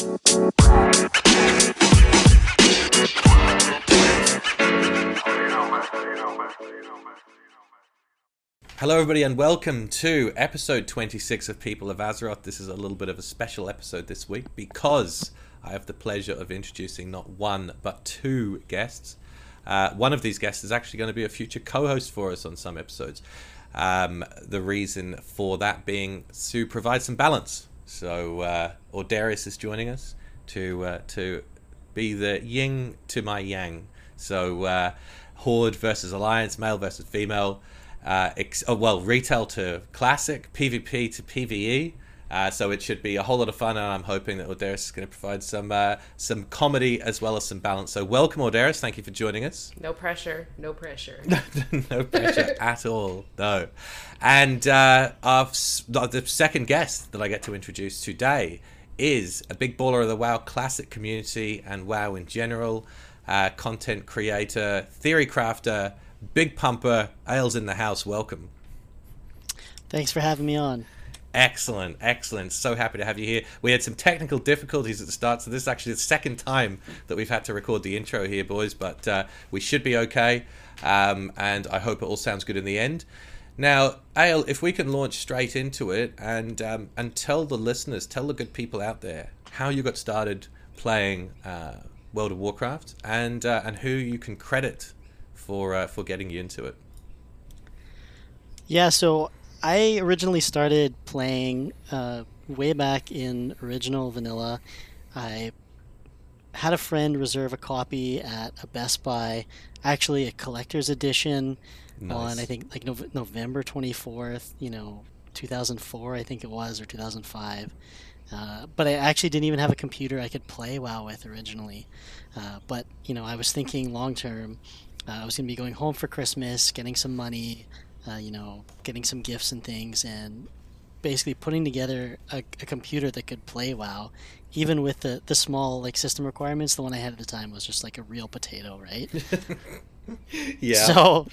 Hello, everybody, and welcome to episode 26 of People of Azeroth. This is a little bit of a special episode this week because I have the pleasure of introducing not one but two guests. Uh, one of these guests is actually going to be a future co host for us on some episodes. Um, the reason for that being to provide some balance. So, uh, Ordarius is joining us to, uh, to be the yin to my yang. So, uh, Horde versus Alliance, male versus female uh, ex- oh, well, retail to classic, PvP to PvE. Uh, so it should be a whole lot of fun, and I'm hoping that Ordarius is going to provide some uh, some comedy as well as some balance. So welcome, Ordarius. Thank you for joining us. No pressure. No pressure. no pressure at all. No. And uh, our, the second guest that I get to introduce today is a big baller of the WoW Classic community and WoW in general, uh, content creator, theory crafter, big pumper. Ales in the house. Welcome. Thanks for having me on. Excellent, excellent. So happy to have you here. We had some technical difficulties at the start, so this is actually the second time that we've had to record the intro here, boys, but uh, we should be okay. Um, and I hope it all sounds good in the end. Now, Ale, if we can launch straight into it and um, and tell the listeners, tell the good people out there how you got started playing uh, World of Warcraft and uh, and who you can credit for uh, for getting you into it. Yeah, so I originally started playing uh, way back in original vanilla. I had a friend reserve a copy at a Best Buy, actually a collector's edition nice. on I think like Nov- November 24th, you know, 2004 I think it was or 2005. Uh, but I actually didn't even have a computer I could play WoW with originally. Uh, but you know, I was thinking long term. Uh, I was going to be going home for Christmas, getting some money, uh, you know, getting some gifts and things, and basically putting together a, a, computer that could play WoW, even with the the small like system requirements. The one I had at the time was just like a real potato, right? yeah. So,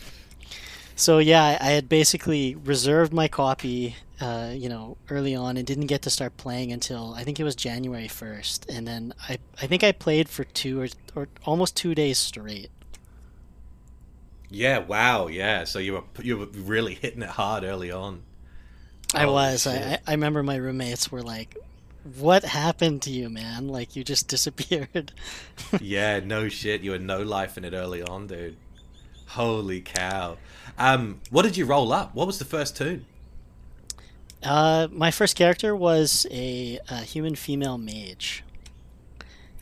so yeah, I, had basically reserved my copy, uh, you know, early on, and didn't get to start playing until I think it was January first, and then I I think I played for two or or almost two days straight. Yeah, wow, yeah. So you were you were really hitting it hard early on. I oh, was. I, I remember my roommates were like, "What happened to you, man? Like you just disappeared." yeah, no shit. You had no life in it early on, dude. Holy cow! Um, what did you roll up? What was the first tune? Uh, my first character was a, a human female mage.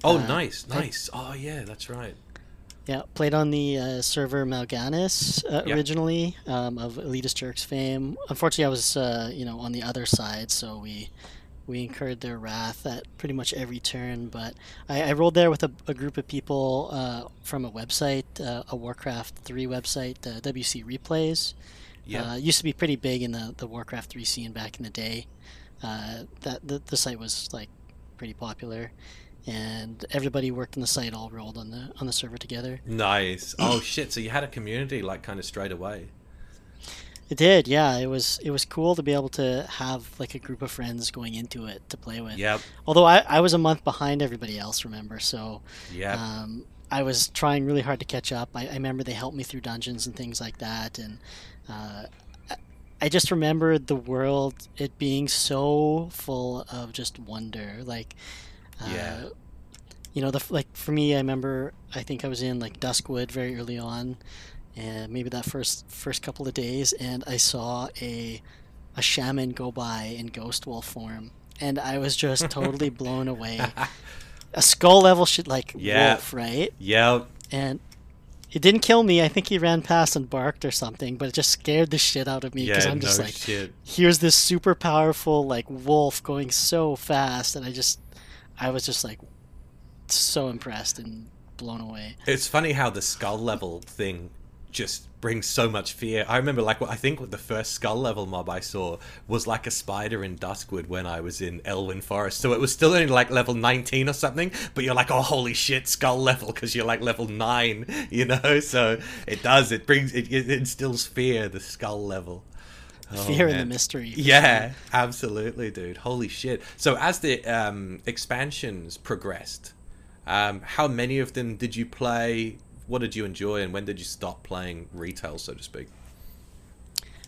Oh, uh, nice, nice. I, oh, yeah, that's right. Yeah, played on the uh, server Mal'Ganis uh, originally um, of Elitist Jerks fame. Unfortunately, I was uh, you know on the other side, so we we incurred their wrath at pretty much every turn. But I, I rolled there with a, a group of people uh, from a website, uh, a Warcraft three website, WC Replays. Yeah, used to be pretty big in the, the Warcraft three scene back in the day. that the, the site was like pretty popular and everybody worked on the site all rolled on the on the server together. Nice. Oh shit! So you had a community like kind of straight away. It did, yeah. It was it was cool to be able to have like a group of friends going into it to play with. Yep. Although I, I was a month behind everybody else, remember? So yeah. Um, I was trying really hard to catch up. I, I, remember they helped me through dungeons and things like that, and uh, I just remember the world it being so full of just wonder, like yeah. Uh, you know, the like for me, I remember I think I was in like Duskwood very early on, and maybe that first first couple of days, and I saw a a shaman go by in ghost wolf form, and I was just totally blown away. A skull level shit like yeah. wolf, right? Yep. And it didn't kill me. I think he ran past and barked or something, but it just scared the shit out of me because yeah, I'm just no like, shit. here's this super powerful like wolf going so fast, and I just I was just like so impressed and blown away. It's funny how the skull level thing just brings so much fear. I remember, like, I think the first skull level mob I saw was like a spider in Duskwood when I was in Elwynn Forest. So it was still only like level 19 or something, but you're like, oh, holy shit, skull level, because you're like level 9, you know? So it does, it brings, it, it instills fear, the skull level. fear and the mystery. Yeah, sure. absolutely, dude. Holy shit. So as the um, expansions progressed, um, how many of them did you play? What did you enjoy, and when did you stop playing retail, so to speak?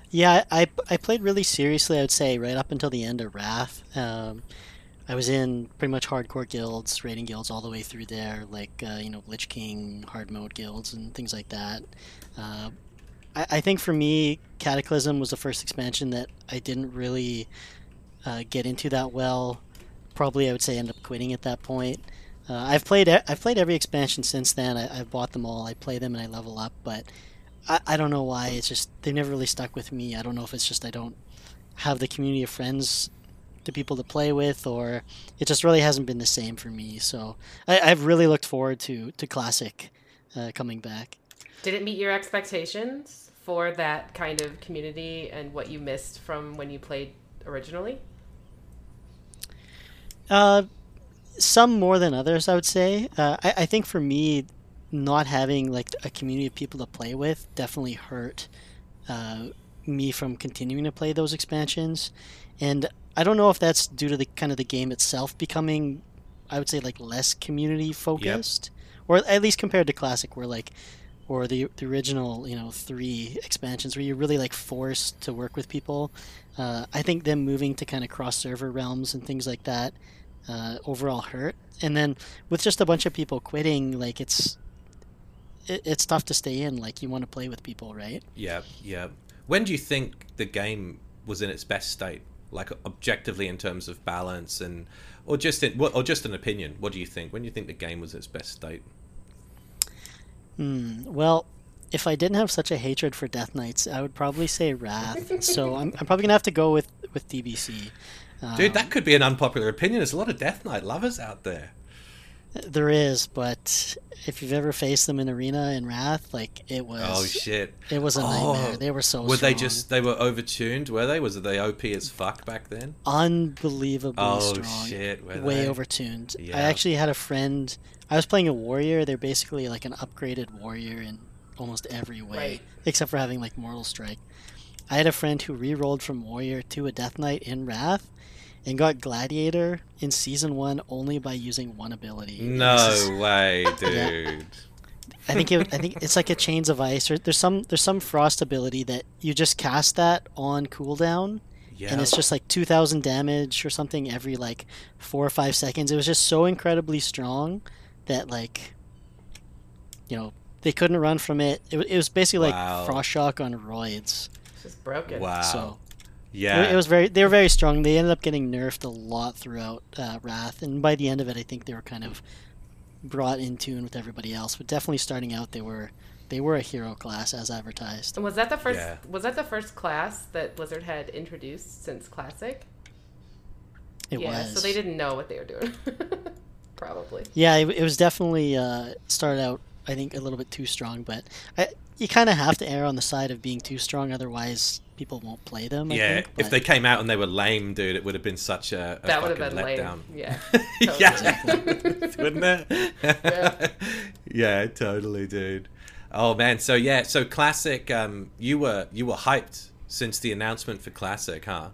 Yeah, I, I played really seriously, I would say, right up until the end of Wrath. Um, I was in pretty much hardcore guilds, raiding guilds all the way through there, like, uh, you know, Lich King, hard mode guilds, and things like that. Uh, I, I think for me, Cataclysm was the first expansion that I didn't really uh, get into that well. Probably, I would say, end up quitting at that point. Uh, I've played I've played every expansion since then. I, I've bought them all. I play them and I level up, but I, I don't know why. It's just they've never really stuck with me. I don't know if it's just I don't have the community of friends the people to play with, or it just really hasn't been the same for me. So I, I've really looked forward to to classic uh, coming back. Did it meet your expectations for that kind of community and what you missed from when you played originally? Uh, some more than others, I would say. Uh, I, I think for me, not having like a community of people to play with definitely hurt uh, me from continuing to play those expansions. And I don't know if that's due to the kind of the game itself becoming, I would say, like less community focused, or at least compared to classic, where like, or the the original, you know, three expansions where you're really like forced to work with people. Uh, I think them moving to kind of cross server realms and things like that uh, overall hurt. And then with just a bunch of people quitting, like it's it, it's tough to stay in. Like you want to play with people, right? Yeah, yeah. When do you think the game was in its best state, like objectively in terms of balance and, or just in, or just an opinion? What do you think? When do you think the game was its best state? Hmm. Well, if I didn't have such a hatred for Death Knights, I would probably say Wrath. so I'm, I'm probably gonna have to go with with TBC. Dude, Um, that could be an unpopular opinion. There's a lot of Death Knight lovers out there. There is, but if you've ever faced them in arena in Wrath, like it was, Oh shit! it was a Oh, nightmare. They were so Were they just they were overtuned? Were they? Was it they OP as fuck back then? unbelievably Oh, strong. shit, were way they? overtuned. I actually had a friend. I was playing a warrior. They're basically like an upgraded warrior in almost every way, Right. except for having like mortal strike. I had a friend who re-rolled from warrior to a death knight in wrath, and got gladiator in season one only by using one ability. And this is- No way, dude. I think it, I think it's like a chains of ice. Or there's some there's some frost ability that you just cast that on cooldown, Yeah. and it's just like 2000 damage or something every like four or five seconds. It was just so incredibly strong that like, you know, they couldn't run from it. It, it was basically Wow. like frost shock on roids. It's just broken. wow. So yeah. it, it was very they were very strong. They ended up getting nerfed a lot throughout uh, Wrath, and by the end of it, I think they were kind of brought in tune with everybody else. But definitely starting out, they were they were a hero class as advertised. And was that the first? Yeah. Was that the first class that Blizzard had introduced since Classic? It yeah. was. So they didn't know what they were doing. Probably. Yeah, it, it was definitely uh, started out. I think a little bit too strong, but I, you kind of have to err on the side of being too strong, otherwise people won't play them. I yeah, think, if they came out and they were lame, dude, it would have been such a, a That would have fucking been lame. letdown. Yeah. yeah, wouldn't it? Yeah. yeah, totally, dude. Oh man, so yeah, so classic. Um, you were you were hyped since the announcement for classic, huh?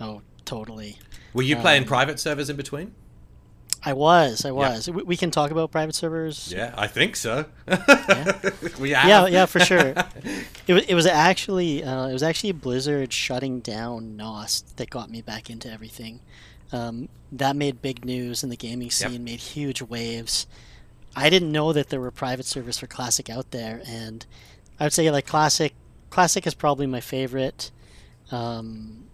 oh, totally. Were you playing Um, private servers in between? I was, I was. We, we can talk about private servers. Yeah, I think so. we yeah, yeah, for sure. It was, it was actually uh, it was actually Blizzard shutting down Nost that got me back into everything. Um, that made big news in the gaming scene, made huge waves. I didn't know that there were private servers for Classic out there, and I would say like Classic, Classic is probably my favorite. Um,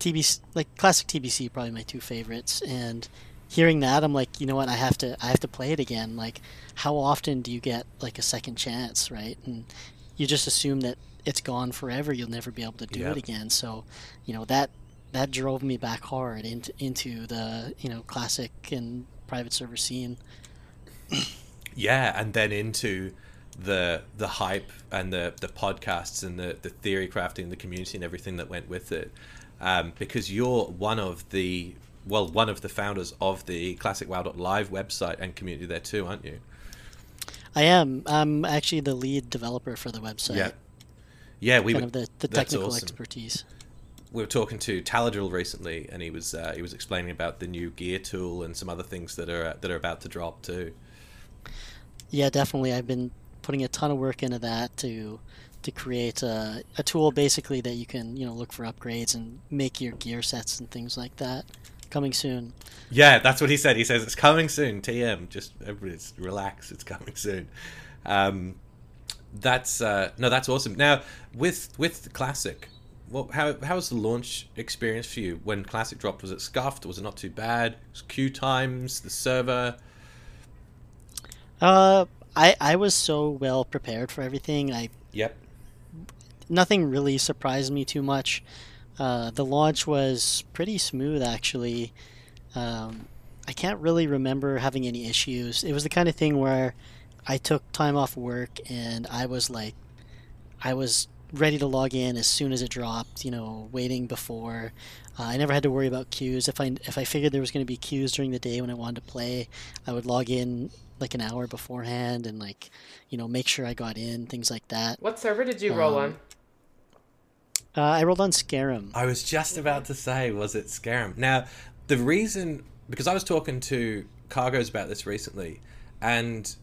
TBC, like Classic TBC, probably my two favorites, and hearing that i'm like you know what i have to i have to play it again like how often do you get like a second chance right and you just assume that it's gone forever you'll never be able to do Yep. it again so you know that that drove me back hard into into the you know classic and private server scene Yeah, and then into the the hype and the the podcasts and the the theory crafting, the community and everything that went with it. Um, because you're one of the well, one of the founders of the Classic Live website and community there too, aren't you? i am i'm actually the lead developer for the website Yeah. Yeah, we kind were, of the, the technical awesome. expertise. we were talking to Taladrill recently, and he was uh, he was explaining about the new gear tool and some other things that are that are about to drop too. Yeah, definitely. I've been putting a ton of work into that to to create a, a tool basically that you can you know look for upgrades and make your gear sets and things like that. Coming soon. Yeah, that's what he said. He says it's coming soon. TM, just everybody, relax. It's coming soon. Um, that's uh, no, that's awesome. Now with with classic, well, how how was the launch experience for you when classic dropped? Was it scuffed? Was it not too bad? Was queue times, the server? Uh, I I was so well prepared for everything. I Yep. nothing really surprised me too much. Uh, the launch was pretty smooth, actually. Um, I can't really remember having any issues. It was the kind of thing where I took time off work and I was like, I was ready to log in as soon as it dropped. You know, waiting before. Uh, I never had to worry about queues. If I if I figured there was going to be queues during the day when I wanted to play, I would log in like an hour beforehand and like, you know, make sure I got in, things like that. What server did you roll Um, on? Uh, I rolled on Skeram. I was just about to say, was it Skeram? Now, the reason because I was talking to Cargos about this recently, and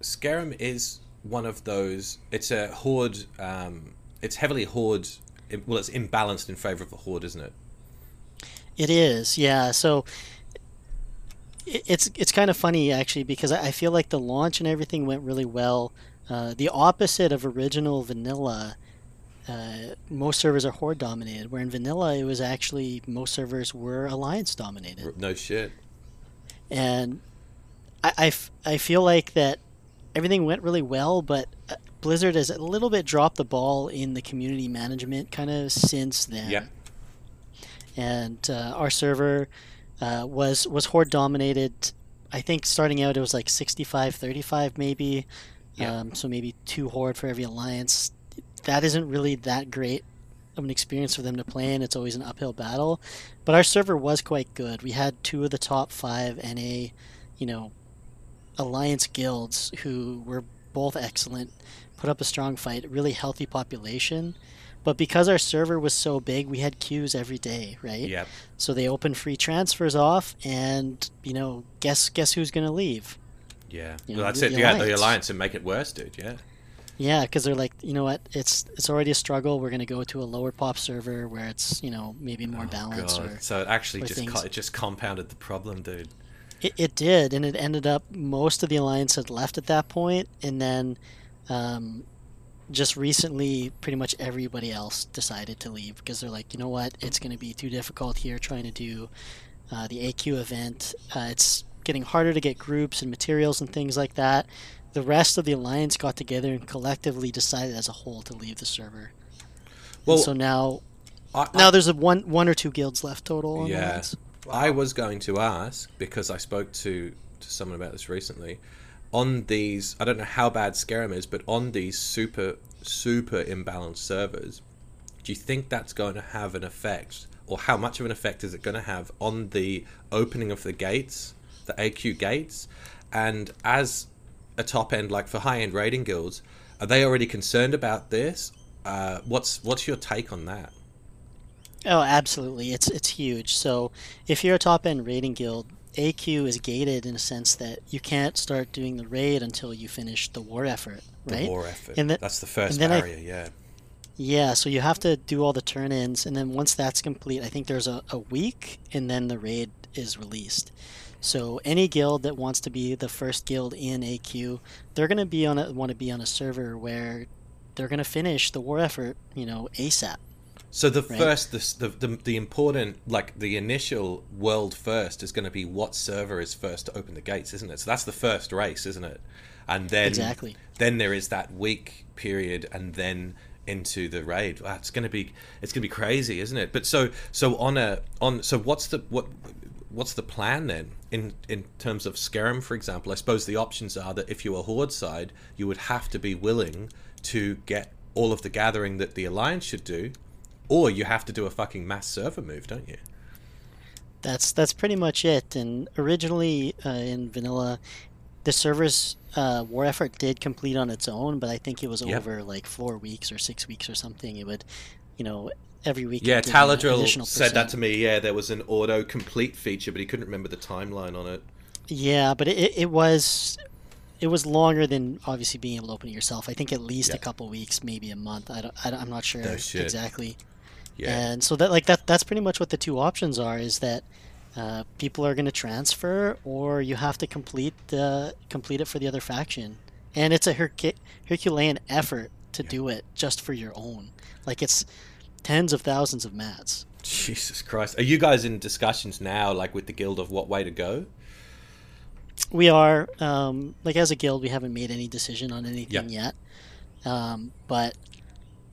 Skeram is one of those. It's a horde. Um, it's heavily horde. Well, it's imbalanced in favor of the horde, isn't it? It is, yeah. So it- it's it's kind of funny actually because I I feel like the launch and everything went really well. Uh, the opposite of original vanilla, uh, most servers are horde dominated. Where in vanilla, it was actually most servers were alliance dominated, No shit. and I, I f- I feel like that everything went really well, but uh, Blizzard has a little bit dropped the ball in the community management kind of since then Yep. and uh, our server uh, was was horde dominated. I think starting out it was like 65 35 maybe. Yeah. Um, so maybe two horde for every alliance. That isn't really that great of an experience for them to play in. It's always an uphill battle. But our server was quite good. We had two of the top five NA, you know, alliance guilds who were both excellent, put up a strong fight, really healthy population. But because our server was so big, we had queues every day, right? Yep. So they opened free transfers off, and you know, guess guess who's gonna leave? Yeah. You Well, that's the- it. the yeah, the alliance and make it worse, dude. Yeah. Yeah, because they're like, you know what? It's it's already a struggle. We're gonna go to a lower pop server where it's you know maybe more balanced. God. Or So it actually just co- it just compounded the problem, dude. it, it did, and it ended up most of the alliance had left at that point, and then um, just recently, pretty much everybody else decided to leave because they're like, you know what? It's gonna be too difficult here trying to do uh, the AQ event. Uh, it's getting harder to get groups and materials and things like that. The rest of the alliance got together and collectively decided as a whole to leave the server. Well, And so now, I, now there's a one one or two guilds left total. Yeah. alliance. I was going to ask because I spoke to, to someone about this recently. On these, I don't know how bad Skeram is, but on these super super imbalanced servers, do you think that's going to have an effect, or how much of an effect is it going to have on the opening of the gates, the AQ gates, and as a top end, like for high end raiding guilds, are they already concerned about this? Uh, what's what's your take on that? Oh, absolutely. It's it's huge. So if you're a top end raiding guild, AQ is gated in a sense that you can't start doing the raid until you finish the war effort, The war effort. And the- that's the first then I- barrier. yeah. Yeah, so you have to do all the turn ins, and then once that's complete, I think there's a, a week, and then the raid is released. So any guild that wants to be the first guild in AQ, they're gonna be on a want to be on a server where they're gonna finish the war effort, you know, ASAP. So the Right. first, the, the the the important, like the initial world first, is going to be what server is first to open the gates, isn't it? So that's the first race, isn't it? And then Exactly. then there is that week period, and then into the raid. Wow, it's going to be it's going to be crazy, isn't it? But so so on a on so what's the what what's the plan then in in terms of Skeram, for example? I suppose the options are that if you were Horde side, you would have to be willing to get all of the gathering that the Alliance should do, or you have to do a fucking mass server move, don't you? That's that's pretty much it. And originally uh, in vanilla, the servers uh, war effort did complete on its own, but I think it was Yep. over like four weeks or six weeks or something. It would, you know, every week. Yeah, it'd give you an Taladrill additional said that to me. Yeah, there was an auto complete feature, but he couldn't remember the timeline on it. Yeah, but it, it- was it was longer than obviously being able to open it yourself. I think at least Yeah. a couple weeks, maybe a month. I don't, I I'm not sure No exactly. Yeah, And so that like that that's pretty much what the two options are is that uh, people are going to transfer or you have to complete the complete it for the other faction. And it's a Herc- Herculean effort to do it just for your own. Like it's tens of thousands of mats. Jesus Christ. Are you guys in discussions now, like with the guild, of what way to go? We are um, like as a guild, we haven't made any decision on anything yet. Um, but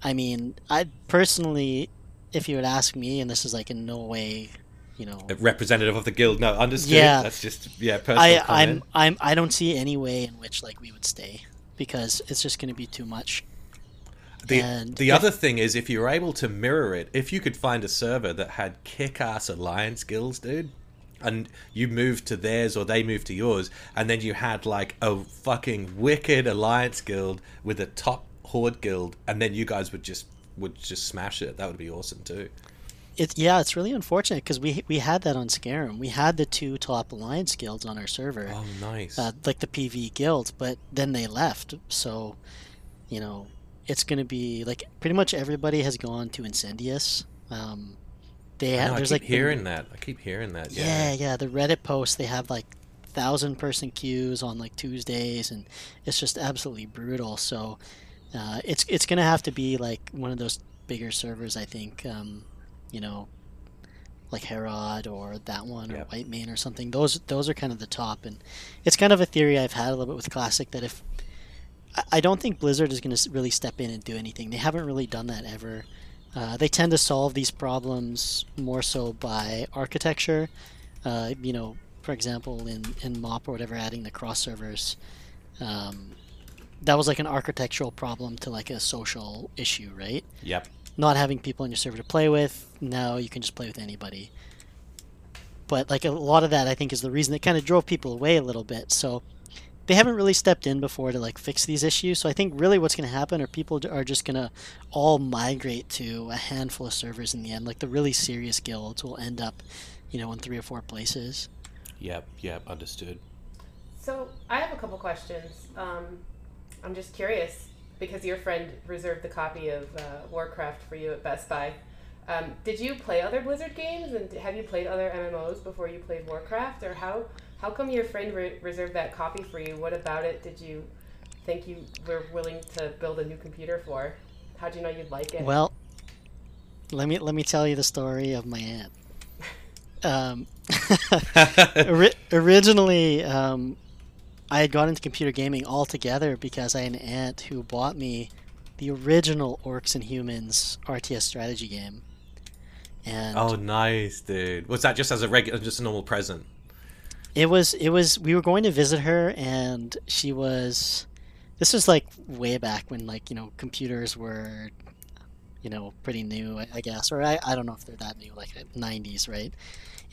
I mean, I personally, if you would ask me, and this is like in no way, you know, A representative of the guild? No, understood. Yeah. that's just yeah. Personal I, comment. I'm, I'm, I don't see any way in which like we would stay because it's just going to be too much. The, And the other thing is, if you were able to mirror it, if you could find a server that had kick-ass alliance guilds, dude, and you moved to theirs or they moved to yours, and then you had like a fucking wicked alliance guild with a top horde guild, and then you guys would just would just smash it. That would be awesome too. It, yeah, it's really unfortunate because we we had that on Skeram. We had the two top alliance guilds on our server, Oh, nice. uh, like the PV guilds, but then they left. So, you know, it's going to be like pretty much everybody has gone to Incendius. Um, they I, ha- know, I there's keep like hearing that. I keep hearing that. Yeah, Yeah. yeah. The Reddit posts they have like thousand person queues on like Tuesdays, and it's just absolutely brutal. So uh, it's it's gonna have to be like one of those bigger servers, I think. Um, you know, like Herod or that one or White Mane or something. Those those are kind of the top, and it's kind of a theory I've had a little bit with Classic that if I- don't think Blizzard is going to really step in and do anything. They haven't really done that ever. Uh, they tend to solve these problems more so by architecture. Uh, you know, for example, in, in MOP or whatever, adding the cross servers, um, that was like an architectural problem to like a social issue, right? Yep. Not having people on your server to play with. Now you can just play with anybody. But like a lot of that, I think, is the reason it kind of drove people away a little bit. So they haven't really stepped in before to like fix these issues. So I think really what's going to happen are people are just going to all migrate to a handful of servers in the end. Like the really serious guilds will end up, you know, in three or four places. Yep. Yep. Understood. So I have a couple questions. Um, I'm just curious because your friend reserved the copy of uh, Warcraft for you at Best Buy. Um, did you play other Blizzard games and have you played other MMOs before you played Warcraft, or how how come your friend re- reserved that copy for you? What about it did you think you were willing to build a new computer for? How'd you know you'd like it? Well, let me let me tell you the story of my aunt. Um, ori- originally, um, I had got into computer gaming altogether because I had an aunt who bought me the original Orcs and Humans RTS strategy game. And oh, nice, dude. Was that just as a regular, just a normal present? It was it was we were going to visit her and she was this was like way back when like, you know, computers were you know, pretty new, I, guess. Or I, I don't know if they're that new, like 90s, right?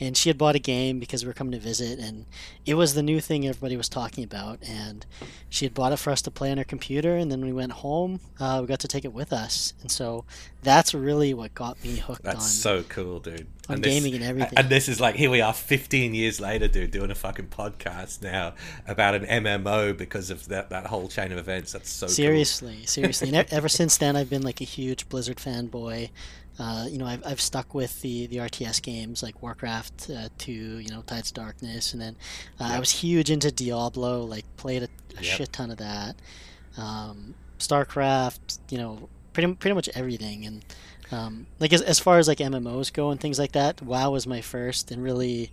And she had bought a game because we were coming to visit, and it was the new thing everybody was talking about. And she had bought it for us to play on her computer, and then we went home, uh, we got to take it with us. And so that's really what got me hooked That's on. so cool, dude. on this- gaming and everything. And this is like, here we are 15 years later, dude, doing a fucking podcast now about an MMO because of that, that whole chain of events. That's so cool. seriously, seriously. And ever since then, I've been like a huge Blizzard fanboy. Uh, you know, I've, I've stuck with the, the RTS games like Warcraft uh, 2, you know, Tides of Darkness, and then uh, I was huge into Diablo, like played a, a Yep. shit ton of that. Um, StarCraft, you know, pretty pretty much everything, and um, like as, as far as like MMOs go and things like that, WoW was my first, and really,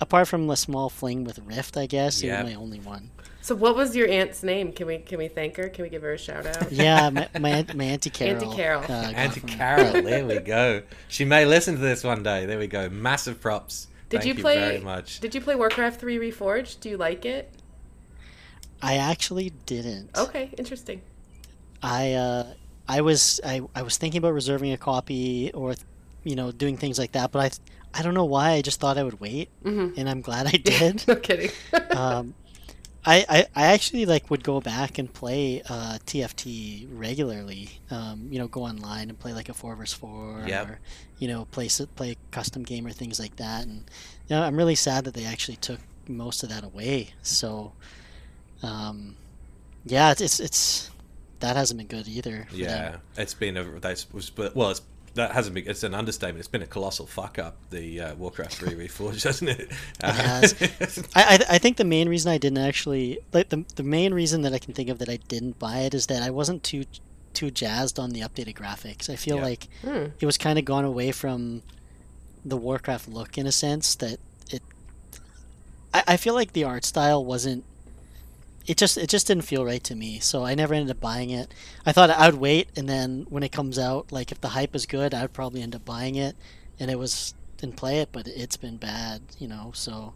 apart from a small fling with Rift, I guess, it Yep. was my only one. So what was your aunt's name? Can we can we thank her? Can we give her a shout out? Yeah, my my, my auntie Carol. Auntie Carol. uh, Auntie Carol, there we go. She may listen to this one day. There we go. Massive props. Did Thank you play? very much? Did you play Warcraft Three Reforged? Do you like it? I actually didn't. Okay, interesting. I uh, I was I, I was thinking about reserving a copy or you know doing things like that, but I I don't know why. I just thought I would wait, Mhm. and I'm glad I did. no kidding. um, I, I I actually like would go back and play uh, TFT regularly. Um, you know, go online and play like a four versus four, Yep. or you know, play play custom game or things like that. And you know, I'm really sad that they actually took most of that away. So, um, yeah, it's it's, it's that hasn't been good either. for them. Yeah, it's been a that's was but well, it's that hasn't been. It's an understatement. It's been a colossal fuck up. The uh, Warcraft three reforged, hasn't it? Uh, has. I, I I think the main reason I didn't actually like the the main reason that I can think of that I didn't buy it is that I wasn't too too jazzed on the updated graphics. I feel Yeah. like Hmm. it was kind of gone away from the Warcraft look in a sense that it. I, I feel like the art style wasn't. It just it just didn't feel right to me, so I never ended up buying it. I thought I would wait, and then when it comes out, like if the hype is good, I would probably end up buying it, and it was and play it, but it's been bad, you know. So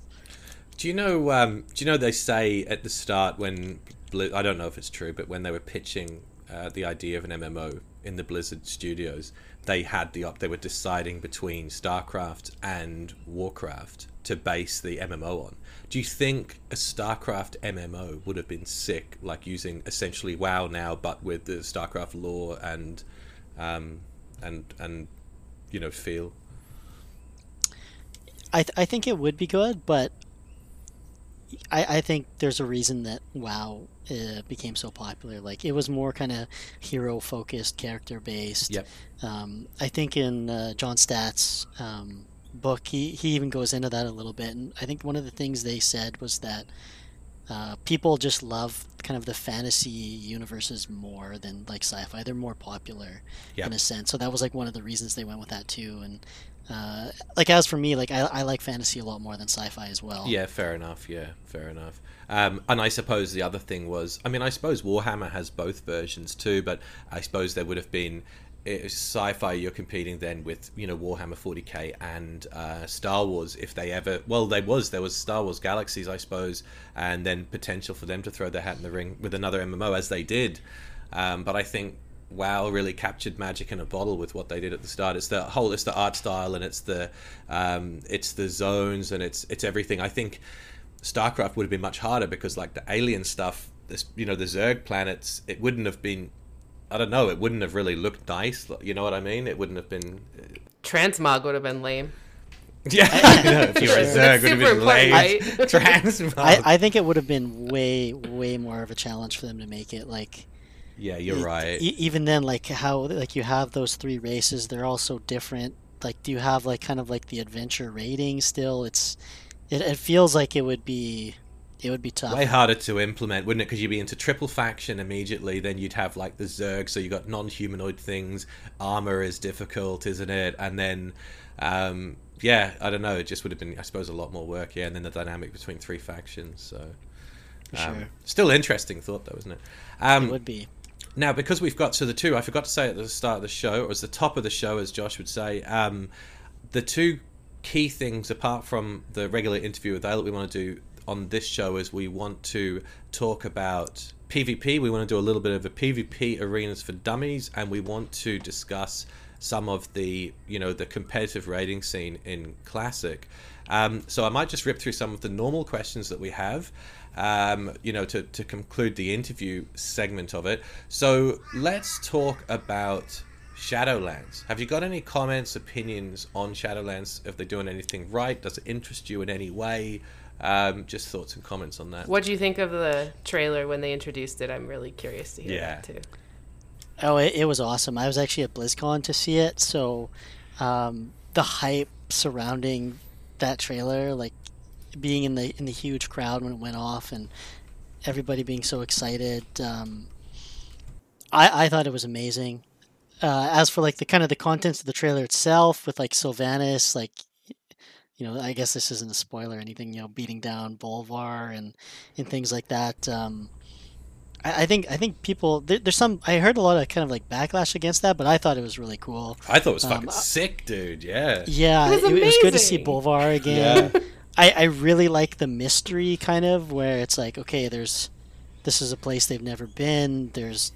Do you know? Um, do you know they say at the start when I don't know if it's true, but when they were pitching uh, the idea of an MMO in the Blizzard studios, they had the op. They were deciding between StarCraft and Warcraft to base the MMO on. Do you think a StarCraft MMO would have been sick, like using essentially WoW now, but with the StarCraft lore and um, and and you know feel? I, th- I think it would be good, but I, I think there's a reason that WoW uh, became so popular. Like it was more kind of hero focused, character based. Yep. Um, I think in uh, John Stat's um, book, he, he even goes into that a little bit. And I think one of the things they said was that uh, people just love kind of the fantasy universes more than like sci-fi. They're more popular Yep. in a sense. So that was like one of the reasons they went with that too. And uh, like as for me, like I, I like fantasy a lot more than sci-fi as well. Yeah, fair enough. Yeah, fair enough. Um, and I suppose the other thing was, I mean, I suppose Warhammer has both versions too, but I suppose there would have been sci-fi. You're competing then with you know Warhammer 40k and uh, Star Wars if they ever. Well, there was there was Star Wars Galaxies, I suppose, and then potential for them to throw their hat in the ring with another MMO as they did. Um, but I think WoW really captured magic in a bottle with what they did at the start. It's the whole, it's the art style, and it's the, um, it's the zones, and it's it's everything. I think StarCraft would have been much harder because like the alien stuff, this you know the Zerg planets, it wouldn't have been. I don't know. It wouldn't have really looked nice. You know what I mean? It wouldn't have been. Uh, Transmog would have been lame. Yeah, you know, if you were a That's Zerg, would have been lame. right? Transmog. I, I think it would have been way way more of a challenge for them to make it like yeah, you're it- right. e- even then like how like you have those three races they're all so different like do you have like kind of like the adventure rating still it's it, it feels like it would be it would be tough Way harder to implement, wouldn't it? Because you'd be into triple faction immediately. Then you'd have like the Zerg, so you got non-humanoid things. Armor is difficult, isn't it? And then, um, yeah, I don't know. It just would have been, I suppose, a lot more work. Yeah, and then the dynamic between three factions. So, um, sure. still interesting thought, though, isn't it? Um, it would be now, because we've got to the two, I forgot to say at the start of the show, or as the top of the show, as Josh would say, um, the two key things apart from the regular interview with Ale that we want to do on this show is we want to talk about PvP. We want to do a little bit of a PvP arenas for dummies, and we want to discuss some of the you know the competitive rating scene in classic. Um, so I might just rip through some of the normal questions that we have, um, you know, to, to conclude the interview segment of it. So let's talk about Shadowlands. Have you got any comments, opinions on Shadowlands? If they're doing anything right, does it interest you in any way? Um, just thoughts and comments on that. What do you think of the trailer when they introduced it? I'm really curious to hear Yeah. that too. oh it, it was awesome i was actually at blizzcon to see it so um, the hype surrounding that trailer like being in the in the huge crowd when it went off and everybody being so excited um, I, I thought it was amazing uh, as for like the kind of the contents of the trailer itself with like sylvanas like you know i guess this isn't a spoiler or anything you know beating down bolvar and and things like that um, I, I think I think people there, there's some I heard a lot of kind of like backlash against that, but I thought it was really cool. I thought it was Um, fucking I- sick, dude. Yeah. Yeah, It was it, it was good to see. Bolvar again. I, I really like the mystery kind of where it's like, okay, there's this is a place they've never been. There's,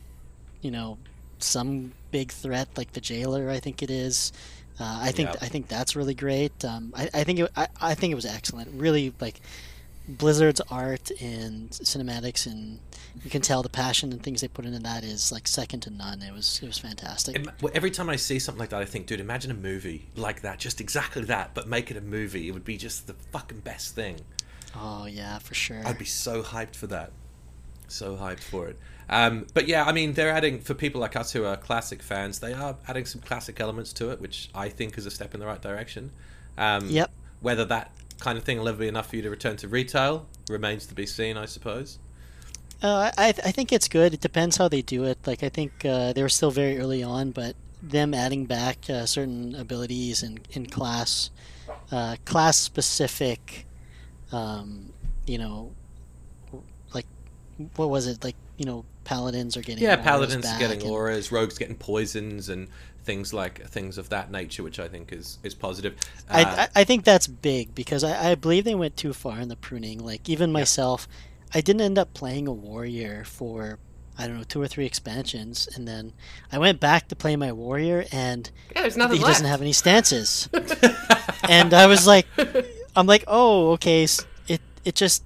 you know, some big threat like the jailer, I think it is. Uh, I think. I think that's really great. Um, I, I think it, I, I think it was excellent. Really like Blizzard's art and cinematics and you can tell the passion and things they put into that is like second to none. It was it was fantastic. Every time I see something like that, I think, dude, imagine a movie like that, just exactly that, but make it a movie. It would be just the fucking best thing. oh yeah, for sure. I'd be so hyped for that. So hyped for it. Um, but yeah, I mean, they're adding for people like us who are classic fans. They are adding some classic elements to it, which I think is a step in the right direction. Um, Yep. Whether that kind of thing will ever be enough for you to return to retail remains to be seen, I suppose. Uh, I I think it's good. It depends how they do it. Like I think uh, they were still very early on, but them adding back uh, certain abilities in in class, uh, class specific, um, you know, like what was it like? You know, paladins are getting Yeah, auras paladins back getting and- auras, rogues getting poisons, and things like things of that nature, which I think is is positive. I, Uh, I I think that's big because I, I believe they went too far in the pruning. Like even myself, I didn't end up playing a warrior for I don't know two or three expansions, and then I went back to play my warrior, and Yeah, there's nothing he left. doesn't have any stances. and I was like, I'm like, oh, okay. s- It it just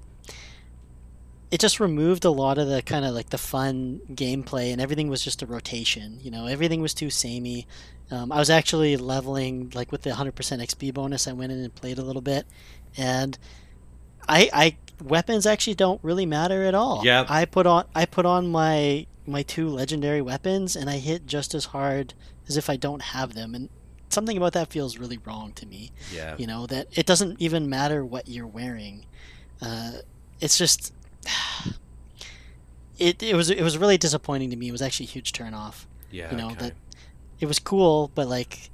it just removed a lot of the kind of like the fun gameplay, and everything was just a rotation. You know, everything was too samey. Um, I was actually leveling like with the 100% XP bonus. I went in and played a little bit, and I I weapons actually don't really matter at all. Yep. I put on I put on my my two legendary weapons, and I hit just as hard as if I don't have them, and something about that feels really wrong to me. yeah, You know that it doesn't even matter what you're wearing. Uh, it's just it, it was it was really disappointing to me. It was actually a huge turnoff. yeah. you know, okay. that- It was cool, but like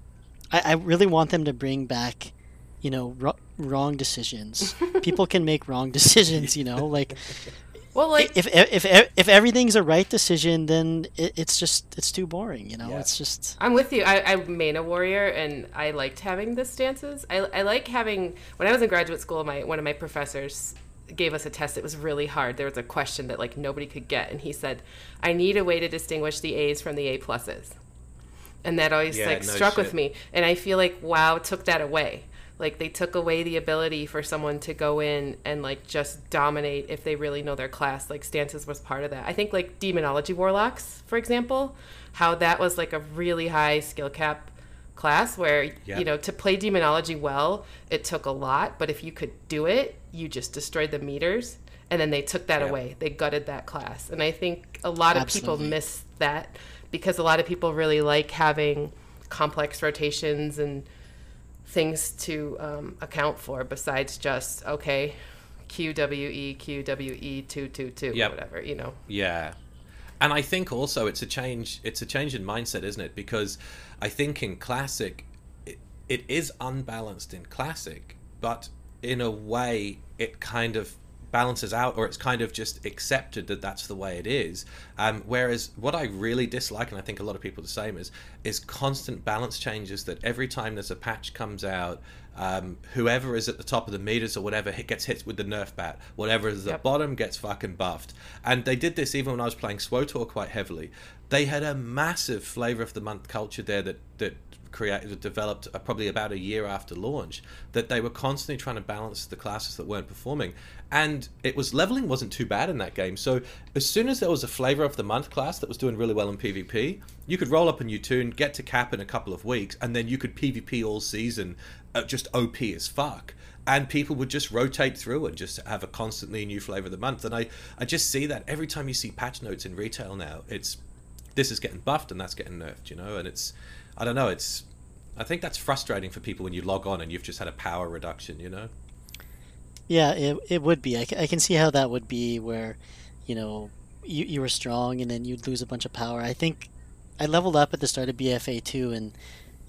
I, I really want them to bring back you know ro- wrong decisions. People can make wrong decisions. You know, like well, like if if if if everything's a right decision, then it, it's just it's too boring. You know, Yeah. it's just I'm with you. I, I main a warrior, and I liked having the stances. I, I like having. When I was in graduate school, my one of my professors gave us a test. It was really hard. There was a question that like nobody could get, and he said, "I need a way to distinguish the A's from the A pluses," and that always Yeah, like no struck with me. And I feel like WoW took that away. Like they took away the ability for someone to go in and like just dominate if they really know their class. Like stances was part of that. I think like demonology warlocks, for example, how that was like a really high skill cap class where Yeah. you know to play demonology well, it took a lot, but if you could do it, you just destroyed the meters. And then they took that away. They gutted that class. And I think a lot of people miss that because a lot of people really like having complex rotations and things to um, account for besides just okay qwe qwe 222 Yep. whatever you know Yeah. And I think also it's a change it's a change in mindset, isn't it? Because I think in classic it, it is unbalanced in classic, but in a way it kind of balances out or it's kind of just accepted that that's the way it is. Um, whereas what i really dislike and i think a lot of people the same is is constant balance changes that every time there's a patch comes out um, whoever is at the top of the meters or whatever hit, gets hit with the nerf bat. Whatever is at Yep. the bottom gets fucking buffed. And they did this even when i was playing swotor quite heavily. They had a massive flavor of the month culture there that that created developed uh, probably about a year after launch that they were constantly trying to balance the classes that weren't performing. And it was leveling wasn't too bad in that game. So as soon as there was a flavor of the month class that was doing really well in pvp you could roll up a new tune get to cap in a couple of weeks and then you could pvp all season uh, just op as fuck. And people would just rotate through and just have a constantly new flavor of the month. And i i just see that every time you see patch notes in retail now it's this is getting buffed and that's getting nerfed, you know, and it's I don't know, it's I think that's frustrating for people when you log on and you've just had a power reduction, you know. Yeah, it, it would be. I, I can see how that would be where, you know, you, you were strong and then you'd lose a bunch of power. I think I leveled up at the start of BFA too, and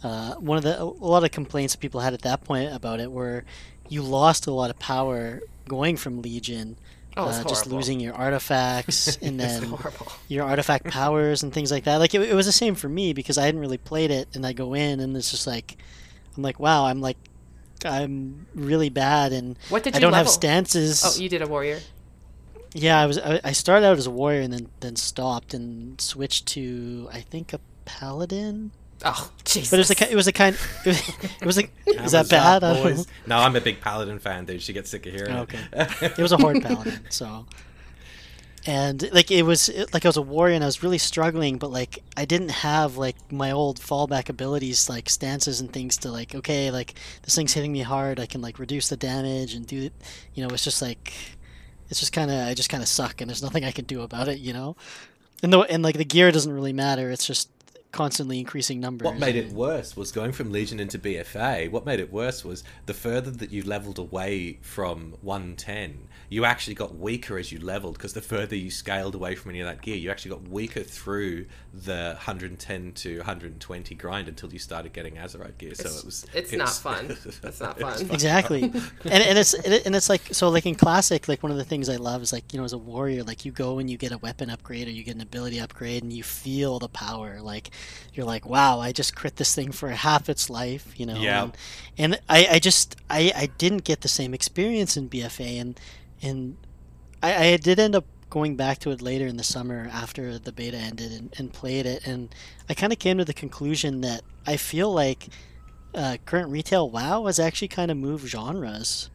uh, one of the a lot of complaints people had at that point about it were you lost a lot of power going from Legion, Oh, uh, just losing your artifacts and then your artifact powers and things like that. Like it, it was the same for me because I hadn't really played it, and I go in and it's just like, I'm like, wow, I'm like, I'm really bad, and What did you I don't have stances. Oh, you did a warrior. Yeah, I was. I, I started out as a warrior and then then stopped and switched to I think a paladin. Oh, Jesus. But it was the ki- it was a kind it was, it was like is that bad? up, I don't know. boys. No, I'm a big Paladin fan, dude. She gets sick of hearing Okay. it. it was a horde paladin so and like it was it, like i was a warrior and i was really struggling but like i didn't have like my old fallback abilities like stances and things to like okay like this thing's hitting me hard i can like reduce the damage and do it you know it's just like it's just kind of i just kind of suck and there's nothing i can do about it you know and the and like the gear doesn't really matter it's just constantly increasing numbers What made it worse was going from Legion into BFA. What made it worse was the further that you leveled away from 110, you actually got weaker as you leveled because the further you scaled away from any of that gear, you actually got weaker through the 110 to 120 grind until you started getting Azerite gear. So it was. it's it not was- fun. It's not it was fun. exactly and, and it's and it's like so like in classic like one of the things i love is like you know as a warrior like you go and you get a weapon upgrade or you get an ability upgrade and you feel the power like you're like wow i just crit this thing for half its life you know Yeah. and, and i i just i i didn't get the same experience in bfa and and i i did end up going back to it later in the summer after the beta ended and, and played it and i kind of came to the conclusion that i feel like uh, current retail WoW has actually kind of moved genres,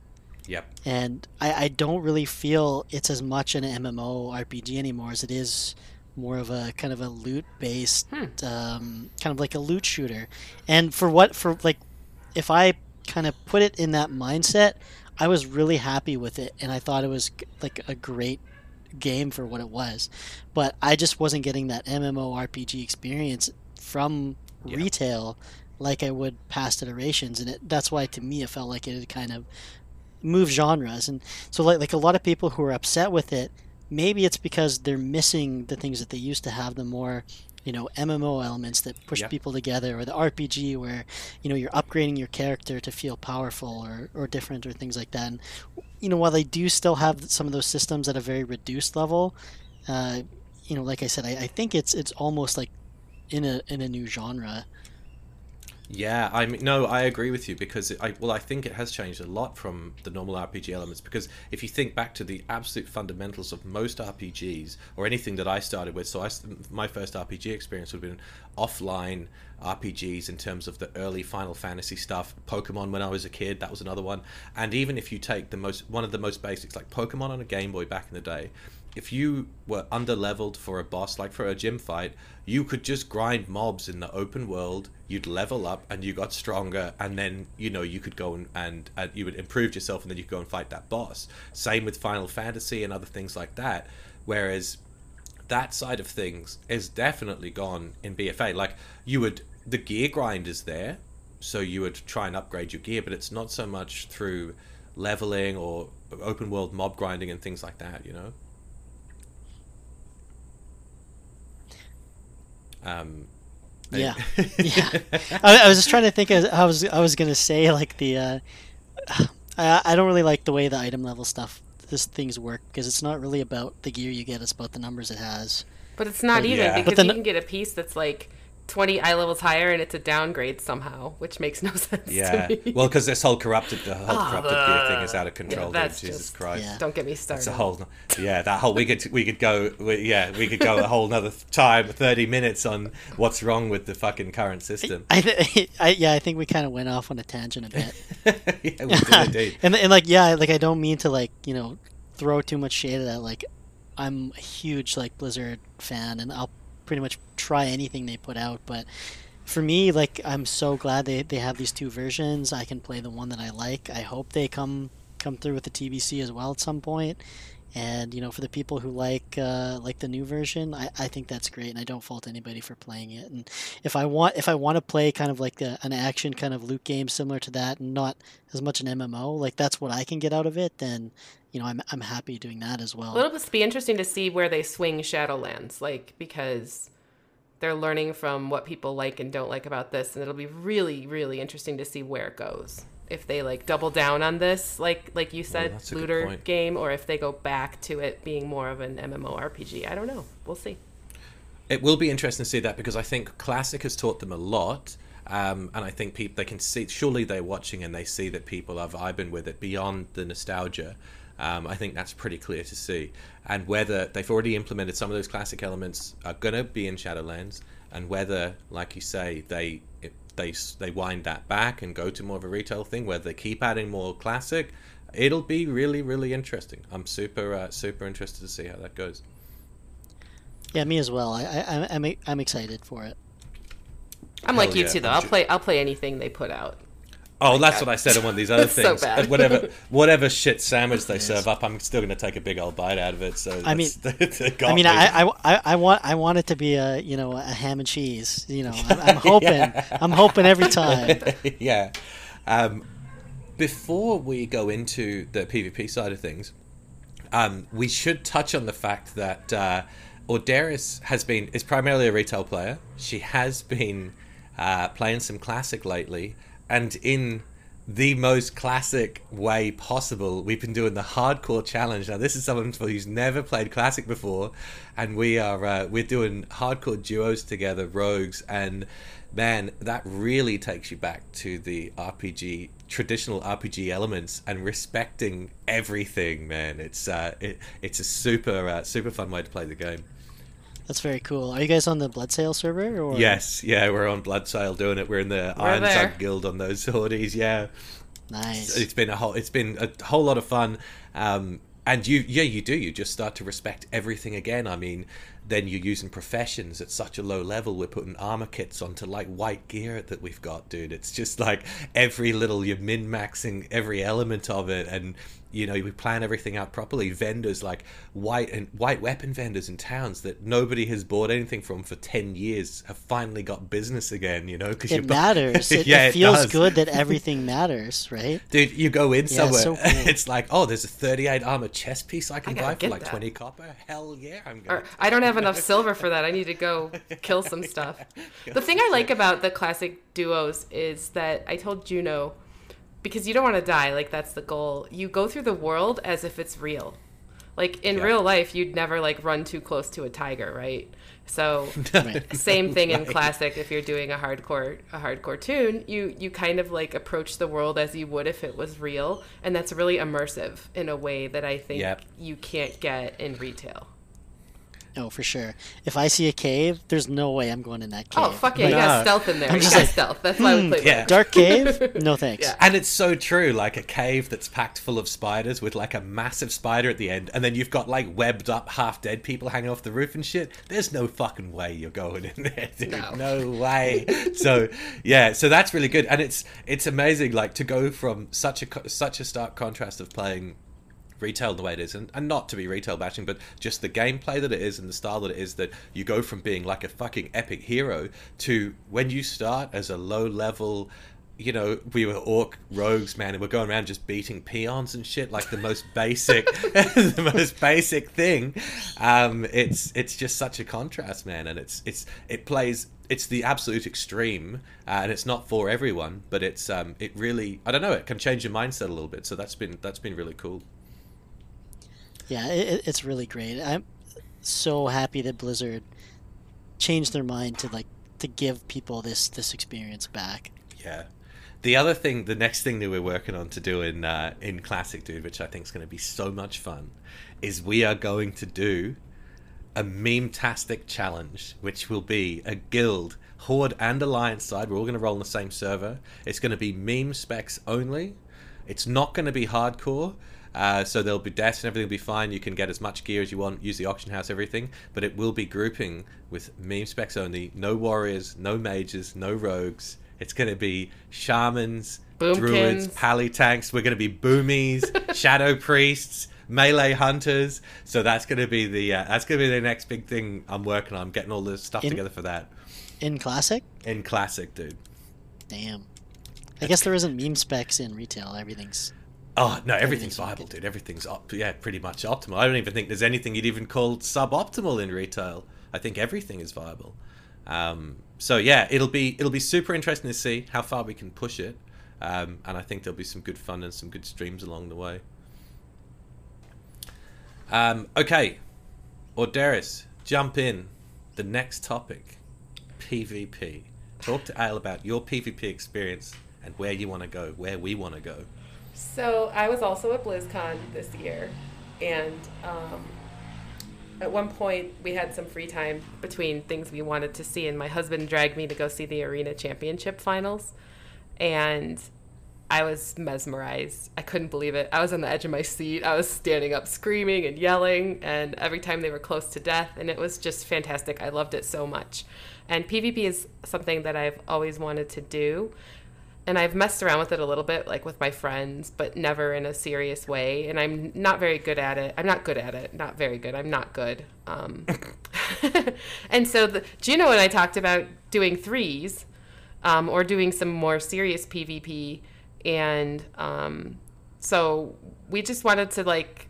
Yep. and I, I don't really feel it's as much an MMO RPG anymore as it is more of a kind of a loot based, um, kind of like a loot shooter. And for what for like, if I kind of put it in that mindset, I was really happy with it, and I thought it was like a great game for what it was. But I just wasn't getting that mmorpg experience from Yeah. retail like I would past iterations, and it, that's why to me it felt like it had kind of moved genres. And so like like a lot of people who are upset with it, maybe it's because they're missing the things that they used to have, the more you know MMO elements that push Yeah. people together, or the RPG where you know you're upgrading your character to feel powerful or, or different or things like that. And you know while they do still have some of those systems at a very reduced level, uh, you know like I said, I, I think it's it's almost like in a in a new genre. Yeah, I mean, no, I agree with you because I well, I think it has changed a lot from the normal RPG elements. Because if you think back to the absolute fundamentals of most RPGs or anything that I started with, so I, my first RPG experience would have been offline RPGs in terms of the early Final Fantasy stuff. Pokemon when I was a kid, that was another one. And even if you take the most one of the most basics, like Pokemon on a Game Boy back in the day, if you were under leveled for a boss, like for a gym fight, you could just grind mobs in the open world. You'd level up and you got stronger, and then you know you could go and, and, and you would improve yourself, and then you could go and fight that boss. Same with Final Fantasy and other things like that. Whereas that side of things is definitely gone in BFA. Like you would, the gear grind is there, so you would try and upgrade your gear, but it's not so much through leveling or open world mob grinding and things like that. You know. Um, I- Yeah. yeah. I, I was just trying to think. As I was, I was gonna say like the. Uh, I, I don't really like the way the item level stuff, this things work because it's not really about the gear you get. It's about the numbers it has. But it's not But even yeah. because But then- you can get a piece that's like 20 i-levels higher and it's a downgrade somehow, which makes no sense yeah. to me. Well, because this whole corrupted, the whole Ah, corrupted gear thing is out of yeah, control. dude. that's Jesus just- Christ. Yeah. Don't get me started. It's a whole, yeah. That whole we could we could go, we, yeah, we could go a whole another time, thirty minutes on what's wrong with the fucking current system. I, th- I yeah, I think we kind of went off on a tangent a bit. yeah, we did indeed. and and like yeah, like I don't mean to like you know throw too much shade at that. Like I'm a huge like Blizzard fan, and I'll pretty much try anything they put out. But for me, like I'm so glad they they have these two versions. I can play the one that I like. I hope they come come through with the TBC as well at some point. And you know, for the people who like uh, like the new version, I, I think that's great, and I don't fault anybody for playing it. And if I want if I want to play kind of like an action kind of loot game similar to that, and not as much an MMO, like that's what I can get out of it, then you know I'm I'm happy doing that as well. Well, it'll just be interesting to see where they swing Shadowlands, like because they're learning from what people like and don't like about this, and it'll be really, really interesting to see where it goes. If they like double down on this, like like you said, that's looter game, or if they go back to it being more of an MMORPG. I don't know. We'll see. It will be interesting to see that because I think Classic has taught them a lot. Um, and I think people they can see surely they're watching and they see that people are vibing with it beyond the nostalgia. Um, I think that's pretty clear to see. And whether they've already implemented some of those classic elements are going to be in Shadowlands, and whether, like you say, they it, they they wind that back and go to more of a retail thing, whether they keep adding more classic, it'll be really really interesting. I'm super uh, super interested to see how that goes. Yeah, me as well. I, I I'm I'm excited for it. I'm Hell like you yeah, too, though. I'm I'll play. I'll play anything they put out. Oh, that's God. what I said on one of these other That's so things. bad. Whatever whatever shit sandwich they serve up, I'm still going to take a big old bite out of it. So I mean- that's- they got I mean, me. I, I, I, I want I want it to be a you know a ham and cheese. You know, I'm, I'm hoping Yeah. I'm hoping every time. yeah. Um, before we go into the PvP side of things, um, we should touch on the fact that uh, Orderis has been is primarily a retail player. She has been uh, playing some classic lately, and in the most classic way possible, we've been doing the hardcore challenge. Now, this is someone who's never played classic before, and we are uh, we're doing hardcore duos together, rogues, and man, that really takes you back to the RPG traditional RPG elements and respecting everything. Man, it's uh, it, it's a super uh, super fun way to play the game. That's very cool. Are you guys on the Bloodsail server? Or? Yes, yeah, we're on Bloodsail doing it. We're in the We're Iron there. Sun Guild on those sorties. Yeah, Nice. it's been a whole it's been a whole lot of fun. Um, and you yeah you do you just start to respect everything again. I mean, then you're using professions at such a low level. We're putting armor kits onto like white gear that we've got, dude. It's just like every little you're min maxing every element of it, and you know we plan everything out properly. Vendors like white and white weapon vendors in towns that nobody has bought anything from for ten years have finally got business again. You know because it matters. It, yeah, it feels does. good that everything matters, right? Dude, you go in Yeah, somewhere, so cool. it's like, oh, there's a 38 armor chest piece I can gotta buy for like that. 20 copper. Hell yeah, I'm Or going. I don't have enough silver for that. I need to go kill some stuff. The thing I like about the classic duos is that I told Juno because you don't want to die, like that's the goal. You go through the world as if it's real. Like in Yeah. real life, you'd never like run too close to a tiger, right? So same thing in classic if you're doing a hardcore a hardcore tune you you kind of like approach the world as you would if it was real and that's really immersive in a way that i think Yep. you can't get in retail No, for sure. If I see a cave, there's no way I'm going in that oh, cave. oh fuck yeah you Like, got Nah. stealth in there I'm you just got like, stealth that's why we hmm, play yeah. with Dark cave? No thanks. Yeah. And it's so true, like a cave that's packed full of spiders with like a massive spider at the end, and then you've got like webbed up, half dead people hanging off the roof and shit. There's no fucking way you're going in there, dude. No. No, way. so yeah, so that's really good, and it's it's amazing, like to go from such a such a stark contrast of playing retail the way it is and, and not to be retail bashing but just the gameplay that it is and the style that it is that you go from being like a fucking epic hero to when you start as a low level you know we were orc rogues man and we're going around just beating peons and shit like the most basic the most basic thing. Um it's it's just such a contrast man and it's it's it plays it's the absolute extreme uh, and it's not for everyone but it's um it really i don't know it can change your mindset a little bit so that's been that's been really cool Yeah, it, it- it's really great. I'm so happy that Blizzard changed their mind to like to give people this this experience back. Yeah. The other thing, the next thing that we're working on to do in uh, in Classic Dude, which I think is going to be so much fun, is we are going to do a meme-tastic challenge, which will be a guild, horde, and alliance side. We're all going to roll on the same server. It's going to be meme specs only. It's not going to be hardcore. Uh, so there'll be deaths and everything will be fine. You can get as much gear as you want, use the auction house, everything. But it will be grouping with meme specs only. No warriors, no mages, no rogues. It's going to be shamans, druids, pally tanks. We're going to be boomies, shadow priests, melee hunters. So that's going to be the uh, that's going to be the next big thing I'm working on. I'm getting all the stuff In- together for that In classic, in classic, dude. damn. I guess there isn't meme specs in retail. Everything's Oh no, everything's viable, dude. Everything's op- yeah, pretty much optimal. I don't even think there's anything you'd even call suboptimal in retail. I think everything is viable. Um, so yeah, it'll be it'll be super interesting to see how far we can push it, um, and I think there'll be some good fun and some good streams along the way. Um, okay, Orderis, jump in. The next topic, PvP. Talk to Ale about your PvP experience and where you want to go, where we want to go. So I was also at BlizzCon this year, and um, at one point we had some free time between things we wanted to see, and my husband dragged me to go see the arena championship finals, and I was mesmerized. I couldn't believe it. I was on the edge of my seat. I was standing up screaming and yelling, and every time they were close to death, and it was just fantastic. I loved it so much. And PvP is something that I've always wanted to do. And I've messed around with it a little bit, like with my friends, but never in a serious way. And I'm not very good at it. I'm not good at it. Not very good. I'm not good. Um, and so the, Juno and I talked about doing threes um, or doing some more serious PvP and um, so we just wanted to like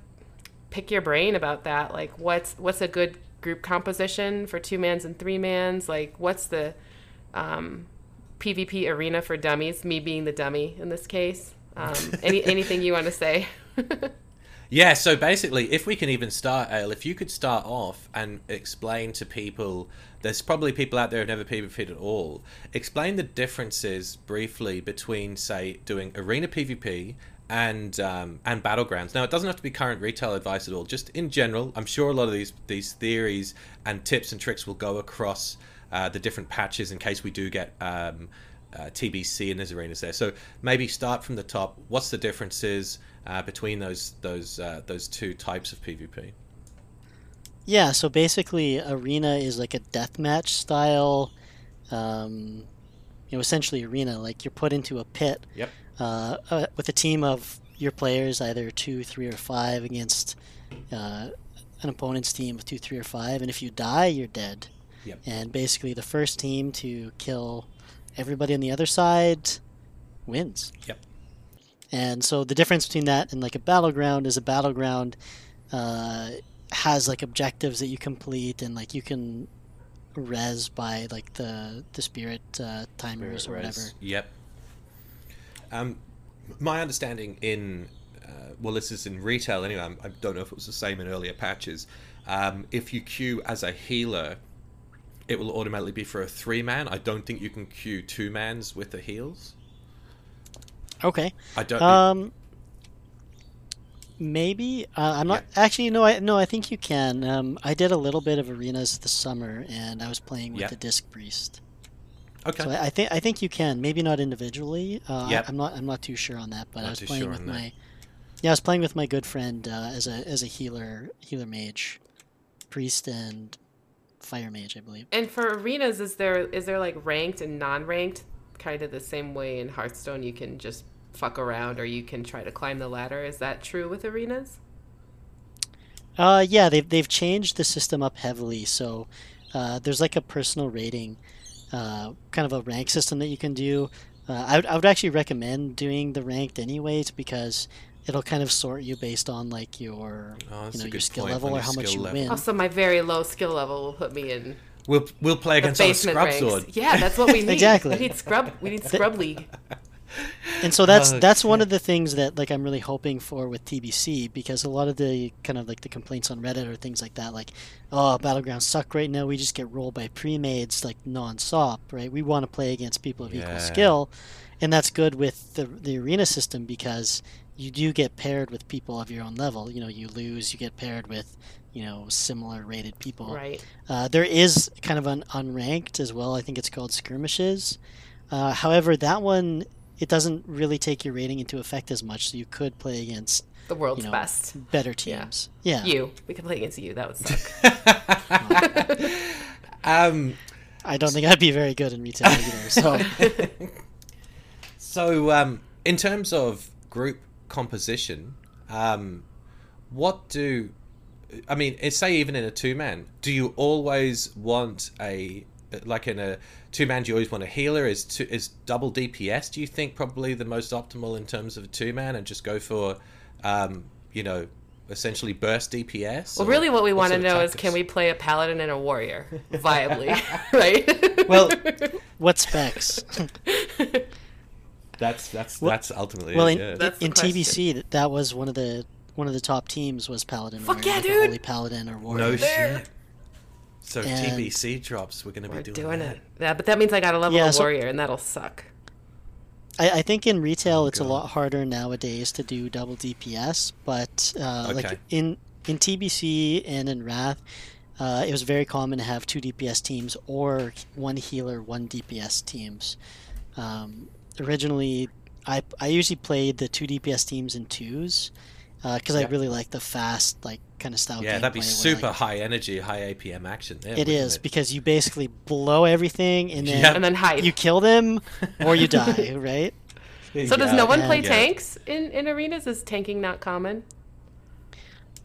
pick your brain about that like what's what's a good group composition for two mans and three mans like what's the um, pvp arena for dummies me being the dummy in this case um, any, anything you want to say Yeah, so basically, if we can even start, Ale, if you could start off and explain to people, there's probably people out there who've never PvP'd at all. Explain the differences briefly between, say, doing arena PvP and um, and battlegrounds. Now, it doesn't have to be current retail advice at all. Just in general, I'm sure a lot of these these theories and tips and tricks will go across uh, the different patches in case we do get. Um, uh, TBC and there's arenas there. So maybe start from the top. What's the differences uh, between those those uh, those two types of PvP? Yeah, so basically, arena is like a deathmatch style, um, you know, essentially arena. Like you're put into a pit Yep. uh, uh, with a team of your players, either two, three, or five, against uh, an opponent's team of two, three, or five. And if you die, you're dead. Yep. And basically, the first team to kill everybody on the other side wins. Yep. And so the difference between that and like a battleground is a battleground uh, has like objectives that you complete and like you can res by like the the spirit uh, timers or whatever. Yep. Um, my understanding in uh, well, this is in retail anyway. I'm, I don't know if it was the same in earlier patches. Um, if you queue as a healer, it will automatically be for a three man. I don't think you can queue two mans with the heals. Okay. I don't. Um. Maybe uh, I'm not actually. No, I no. I think you can. Um, I did a little bit of arenas this summer, and I was playing with Yeah. the disc priest. okay. So I, I think I think you can. Maybe not individually. Uh, Yep. I, am not. I'm not too sure on that. But Not I was playing sure with on that. my. Yeah, I was playing with my good friend uh, as a as a healer healer mage, priest and fire mage, I believe. and for arenas is there is there like ranked and non-ranked kind of the same way in hearthstone you can just fuck around or you can try to climb the ladder is that true with arenas Uh, yeah, they've they've changed the system up heavily. So uh, there's like a personal rating, uh, kind of a rank system that you can do. Uh, I would I would actually recommend doing the ranked anyways because it'll kind of sort you based on like your Oh, you know your skill point, level or how much you level. win. also my very low skill level will put me in We'll we'll play against our basement scrub ranks sword. yeah that's what we need Exactly. we need scrub we need scrub league And so that's Oh, that's one of the things that like I'm really hoping for with TBC because a lot of the kind of like the complaints on Reddit or things like that, like, oh, battlegrounds suck right now. We just get rolled by pre-mades like non-stop, right? We want to play against people of Yeah. equal skill, and that's good with the the arena system because you do get paired with people of your own level. You know, you lose, you get paired with you know similar rated people. right Uh, there is kind of an unranked as well. I think it's called skirmishes. Uh, however, that one it doesn't really take your rating into effect as much, so you could play against the world's you know best better Yeah. teams. Yeah. you we could play against you that would suck um, I don't think I'd be very good in retail either. So So, um, in terms of group composition, um, what do I mean? Say even in a two man, do you always want a like in a two man? Do you always want a healer? Is two, is double DPS? Do you think probably the most optimal in terms of a two man, and just go for, um, you know, essentially burst DPS? well really what we want to sort of know is can we play a paladin and a warrior viably right Well, what specs? that's that's Well- that's ultimately well, it, in, yeah. That's in. TBC, that- that was one of the one of the top teams was Paladin. Fuck Warrior, yeah, like dude! Holy Paladin or Warrior. No There. shit. So if And- TBC drops, we're gonna we're be doing, that. it yeah but that means i gotta level Yeah, a so- warrior and that'll suck I, I think in retail it's a lot harder nowadays to do double DPS, but uh, Okay. like in in TBC and in Wrath, uh, it was very common to have two DPS teams or one healer, one DPS teams. Um, originally, I I usually played the two DPS teams in twos because Yeah. I really like the fast like kind of style. Yeah, that'd be gameplay where, super like, high energy, high APM action there. It because you basically blow everything and then Yep. And then hide. you kill them or you die, right? so does no one play Yeah. tanks in, in arenas? Is tanking not common?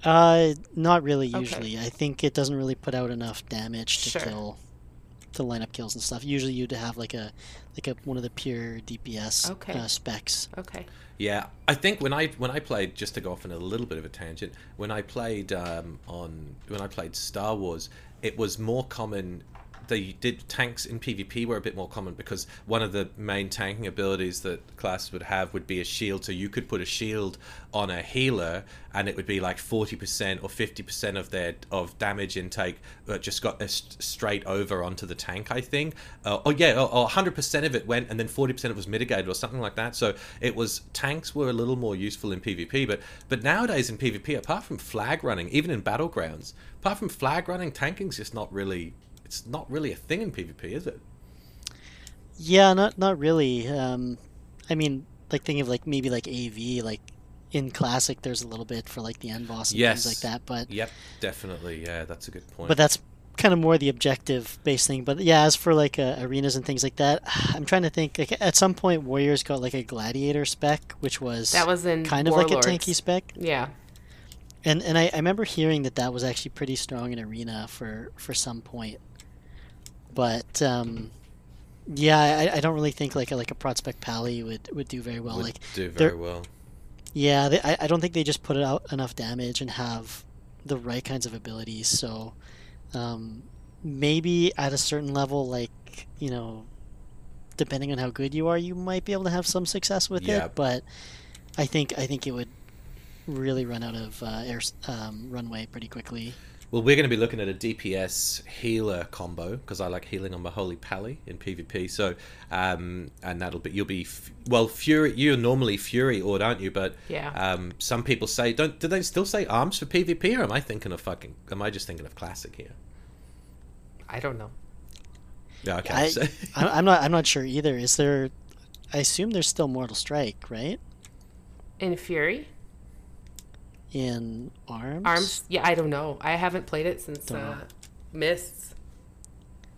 Uh, not really. Okay. Usually, I think it doesn't really put out enough damage to Sure. kill, to line up kills and stuff. Usually, you'd have like a like a one of the pure DPS Okay. uh, specs. Okay. Yeah, I think when I when I played just to go off on a little bit of a tangent, when I played um, on when I played Star Wars, it was more common. They did tanks in PvP were a bit more common because one of the main tanking abilities that class would have would be a shield. So you could put a shield on a healer, and it would be like forty percent or fifty percent of their of damage intake uh, just got st- straight over onto the tank. I think. Uh, oh yeah, or hundred percent of it went, and then forty percent of it was mitigated or something like that. So it was tanks were a little more useful in PvP, but but nowadays in PvP, apart from flag running, even in battlegrounds, apart from flag running, tanking's just not really. It's not really a thing in PvP, is it? Yeah, not not really. Um, I mean, like thinking of like maybe like AV, like in classic, there's a little bit for like the end boss and Yes. things like that, but Yep, definitely. Yeah, that's a good point. but that's kind of more the objective based thing. But yeah, as for like uh, arenas and things like that, I'm trying to think. Like at some point, Warriors got like a gladiator spec, which was That was in kind of Warlords. like a tanky spec. Yeah. And and I, I remember hearing that that was actually pretty strong in arena for for some point. But um, yeah, I, I don't really think like a, like a prot spec pally would would do very well. Would like do very well. yeah, they, I I don't think they just put out enough damage and have the right kinds of abilities. So um, maybe at a certain level, like you know, depending on how good you are, you might be able to have some success with Yeah. it. But I think I think it would really run out of uh, air um, runway pretty quickly. Well, we're going to be looking at a DPS healer combo because I like healing on my holy pally in PvP. So, um, and that'll be you'll be f- well fury. You're normally fury or aren't you? But Yeah. um, some people say don't. Do they still say arms for PvP or am I thinking of fucking? Am I just thinking of classic here? I don't know. Yeah. Okay. I, so- I'm not I'm not sure either. Is there? I assume there's still Mortal Strike, right? In Fury? In Arms. Arms? Yeah, I don't know. I haven't played it since Don't know. uh, Mists.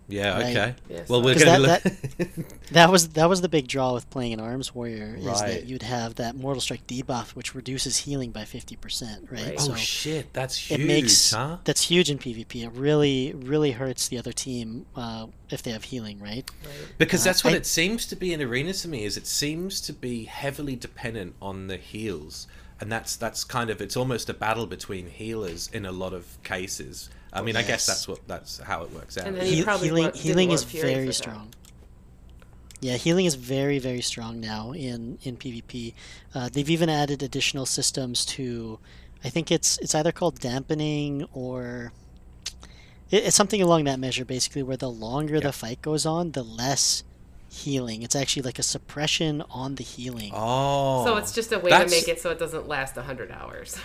yeah. Right. Okay. Yeah, well, we're 'Cause going to that- look- That was that was the big draw with playing an Arms Warrior is Right. that you'd have that Mortal Strike debuff, which reduces healing by fifty percent, right? Right. oh So shit! That's it huge, makes huh? that's huge in PvP. It really really hurts the other team uh, if they have healing, right? Right. Because Uh, that's what I- it seems to be in arenas to me. Is it seems to be heavily dependent on the heals, and that's that's kind of it's almost a battle between healers in a lot of cases. I mean, I guess that's what that's how it works out. And then you Heal- healing want- healing is Fury very that. strong. Yeah, healing is very very strong now in in PvP. Uh, they've even added additional systems to, I think it's it's either called dampening or. it- It's something along that measure, basically, where the longer Yeah. the fight goes on, the less healing. It's actually like a suppression on the healing. oh, So it's just a way that's- to make it so it doesn't last 100 hours.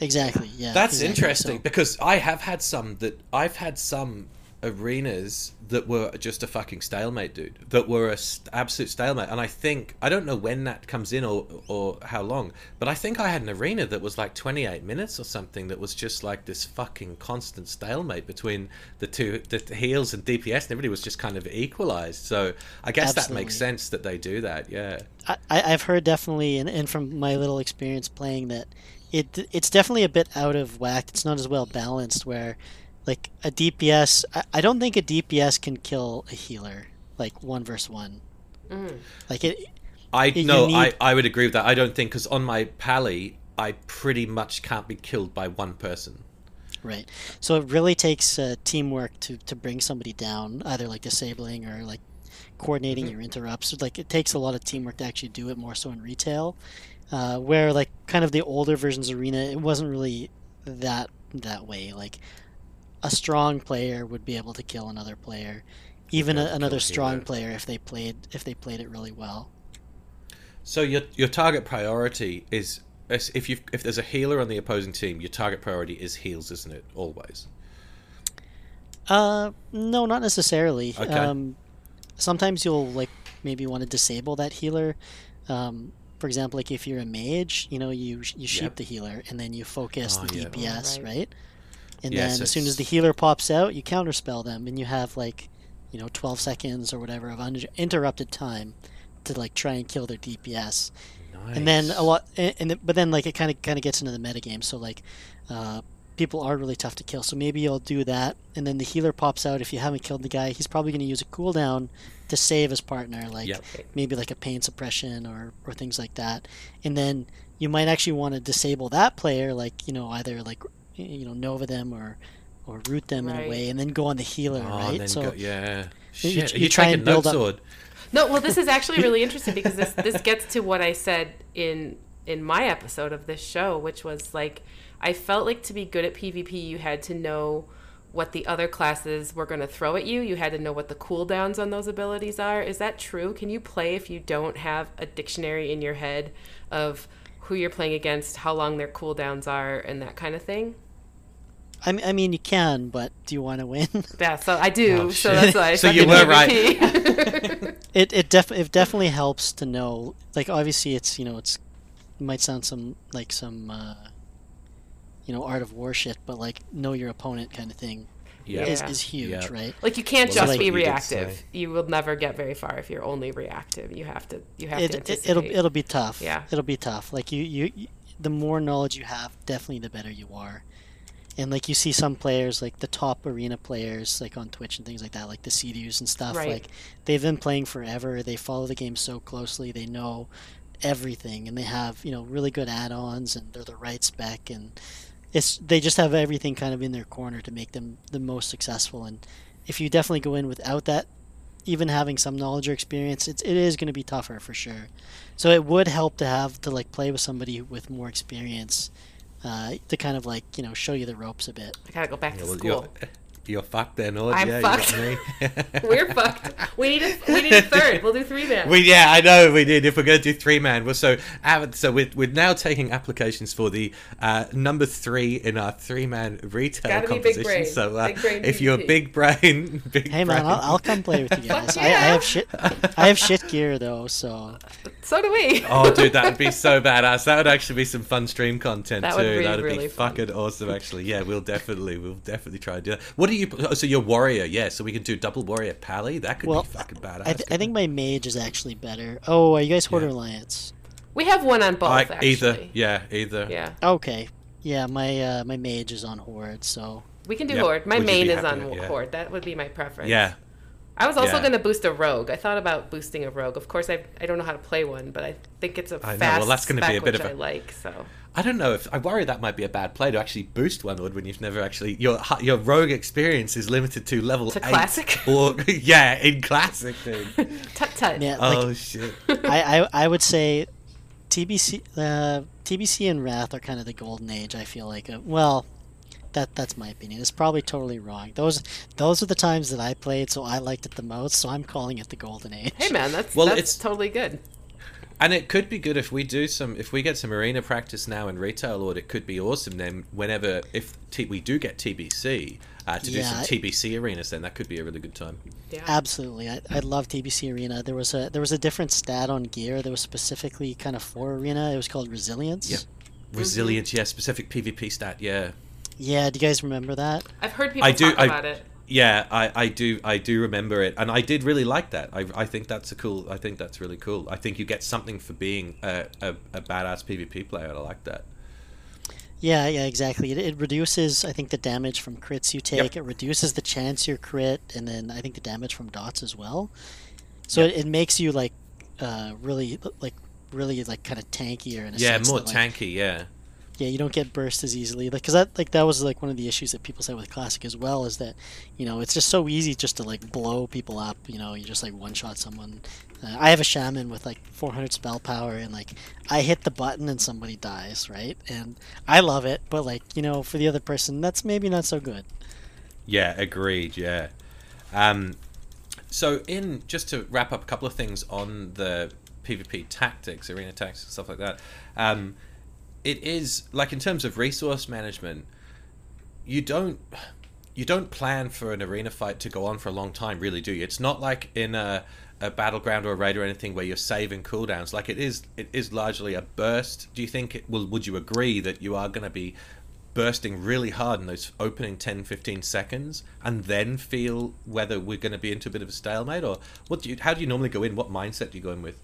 Exactly. Yeah. That's exactly. interesting So- because I have had some that I've had some arenas that were just a fucking stalemate, dude. That were a st- absolute stalemate, and I think I don't know when that comes in or or how long, but I think I had an arena that was like 28 minutes or something that was just like this fucking constant stalemate between the two the heals and DPS, and everybody was just kind of equalized. So I guess that makes sense that they do that. Yeah. I- I've heard definitely, and, and from my little experience playing, that it it's definitely a bit out of whack. It's not as well balanced. Where, like a DPS, I, I don't think a DPS can kill a healer like one versus one. Mm. Like it, I You no, I, need- I would agree with that. I don't think because on my pally, I pretty much can't be killed by one person. right? So it really takes uh, teamwork to to bring somebody down, either like disabling or like coordinating Mm-hmm. your interrupts. Like it takes a lot of teamwork to actually do it more so in retail, uh, where like kind of the older versions of arena, it wasn't really that that way. Like a strong player would be able to kill another player, even able a, another strong healer. player if they played if they played it really well. So your your target priority is if you if there's a healer on the opposing team, your target priority is heals, isn't it? Always. Uh, no, not necessarily. Okay. Um, sometimes you'll like maybe want to disable that healer. Um, for example, like if you're a mage, you know, you you sheep Yep. the healer and then you focus Oh, the yeah. DPS, Oh, right. right. And Yeah, then so as soon as the healer pops out, you counterspell them, and you have like, you know, 12 seconds or whatever of uninterrupted time to like try and kill their DPS. Nice. and then a lot and, and but then like it kind of kind of gets into the metagame so like uh, people are really tough to kill so maybe you'll do that and then the healer pops out if you haven't killed the guy he's probably going to use a cooldown to save his partner like Yep. maybe like a pain suppression or or things like that and then you might actually want to disable that player like you know either like you know nova them or or root them in a way and then go on the healer Oh, right then so go, yeah. you- Shit, you are you try taking and build notes, up- Sword? No, well, this is actually really interesting because this this gets to what I said in in my episode of this show, which was like I felt like to be good at PvP, you had to know what the other classes were going to throw at you. You had to know what the cooldowns on those abilities are. Is that true? Can you play if you don't have a dictionary in your head of who you're playing against, how long their cooldowns are, and that kind of thing? I mean, I mean you can but do you want to win Yeah, so I do. Oh, so that's why I So you were right. It it def it definitely helps to know. Like obviously, it's you know it's it might sound some like some uh, you know art of war shit, but like know your opponent kind of thing Yeah. is is huge, Yeah. right? Like you can't Well, just that's be what you reactive. You will never get very far if you're only reactive. You have to. You have to It, it anticipate. it'll it'll be tough. Yeah. it'll be tough. Like you, you you the more knowledge you have, definitely the better you are. And like you see some players, like the top arena players, like on Twitch and things like that, like the Cdews and stuff. Right. Like they've been playing forever. They follow the game so closely. They know everything, and they have you know really good add-ons, and they're the right spec, and it's they just have everything kind of in their corner to make them the most successful. And if you definitely go in without that, even having some knowledge or experience, it's, it is going to be tougher for sure. So it would help to have to like play with somebody with more experience uh, to kind of like you know show you the ropes a bit. I gotta go back Yeah, to well, school. You're, you're fucked then, or I'm yeah, fucked. me. We're fucked. We need a we need a third. We'll do three man. We yeah, I know we did. If we're going to do three man, well, so so we're, we're now taking applications for the uh, number three in our three man retail Gotta composition. So uh, if you're PvP. big brain, big Hey man, brain. I'll, I'll come play with you guys. Fuck I, I have shit. I have shit gear though, so so do we. Oh, dude, that would be so badass. That would actually be some fun stream content That too. would be That'd really be fun. fucking awesome. Actually, yeah, we'll definitely, we'll definitely try and do that. What do you? oh, So you're warrior, yeah. So we can do double warrior pally. That could well, be fucking badass. I, th- I think my mage is actually better. Oh, are you guys Hoarder Yeah. Alliance? We have one on both. I, actually. either, yeah, either. Yeah. Okay, yeah, my uh, my mage is on Horde, so We can do Yep. horde. My Would main is on with- yeah. horde. That would be my preference. Yeah, I was also Yeah. going to boost a rogue. I thought about boosting a rogue. Of course, I, I don't know how to play one, but I think it's a I know. fast Well, that's gonna be a bit of a- I like. So I don't know if I worry that might be a bad play to actually boost one wood when you've never actually your your rogue experience is limited to level To eight classic? or yeah in classic dude. tut tut. yeah, like oh shit. I, I I would say TBC uh, TBC and Wrath are kind of the golden age. I feel like. Uh, well, that that's my opinion. It's probably totally wrong. Those those are the times that I played, so I liked it the most. So I'm calling it the golden age. Hey man, that's Well, that's it's- totally good. And it could be good if we do some, if we get some arena practice now in retail, Lord. It could be awesome. Then, whenever if t- we do get TBC uh, to do some TBC arenas, then that could be a really good time. Yeah. Absolutely, I, I love TBC Arena. There was a there was a different stat on gear that was specifically kind of for Arena. It was called Resilience. Yeah. Resilience, yeah, specific PvP stat, yeah, Yeah, do you guys remember that? I've heard people I do- talk I- about it. Yeah. I, I do, I do remember it, and I did really like that. I, I think that's a cool. I think that's really cool. I think you get something for being a, a, a badass PvP player. I like that. Yeah, yeah, exactly. It, it reduces, I think, the damage from crits you take. Yep. It reduces the chance you crit, and then I think the damage from dots as well. So it, it makes you like uh, really, like really, like kind of tankier in a Yeah, sense. more that, like, tanky. Yeah, yeah, you don't get burst as easily. Like, cause that like that was like one of the issues that people said with classic as well is that you know it's just so easy just to like blow people up. You know, you just like one shot someone. Uh, I have a shaman with like 400 spell power, and like I hit the button and somebody dies, right? And I love it, but like you know, for the other person, that's maybe not so good. Yeah, agreed. Yeah. Um, so, in just to wrap up a couple of things on the PvP tactics, arena tactics, stuff like that. Um, it is like in terms of resource management, you don't you don't plan for an arena fight to go on for a long time, really, do you? It's not like in a, a battleground or a raid or anything where you're saving cooldowns. Like it is, it is largely a burst. Do you think? It, well, would you agree that you are going to be bursting really hard in those opening 10 15 seconds and then feel whether we're going to be into a bit of a stalemate or what do you how do you normally go in what mindset do you go in with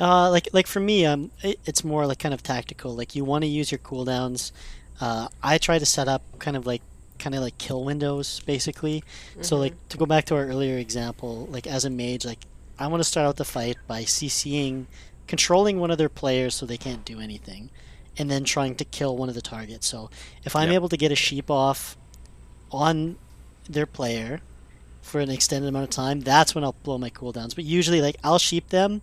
uh, like like for me um it, it's more like kind of tactical like you want to use your cooldowns uh, i try to set up kind of like kind of like kill windows basically mm-hmm. so like to go back to our earlier example like as a mage like i want to start out the fight by ccing controlling one of their players so they can't do anything and then trying to kill one of the targets. So if I'm yep. able to get a sheep off on their player for an extended amount of time, that's when I'll blow my cooldowns. But usually, like I'll sheep them,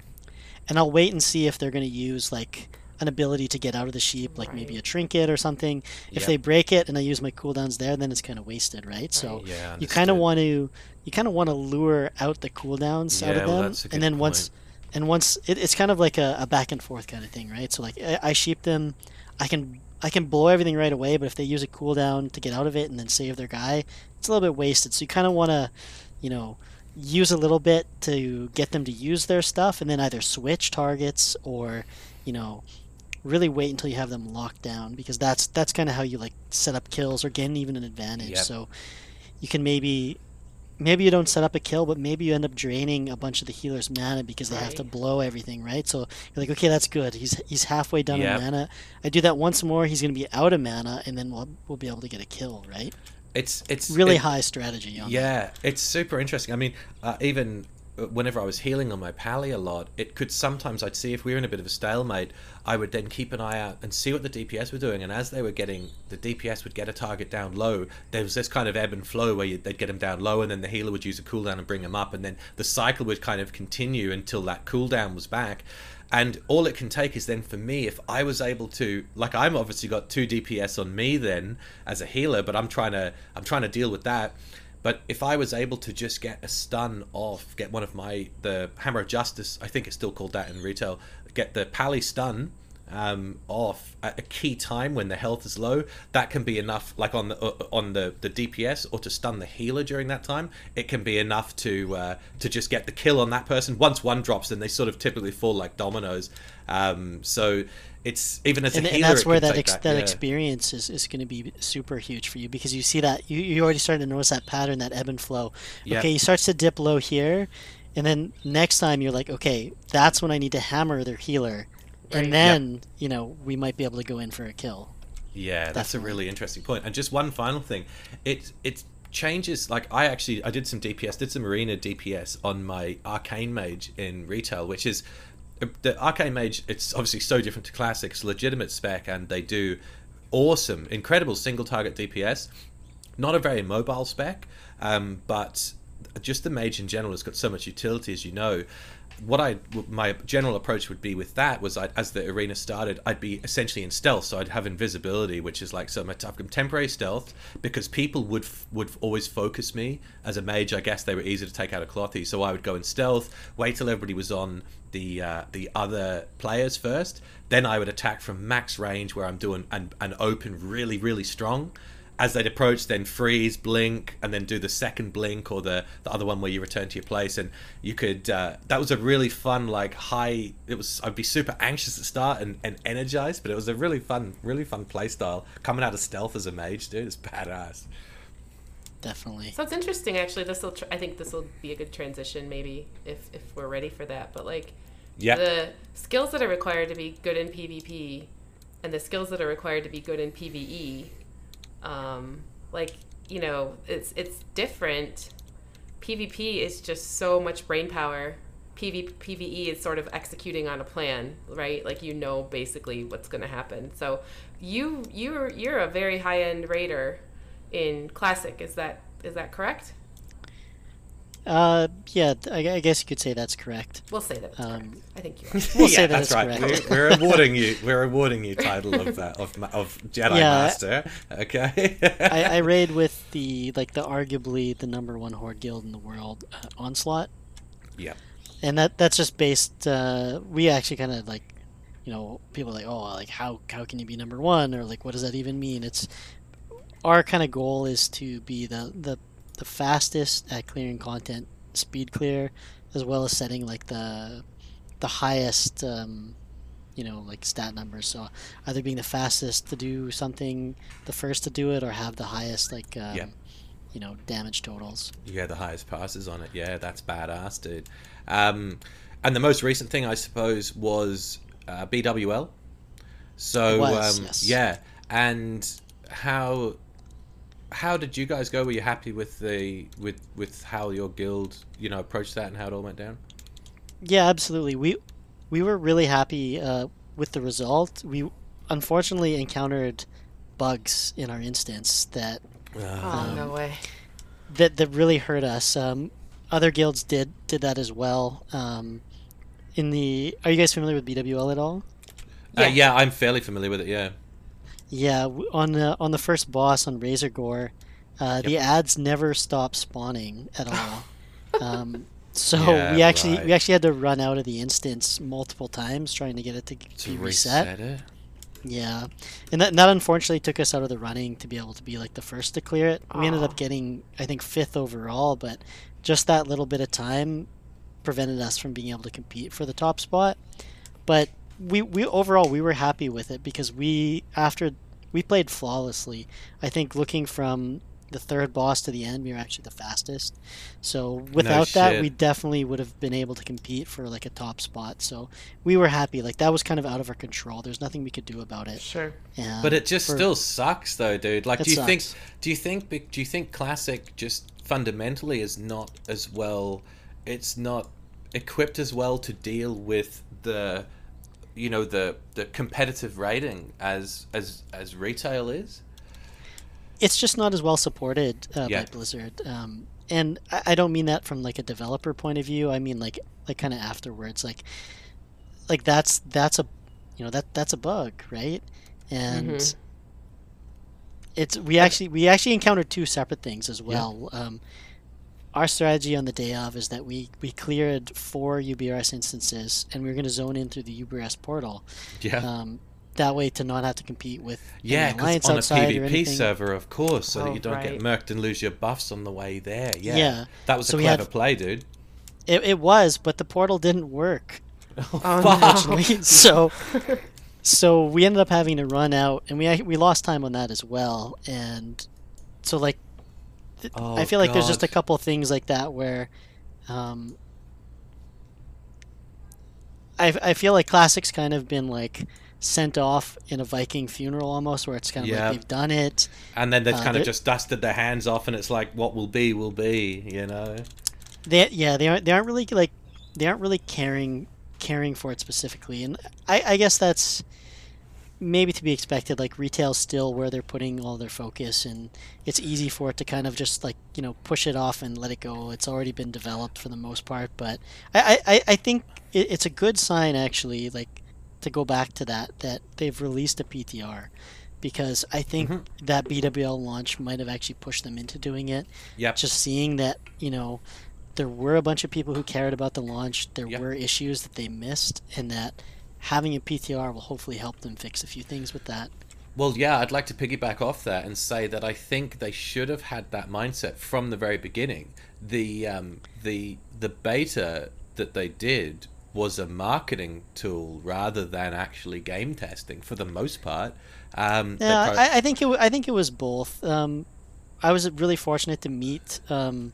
and I'll wait and see if they're going to use like an ability to get out of the sheep, like right. maybe a trinket or something. If yep. they break it and I use my cooldowns there, then it's kind of wasted, right? right. So yeah, you kind of want to you kind of want to lure out the cooldowns yeah, out of them, well, and then point. once and once it, it's kind of like a, a, back and forth kind of thing, right? So like I, I sheep them, I can I can blow everything right away, but if they use a cooldown to get out of it and then save their guy, it's a little bit wasted. So you kind of want to, you know, use a little bit to get them to use their stuff, and then either switch targets or, you know, really wait until you have them locked down because that's that's kind of how you like set up kills or gain even an advantage. Yep. So you can maybe maybe you don't set up a kill, but maybe you end up draining a bunch of the healer's mana because they right. have to blow everything, right? So you're like, okay, that's good. He's he's halfway done yep. mana. I do that once more, he's going to be out of mana, and then we'll we'll be able to get a kill, right? It's it's really it, high strategy. yeah, that. it's super interesting. I mean, uh, even whenever I was healing on my pally a lot, it could sometimes I'd see if we were in a bit of a stalemate, I would then keep an eye out and see what the DPS were doing. And as they were getting, the DPS would get a target down low. There was this kind of ebb and flow where you, they'd get them down low, and then the healer would use a cooldown and bring them up, and then the cycle would kind of continue until that cooldown was back. And all it can take is then for me, if I was able to, like I'm obviously got two DPS on me then as a healer, but I'm trying to, I'm trying to deal with that. But if I was able to just get a stun off, get one of my the Hammer of Justice, I think it's still called that in retail, get the Pally stun um, off at a key time when the health is low, that can be enough. Like on the uh, on the, the DPS or to stun the healer during that time, it can be enough to uh, to just get the kill on that person. Once one drops, then they sort of typically fall like dominoes. Um, so it's even as a healer, and that's where that ex- that, that yeah. experience is, is going to be super huge for you because you see that you you already started to notice that pattern, that ebb and flow. Yep. Okay, he starts to dip low here, and then next time you're like, okay, that's when I need to hammer their healer, right. and then yep. you know we might be able to go in for a kill. Yeah, Definitely. that's a really interesting point. And just one final thing, it it changes. Like I actually I did some DPS, did some arena DPS on my arcane mage in retail, which is the arcane mage it's obviously so different to classics legitimate spec and they do awesome incredible single target dps not a very mobile spec um, but just the mage in general has got so much utility as you know what I my general approach would be with that was I'd, as the arena started, I'd be essentially in stealth, so I'd have invisibility, which is like so my temporary stealth because people would would always focus me as a mage. I guess they were easy to take out of clothy, so I would go in stealth, wait till everybody was on the uh, the other players first, then I would attack from max range where I'm doing an, an open really really strong as they'd approach, then freeze, blink, and then do the second blink or the, the other one where you return to your place. And you could, uh, that was a really fun, like high, it was, I'd be super anxious at start and, and energized, but it was a really fun, really fun play style. Coming out of stealth as a mage, dude, is badass. Definitely. So it's interesting, actually. This will, tr- I think this will be a good transition, maybe, if, if we're ready for that. But like, yeah. the skills that are required to be good in PvP and the skills that are required to be good in PvE um, like you know, it's it's different. PvP is just so much brain power. PV, PVE is sort of executing on a plan, right? Like you know basically what's going to happen. So you you're you're a very high end raider in classic. Is that is that correct? Uh, yeah, I, I, guess you could say that's correct. We'll say that. Um, I think you. Are. We'll yeah, say that that's right. We're, we're, awarding you. We're awarding you title of uh, of of Jedi yeah, Master. Okay. I, I raid with the like the arguably the number one horde guild in the world, uh, Onslaught. Yeah. And that that's just based. Uh, we actually kind of like you know, people are like, oh, like how how can you be number one, or like what does that even mean? It's our kind of goal is to be the the the fastest at clearing content, speed clear, as well as setting like the the highest. Um, you know, like stat numbers. So either being the fastest to do something, the first to do it, or have the highest like um, Yeah. you know damage totals. You get the highest passes on it. Yeah, that's badass, dude. Um, and the most recent thing, I suppose, was uh, BWL. So was, um, yes. yeah, and how how did you guys go? Were you happy with the with with how your guild you know approached that and how it all went down? Yeah, absolutely. We we were really happy uh, with the result. We unfortunately encountered bugs in our instance that Oh Um, no way. that that really hurt us. Um, other guilds did did that as well. Um, in the, are you guys familiar with BWL at all? Uh, Yeah. yeah, I'm fairly familiar with it. Yeah. Yeah, on the on the first boss on Razorgore, uh, the ads never stop spawning at all. um, so Yeah, we actually right. we actually had to run out of the instance multiple times trying to get it to, To be reset. reset it. Yeah, and that, and that unfortunately took us out of the running to be able to be like the first to clear it. We ended up getting I think fifth overall, but just that little bit of time prevented us from being able to compete for the top spot. But we we overall we were happy with it because we after we played flawlessly. I think looking from the third boss to the end, we were actually the fastest. So without that, we definitely would have been able to compete for like a top spot. So we were happy. Like that was kind of out of our control. There's nothing we could do about it. Sure. Um, But it just for- still sucks, though, dude. Like, do you think? Do you think? Do you think classic just fundamentally is not as well? It's not equipped as well to deal with the, you know, the the competitive rating as as as retail is. it's just not as well supported uh, Yeah. by Blizzard. Um, and I, I don't mean that from like a developer point of view. I mean like like kind of afterwards, like like that's that's a you know that that's a bug, right? And Mhm. it's we actually we actually encountered two separate things as well. Um, our strategy on the day of is that we we cleared four UBRS instances, and we were going to zone in through the UBRS portal. Yeah. Um, that way to not have to compete with any yeah, 'cause alliance on a outside or PvP anything. server, of course, so that Oh, you don't get right. murked and lose your buffs on the way there. Yeah, Yeah. that was So a we had- clever play, dude. It, it was, but the portal didn't work. Oh, Unfortunately, so so we ended up having to run out, and we we lost time on that as well. And so like, th- Oh, I feel like there's just a couple things like that where, um, I I feel like classics kind of been like sent off in a Viking funeral almost, where it's kind of Yeah. like they've done it. And then they've Uh, kind of just dusted their hands off, and it's like, what will be, will be. You know. They yeah they aren't they aren't really like they aren't really caring caring for it specifically, and I I guess that's maybe to be expected. Like retail's still where they're putting all their focus, and it's easy for it to kind of just like you know push it off and let it go. It's already been developed for the most part, but I I, I- think it's a good sign actually. Like to go back to that that they've released a PTR. Because I think Mhm. that BWL launch might have actually pushed them into doing it Yep. just seeing that you know there were a bunch of people who cared about the launch there Yep. were issues that they missed and that having a ptr will hopefully help them fix a few things with that Well, yeah, I'd like to piggyback off that and say that I think they should have had that mindset from the very beginning. The um, the the beta that they did was a marketing tool rather than actually game testing for the most part. Um, yeah pro- I, I think it i think it was both um, i was really fortunate to meet um,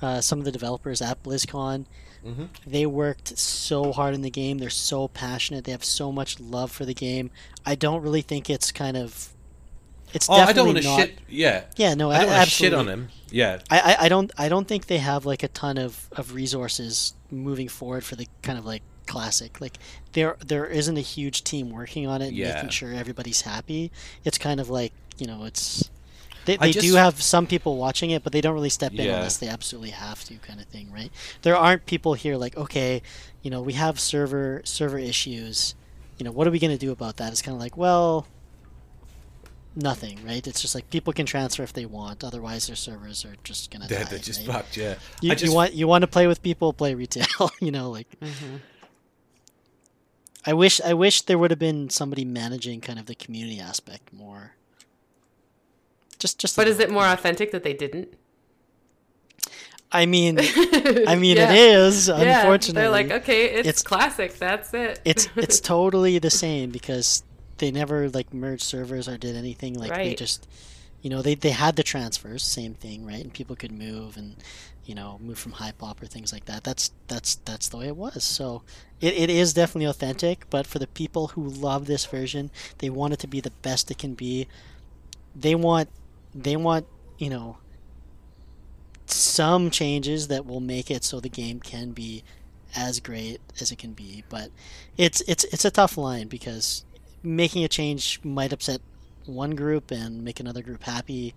uh, some of the developers at blizzcon Mhm. they worked so hard in the game they're so passionate they have so much love for the game i don't really think it's kind of it's oh, I definitely don't want to not shit. Yeah, yeah no I don't want to shit on him. Yeah, I, I, I don't I don't think they have like a ton of, of resources moving forward for the kind of like classic. Like there there isn't a huge team working on it and Yeah. making sure everybody's happy. It's kind of like, you know, it's they, I they do have some people watching it, but they don't really step in Yeah. unless they absolutely have to kind of thing, right? There aren't people here like, okay, you know, we have server server issues. You know, what are we gonna do about that? It's kinda like, well, nothing, right? It's just like people can transfer if they want. Otherwise, their servers are just gonna they're, die. they're just right? fucked. Yeah, You, just you want you want to play with people, play retail. you know, like Mhm. I wish I wish there would have been somebody managing kind of the community aspect more. Just just. But is it more authentic that they didn't? I mean, I mean Yeah. it is. Yeah, Unfortunately, they're like, okay, it's, It's- classic. That's it. it's it's totally the same because they never like merged servers or did anything like they just you know they, they had the transfers same thing right and people could move and you know move from high pop or things like that that's that's that's the way it was so it, it is definitely authentic but for the people who love this version they want it to be the best it can be they want they want you know some changes that will make it so the game can be as great as it can be but it's it's it's a tough line because making a change might upset one group and make another group happy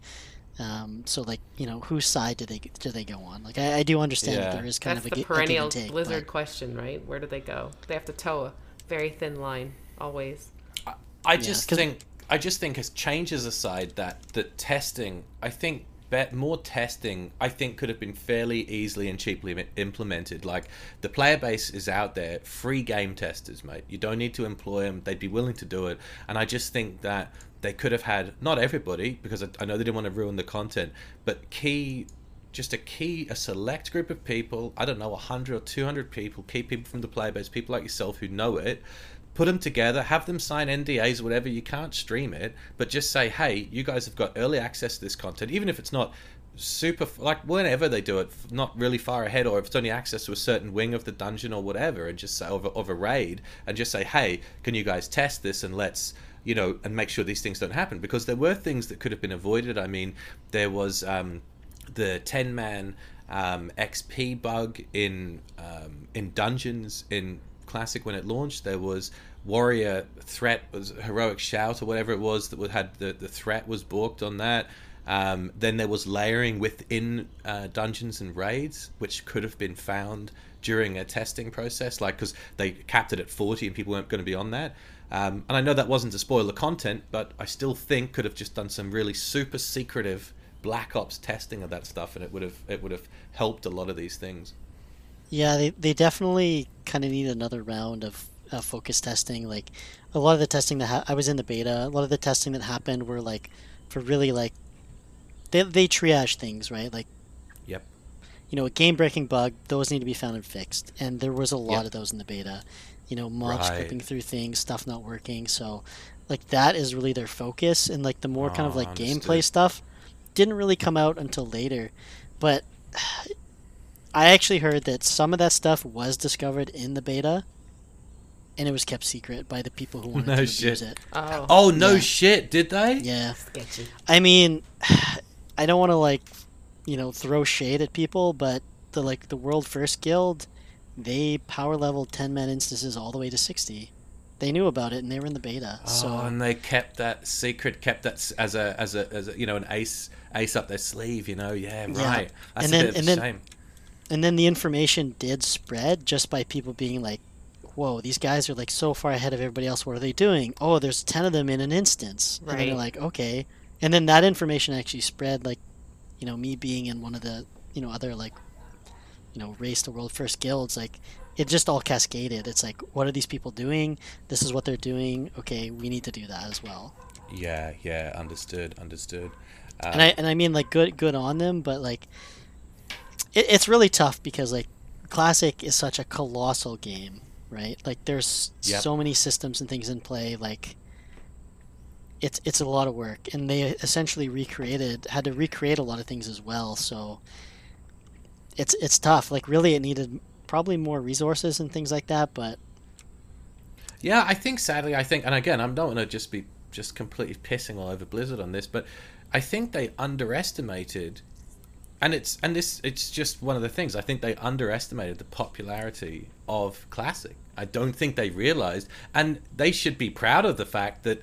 um, so like you know whose side do they do they go on like i, I do understand Yeah. that there is kind That's of a, the gi- a perennial and take, Blizzard but- question, right? Where do they go? They have to toe a very thin line always. I just 'cause- think I just think as changes aside that that testing I think bet more testing I think could have been fairly easily and cheaply implemented. Like the player base is out there free game testers mate. You don't need to employ them they'd be willing to do it. And I just think that they could have had not everybody because I, I know they didn't want to ruin the content but key just a key a select group of people i don't know 100 or 200 people key people from the player base people like yourself who know it put them together have them sign ndas or whatever you can't stream it but just say hey you guys have got early access to this content even if it's not super like whenever they do it not really far ahead or if it's only access to a certain wing of the dungeon or whatever and just say of a, of a raid and just say hey can you guys test this and let's you know and make sure these things don't happen because there were things that could have been avoided. I mean there was um the 10 man um, XP bug in um, in dungeons in classic when it launched there was warrior threat was heroic shout or whatever it was that would had the, the threat was balked on that. Um, then there was layering within uh, dungeons and raids which could have been found during a testing process like because they capped it at 40 and people weren't going to be on that. Um, and I know that wasn't to spoil the content but I still think could have just done some really super secretive black ops testing of that stuff and it would have it would have helped a lot of these things Yeah, they, they definitely kind of need another round of uh, focus testing. Like a lot of the testing that ha- I was in the beta, a lot of the testing that happened were like for really like they they triage things, right? Like yep you know, a game breaking bug, those need to be found and fixed. And there was a lot Yep. of those in the beta. You know, mobs Right. through things, stuff not working. So like that is really their focus and like the more kind of Oh, like understood. gameplay stuff didn't really come out until later. But I actually heard that some of that stuff was discovered in the beta and it was kept secret by the people who wanted No to shit. abuse it. Oh, oh no Yeah. shit did they Yeah. sketchy. I mean, I don't want to like, you know, throw shade at people, but the like the world first guild, they power leveled ten man instances all the way to sixty. They knew about it and they were in the beta. Oh, so oh, and they kept that secret kept that as a as a as a you know an ace ace up their sleeve you know yeah Yeah. right that's And a then- bit of and a then- shame and then the information did spread just by people being like, "Whoa, these guys are like so far ahead of everybody else. What are they doing? Oh, there's ten of them in an instance." Right. And then they're like, "Okay," and then that information actually spread. Like, you know, me being in one of the you know other like, you know, race to world first guilds, like. It just all cascaded. It's like, what are these people doing? This is what they're doing. Okay, we need to do that as well. yeah yeah understood understood uh, and I and I mean like good good on them, but like it, it's really tough because like classic is such a colossal game, right? Like there's Yep. so many systems and things in play. Like it's it's a lot of work, and they essentially recreated had to recreate a lot of things as well. So it's it's tough. Like really, it needed probably more resources and things like that. But Yeah, I think sadly, I think, and again, I'm not going to just be just completely pissing all over Blizzard on this, but I think they underestimated, and it's and this it's just one of the things. I think they underestimated the popularity of Classic. I don't think they realized, and they should be proud of the fact that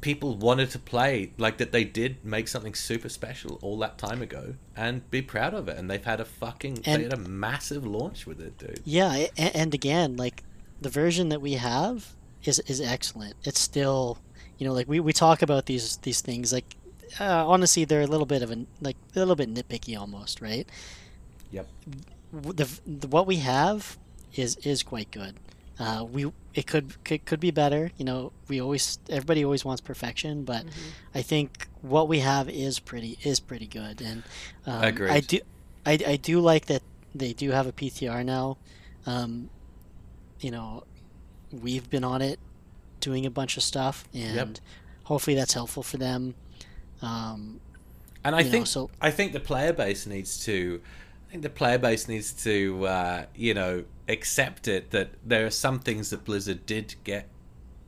people wanted to play like that they did make something super special all that time ago and be proud of it and they've had a fucking And- they had a massive launch with it dude Yeah, and, and again, like the version that we have is is excellent. It's still, you know, like we, we talk about these these things like uh, honestly they're a little bit of a like a little bit nitpicky almost, right? yep The, the what we have is is quite good. Uh, we it could, could could be better. You know, we always everybody always wants perfection, but I think what we have is pretty is pretty good. And um, I Agreed. do I, I do like that they do have a PTR now. Um, you know, we've been on it doing a bunch of stuff, and hopefully that's helpful for them. Um, And I you know, think so- I think the player base needs to I think the player base needs to uh, you know accept it that there are some things that Blizzard did get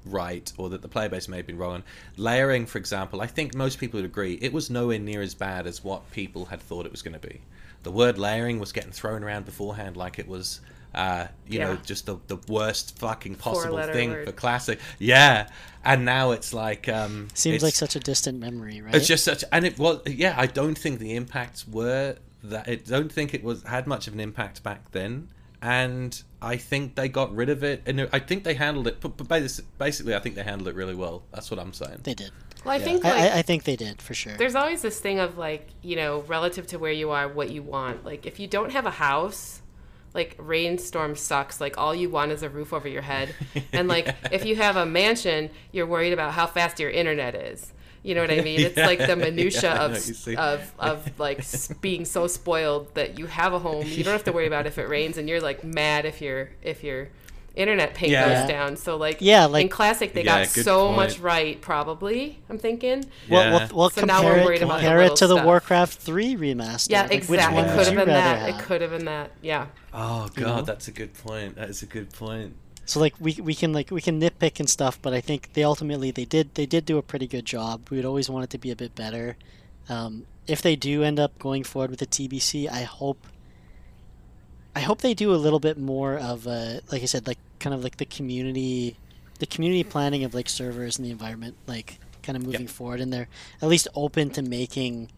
right or that the player base may have been wrong on. Layering, for example, I think most people would agree it was nowhere near as bad as what people had thought it was going to be. The word layering was getting thrown around beforehand like it was uh, you know just the, the worst fucking possible thing word. for classic. Yeah. And now it's like um seems it's- like such a distant memory, right? it's just such, and it was, yeah. I don't think the impacts were that. I don't think it was had much of an impact back then, and I think they got rid of it, and I think they handled it. But, but basically, I think they handled it really well. That's what I'm saying. they did. Well, I Yeah. think like I, I think they did for sure. there's always this thing of like you know relative to where you are what you want like if you don't have a house like rainstorm sucks like all you want is a roof over your head. And like if you have a mansion you're worried about how fast your internet is. You know what i mean? It's like the minutia Yeah, of of of like being so spoiled that you have a home. You don't have to worry about if it rains and you're like mad if your if your internet ping Yeah. goes down so like Yeah, like- in classic they Yeah, got so point. much right probably i'm thinking Well, Yeah. well, well So now compare we're it, about compare it little to the stuff. Warcraft 3 remaster. Yeah, Like, Which exactly. one It could have been that. have? It could have been that. Yeah. Oh god, know? that's a good point. That is a good point. So like we, we can like we can nitpick and stuff, but I think they ultimately they did they did do a pretty good job. We would always want it to be a bit better. Um, if they do end up going forward with the TBC, I hope I hope they do a little bit more of a like I said like kind of like the community the community planning of like servers and the environment like kind of moving forward. And they're at least open to making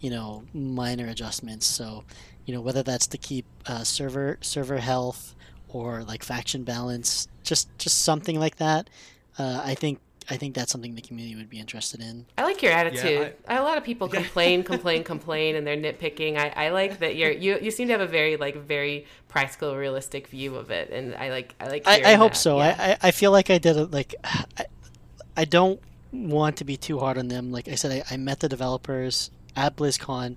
you know minor adjustments. So you know whether that's to keep uh, server server health or like faction balance just just something like that uh, i think i think that's something the community would be interested in I like your attitude. I- a lot of people complain, complain, complain, and they're nitpicking. I, I like that you're you you seem to have a very like very practical, realistic view of it, and I like I like. I, I hope that. so Yeah. I, I i feel like i did it like I, I don't want to be too hard on them like i said I, I met the developers at blizzcon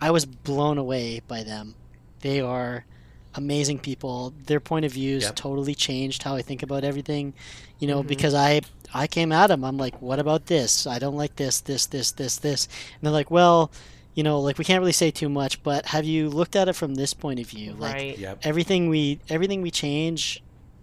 i was blown away by them they are amazing people their point of views Yep. totally changed how i think about everything you know Mhm. because i i came at them i'm like what about this? I don't like this this this this this. And they're like well you know like we can't really say too much but have you looked at it from this point of view? Like right. Yep. everything we everything we change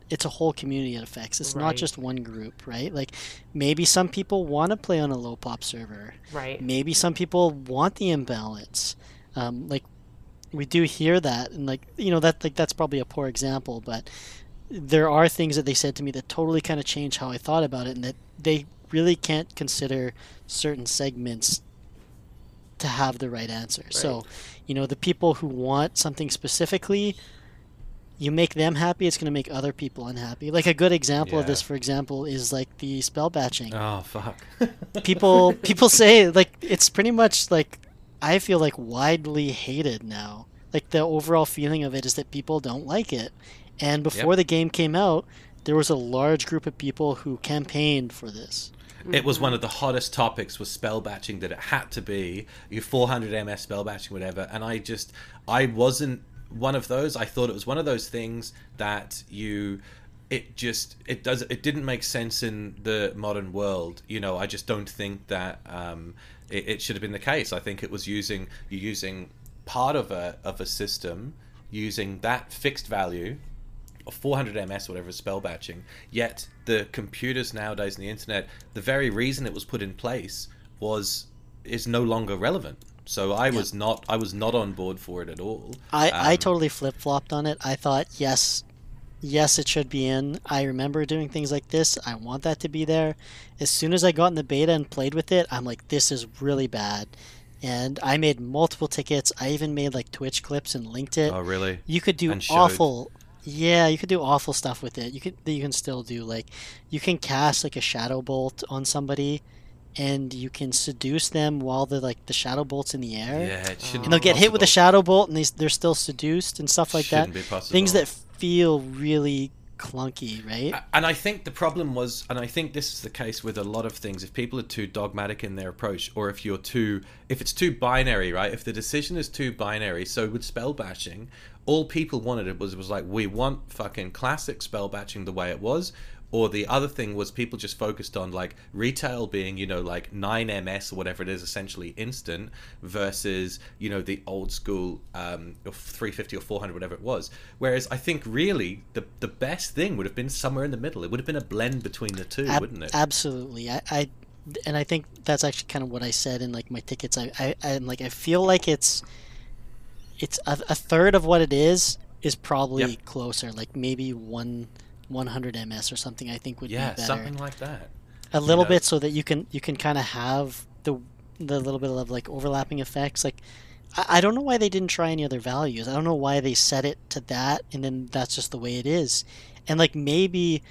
it's a whole community it affects. It's not just one group right? Like maybe some people want to play on a low pop server. Right. maybe some people want the imbalance. Um, like we do hear that and like you know that like that's probably a poor example but there are things that they said to me that totally kind of changed how i thought about it and that they really can't consider certain segments to have the right answer so you know the people who want something specifically you make them happy it's going to make other people unhappy like a good example of this for example is like the spell batching Oh fuck. people people say like it's pretty much like I feel like widely hated now. Like the overall feeling of it is that people don't like it. And before Yep. the game came out, there was a large group of people who campaigned for this. It was one of the hottest topics was spell batching that it had to be your 400 ms spell batching whatever and I just I wasn't one of those I thought it was one of those things that you it just it does it didn't make sense in the modern world you know I just don't think that um it, it should have been the case I think it was using you're using part of a of a system using that fixed value 400 ms whatever spell batching yet the computers nowadays and the internet the very reason it was put in place was is no longer relevant so i was not i was not on board for it at all I, I Um, totally flip flopped on it. I thought, yes, yes, it should be in. I remember doing things like this. I want that to be there. As soon as I got in the beta and played with it, I'm like, this is really bad. And I made multiple tickets. I even made like Twitch clips and linked it. oh really you could do awful yeah you could do awful stuff with it you could you can still do like you can cast like a shadow bolt on somebody and you can seduce them while the like the shadow bolt's in the air yeah it oh. shouldn't and they'll be get hit with a shadow bolt and they, they're still seduced and stuff like Shouldn't that be possible. things that feel really clunky, right? And I think the problem was, and I think this is the case with a lot of things. If people are too dogmatic in their approach, or if you're too, if it's too binary, right? If the decision is too binary, so with spell batching, all people wanted it was was like we want fucking classic spell batching the way it was, or the other thing was people just focused on like retail being you know like 9ms or whatever it is essentially instant versus you know the old school um, 350 or 400 whatever it was whereas i think really the the best thing would have been somewhere in the middle it would have been a blend between the two Ab- wouldn't it Absolutely. I, I and I think that's actually kind of what I said in like my tickets. I, I I'm like I feel like it's it's a, a third of what it is is probably Yep. closer. Like maybe one 100 ms or something. I think would yeah be better. something like that a little know. bit so that you can you can kind of have the the little bit of like overlapping effects like I, I don't know why they didn't try any other values i don't know why they set it to that and then that's just the way it is and like maybe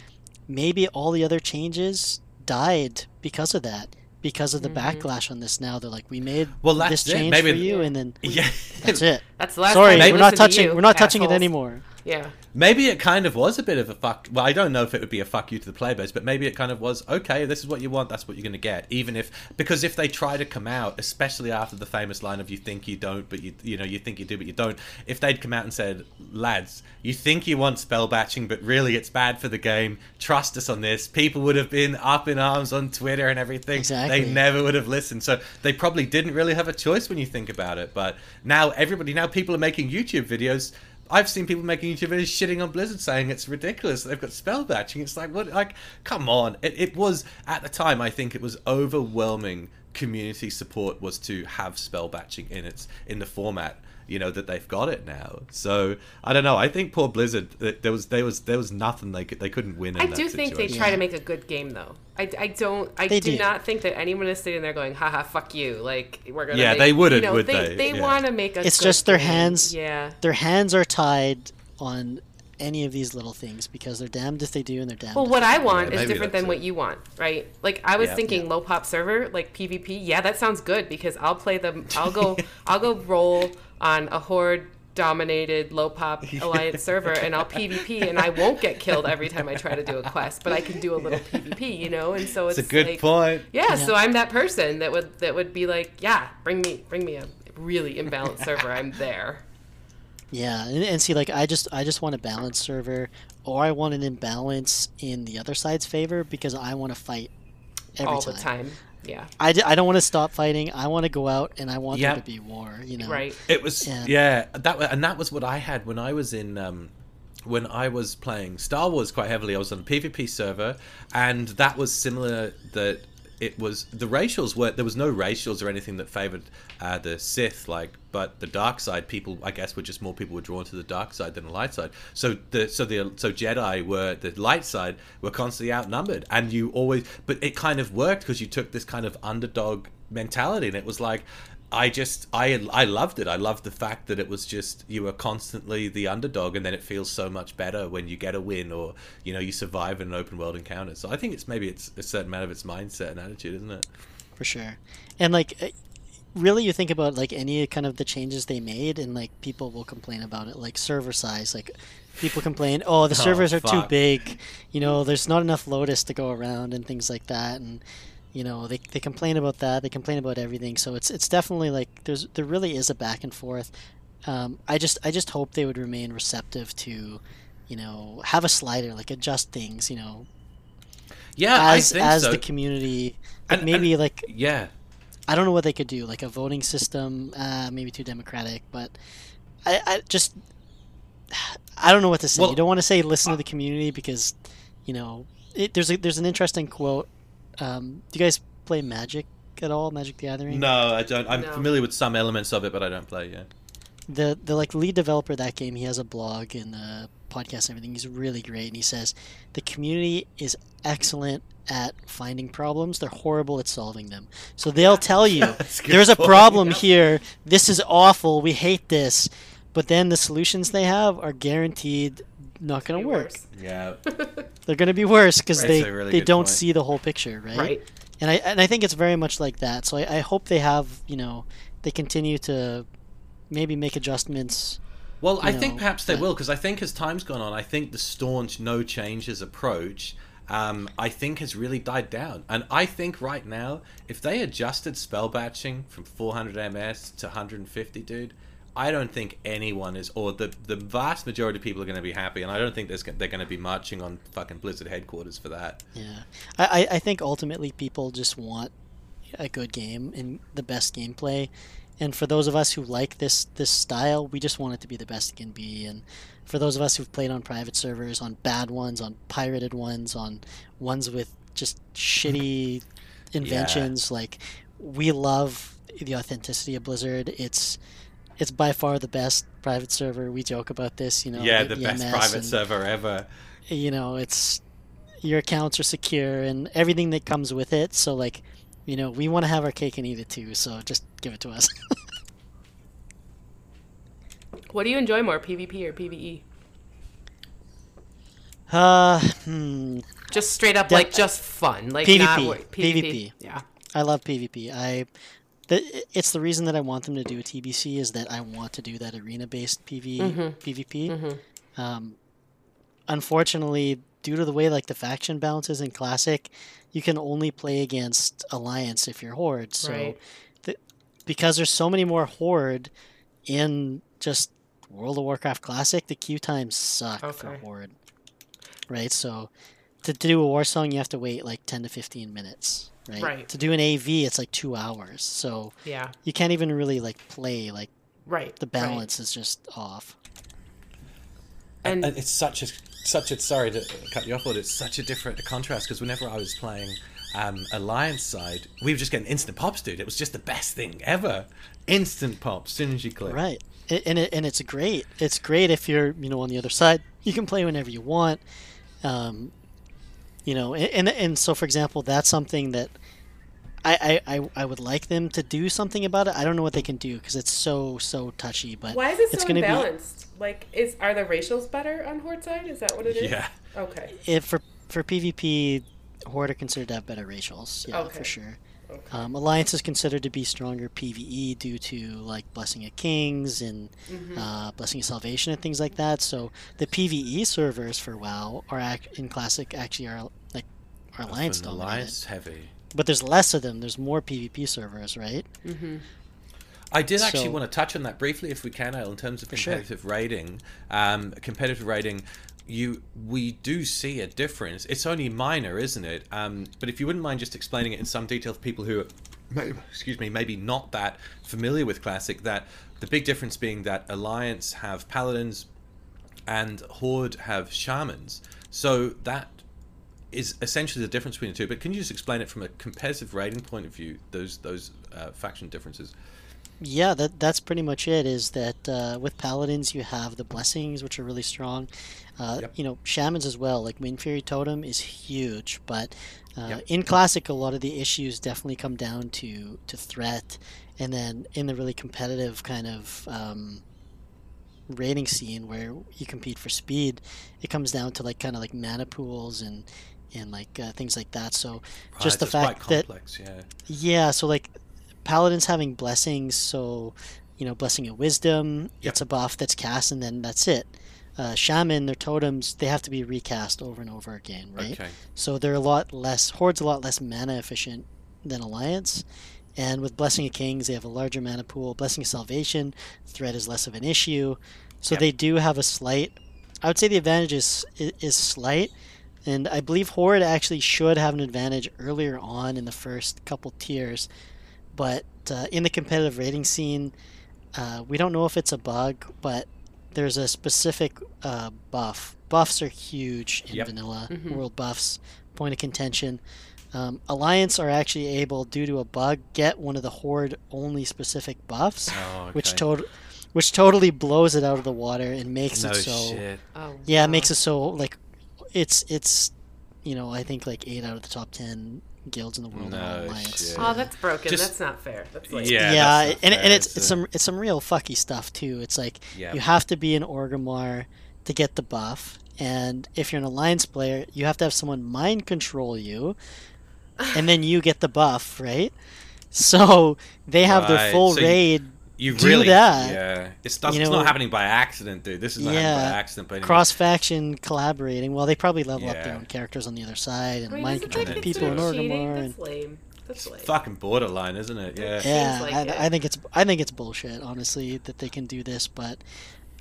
maybe all the other changes died because of that because of the Mhm. backlash on this now they're like we made Well, that's this it. change Maybe- for you and then yeah that's it That's the last sorry time I we're not listened to touching you, we're not touching it anymore Yeah. Maybe it kind of was a bit of a fuck. Well, I don't know if it would be a fuck you to the playbase, but maybe it kind of was. Okay, this is what you want. That's what you're going to get. Even if because if they try to come out, especially after the famous line of "you think you don't, but you you know you think you do, but you don't." If they'd come out and said, "Lads, you think you want spell batching, but really it's bad for the game. Trust us on this," people would have been up in arms on Twitter and everything. Exactly. They never would have listened. So they probably didn't really have a choice when you think about it. But now everybody, now people are making YouTube videos. I've seen people making YouTube videos shitting on Blizzard, saying it's ridiculous. They've got spell batching. It's like what? Like, come on! It, it was at the time. I think it was overwhelming. Community support was to have spell batching in its in the format. You know that they've got it now. So I don't know. I think poor Blizzard. There was there was there was nothing they could they couldn't win. In I that do think they try to make a good game though. I, I don't I They do, do. not think that anyone is sitting there going, haha, fuck you. Like we're gonna Yeah, make, they wouldn't, you know, would they? they? They Yeah. want to make a. It's good just their game. hands- Yeah. their hands are tied on any of these little things because they're damned if they do and they're damned Well, if what they I want Yeah, is different than it. what you want, right? Like I was Yeah. thinking Yeah. low pop server, like PvP. Yeah, that sounds good because I'll play them. I'll go. I'll go roll on a horde dominated low pop alliance server and I'll PvP and I won't get killed every time I try to do a quest, but I can do a little PvP, you know. And so it's, It's a good like, point. Yeah, Yeah. so I'm that person that would that would be like, yeah, bring me bring me a really imbalanced server. I'm there. Yeah, and, and see, like I just I just want a balanced server, or I want an imbalance in the other side's favor because I want to fight every all time. the time. Yeah. I, d- I don't want to stop fighting. I want to go out and I want Yeah. there to be war. You know, Right. It was Yeah. yeah. that wa- and that was what I had when I was in um, when I was playing Star Wars quite heavily. I was on a PvP server, and that was similar. That it was the racials were there was no racials or anything that favored uh, the Sith, like but the dark side people I guess were just more people were drawn to the dark side than the light side. So the so the so Jedi were the light side were constantly outnumbered, and you always but it kind of worked because you took this kind of underdog mentality, and it was like. I just I I loved it. I loved the fact that it was just you were constantly the underdog, and then it feels so much better when you get a win or you know you survive in an open world encounter. So I think it's maybe it's a certain amount of its mindset and attitude, isn't it? for sure. And like, uh, really, you think about like any kind of the changes they made, and like people will complain about it, like server size. Like people complain, oh, the servers are too big. You know, there's not enough Lotus to go around and things like that, and you know they, they complain about that. They complain about everything. So it's it's definitely like there's there really is a back and forth. Um, I just I just hope they would remain receptive to, you know, have a slider like adjust things. You know, Yeah, as I think as so. the community. Like And- maybe like yeah, I don't know what they could do, like a voting system, uh, maybe too democratic, but I, I just I don't know what to say. Well, you don't want to say listen to the community because you know it, there's a, there's an interesting quote. Um, do you guys play Magic at all? Magic the Gathering? no, I don't. I'm No. familiar with some elements of it, but I don't play. Yeah, The the like lead developer of that game, he has a blog and a podcast and everything. He's really great, and he says the community is excellent at finding problems. They're horrible at solving them. So they'll tell you That's a good there's a point. problem here. This is awful. We hate this. But then the solutions they have are guaranteed not going to work. worse. yeah. They're going to be worse because Right. they, really they don't point. see the whole picture, right? Right. And I and I think it's very much like that. So I, I hope they have you know they continue to maybe make adjustments Well, I you think perhaps they but- will because I think as time's gone on, I think the staunch no changes approach, um, I think has really died down. And I think right now, if they adjusted spell batching from 400 ms to 150, dude, I don't think anyone is, or the the vast majority of people are going to be happy. And I don't think there's, they're going to be marching on fucking Blizzard headquarters for that. Yeah, I, I- I think ultimately people just want a good game and the best gameplay, and for those of us who like this this style, we just want it to be the best it can be. And for those of us who've played on private servers, on bad ones, on pirated ones, on ones with just shitty inventions, like we love the authenticity of Blizzard. It's it's by far the best private server. We joke about this, you know. yeah, the the best private and- server ever. you know it's your accounts are secure and everything that comes with it so like you know we want to have our cake and eat it too so just give it to us What do you enjoy more, PvP or PvE? uh hmm, Just straight up, De- like just fun, like PvP, not wor- PvP. Yeah. i love pvp i the, it's the reason that i want them to do a tbc is that i want to do that arena based pv pvp um, unfortunately due to the way like the faction balances in classic you can only play against alliance if you're horde. So Right. the, because there's so many more horde in just world of warcraft classic the queue times suck for Okay. horde. Right? So to, to do a Warsong you have to wait like 10 to 15 minutes right? Right. to do an av it's like two hours so Yeah. you can't even really like play like Right. the right. balance is just off And, and it's such a such a sorry to cut you off, but it's such a different contrast because whenever I was playing um, Alliance side, we were just getting instant pops, dude. It was just the best thing ever. Instant pops, synergy clip. Right. A- And it, and it's great. It's great if you're you know on the other side. You can play whenever you want. Um, you know, and and so for example, that's something that I, I, I, I would like them to do something about it. I don't know what they can do because it's so so touchy. But why is it it's so gonna imbalanced? Like, is are the racials better on Horde side? Is that what it is? Yeah. Okay. if for for PvP, Horde are considered to have better racials. Yeah, Okay. for sure. Okay. Um, Alliance is considered to be stronger PVE due to like Blessing of Kings and Mm-hmm. uh, Blessing of Salvation and things like that. So the PVE servers for WoW are ac- in Classic actually are like are Alliance An dominated. Alliance heavy. But there's less of them. There's more PvP servers, right? I did actually So- want to touch on that briefly, if we can, Al, in terms of sure. competitive rating. Um, competitive rating, you we do see a difference. It's only minor, isn't it? Um, but if you wouldn't mind just explaining it in some detail for people who, are, may- excuse me, maybe not that familiar with Classic, that the big difference being that Alliance have paladins and Horde have shamans. So that is essentially the difference between the two. But can you just explain it from a competitive rating point of view? Those those uh, faction differences. Yeah, that that's pretty much it. Is that uh, with paladins you have the blessings, which are really strong. Uh, Yep. You know, shamans as well. Like Windfury Totem is huge, but uh, Yep. in classic, a lot of the issues definitely come down to to threat, and then in the really competitive kind of um, rating scene where you compete for speed, it comes down to like kind of like mana pools and and like uh, things like that. So just the so it's quite fact that yeah. yeah, so like paladins having blessings, so you know, blessing of wisdom, Yep. it's a buff that's cast and then that's it. Uh, shaman, their totems, they have to be recast over and over again, right? Okay. So they're a lot less horde's a lot less mana efficient than alliance. And with Blessing of Kings, they have a larger mana pool. Blessing of Salvation, threat is less of an issue. So Yep. they do have a slight. I would say the advantage is, is is slight, and I believe Horde actually should have an advantage earlier on in the first couple tiers, but uh, in the competitive rating scene, uh, we don't know if it's a bug, but there's a specific uh, buff. Buffs are huge in Yep. vanilla world buffs. Point of contention. Um, Alliance are actually able, due to a bug, get one of the horde only specific buffs, Oh, which okay. tot- which totally blows it out of the water and makes No it so shit. Oh. yeah, it wow. makes it so like it's it's you know I think like eight out of the top ten guilds in the world are alliance. shit. Oh, that's broken. Just- that's not fair. That's like Yeah, yeah, that's and, fair. and it's It's it's a- some it's some real fucky stuff too. It's like Yeah. you have to be an Orgrimmar to get the buff, and if you're an alliance player, you have to have someone mind control you, and then you get the buff, right? So they have their full so raid You do really, that. yeah. It's, not, You it's know- not happening by accident, dude. This is not happening by accident. By any cross faction collaborating. Well, they probably level up their own characters on the other side and I mean, mind isn't control that people in considered Orgrimmar. cheating? And, That's lame. That's It's fucking borderline, isn't it? Yeah. yeah, like I, it. I think it's I think it's bullshit, honestly, that they can do this. But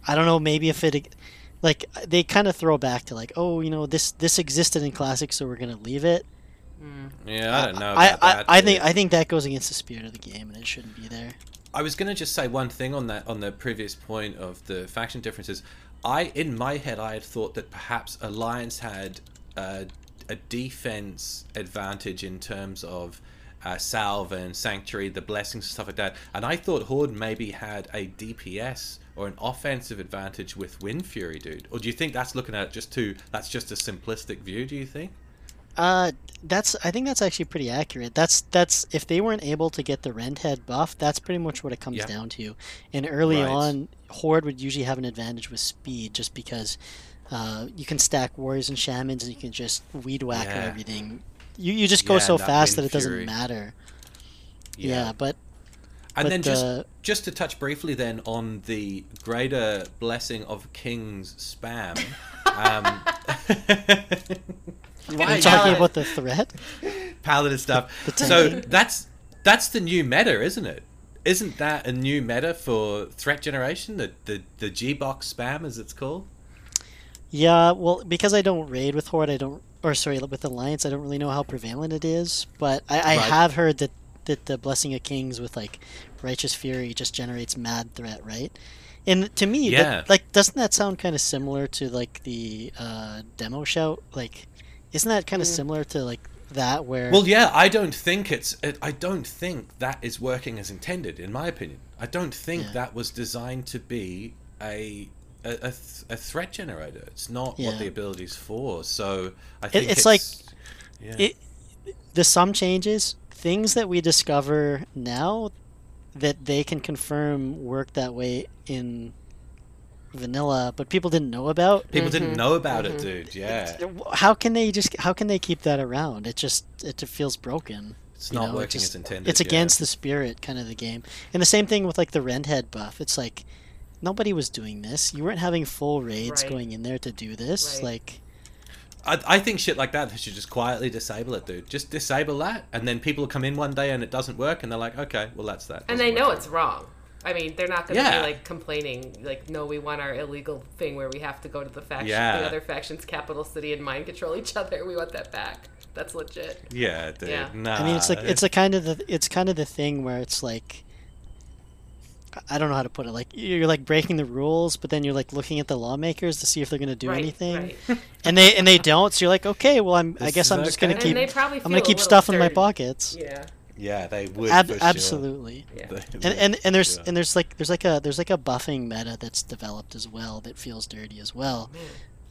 I don't know. Maybe if it like they kind of throw back to like, oh, you know, this this existed in classic, so we're gonna leave it. Mm. Yeah, I don't know. I, about I, that, I dude. think I think that goes against the spirit of the game, and it shouldn't be there. I was going to just say one thing on that on the previous point of the faction differences. I in my head I had thought that perhaps Alliance had a defense advantage in terms of uh, salve and sanctuary, the blessings and stuff like that. And I thought Horde maybe had a DPS or an offensive advantage with Windfury, dude. Or do you think that's looking at it just too? That's just a simplistic view. Do you think? Uh, that's I think that's actually pretty accurate. That's that's if they weren't able to get the rend head buff, that's pretty much what it comes Yeah. down to. And early Right. on, Horde would usually have an advantage with speed, just because uh, you can stack warriors and shamans, and you can just weed whack Yeah. everything. You you just go Yeah, so that fast that it doesn't Fury. matter. Yeah, but And but then just just to touch briefly then on the greater blessing of kings spam. um, Why you talking about the threat? paladin stuff. So that's that's the new meta, isn't it? Isn't that a new meta for threat generation? The the the G box spam, as it's called. Yeah, well, because I don't raid with Horde, I don't, or sorry, with Alliance, I don't really know how prevalent it is. But I, I Right. have heard that that the Blessing of Kings with like Righteous Fury just generates mad threat, right? And to me, that- Yeah. like, doesn't that sound kind of similar to like the uh, demo shout? Like, isn't that kind of similar to like that where? Well, yeah, I don't think it's. It, I don't think that is working as intended, in my opinion. I don't think Yeah. that was designed to be a a, a, th- a threat generator. It's not Yeah. what the ability's for. So I It- think it's like- yeah. it the sum changes things that we discover now that they can confirm work that way in vanilla but people didn't know about People didn't Mhm, know about it, mhm. dude. Yeah, how can they just how can they keep that around it just it just feels broken it's not know, it working just- as intended. it's yeah. against the spirit kind of the game and the same thing with like the rend head buff it's like nobody was doing this you weren't having full raids Right. going in there to do this Right. like I, I think shit like that. They should just quietly disable it, dude. Just disable that, and then people come in one day and it doesn't work, and they're like, okay, well that's that. And they know work it's wrong. I mean, they're not going to Yeah. be like complaining, like, no, we want our illegal thing where we have to go to the faction, Yeah. the other faction's capital city and mind control each other. We want that back. That's legit. Yeah, dude. Yeah. Nah. I mean, it's like it's a kind of the it's kind of the thing where it's like I don't know how to put it. Like you're like breaking the rules, but then you're like looking at the lawmakers to see if they're going to do right, anything, Right. and they and they don't. So you're like, okay, well, I'm I guess I'm just going to keep I'm going to keep little stuff in my pockets. Yeah. Yeah, they would. Ab- for sure. absolutely. Yeah. They And, and and there's Yeah. and there's like there's like a there's like a buffing meta that's developed as well that feels dirty as well.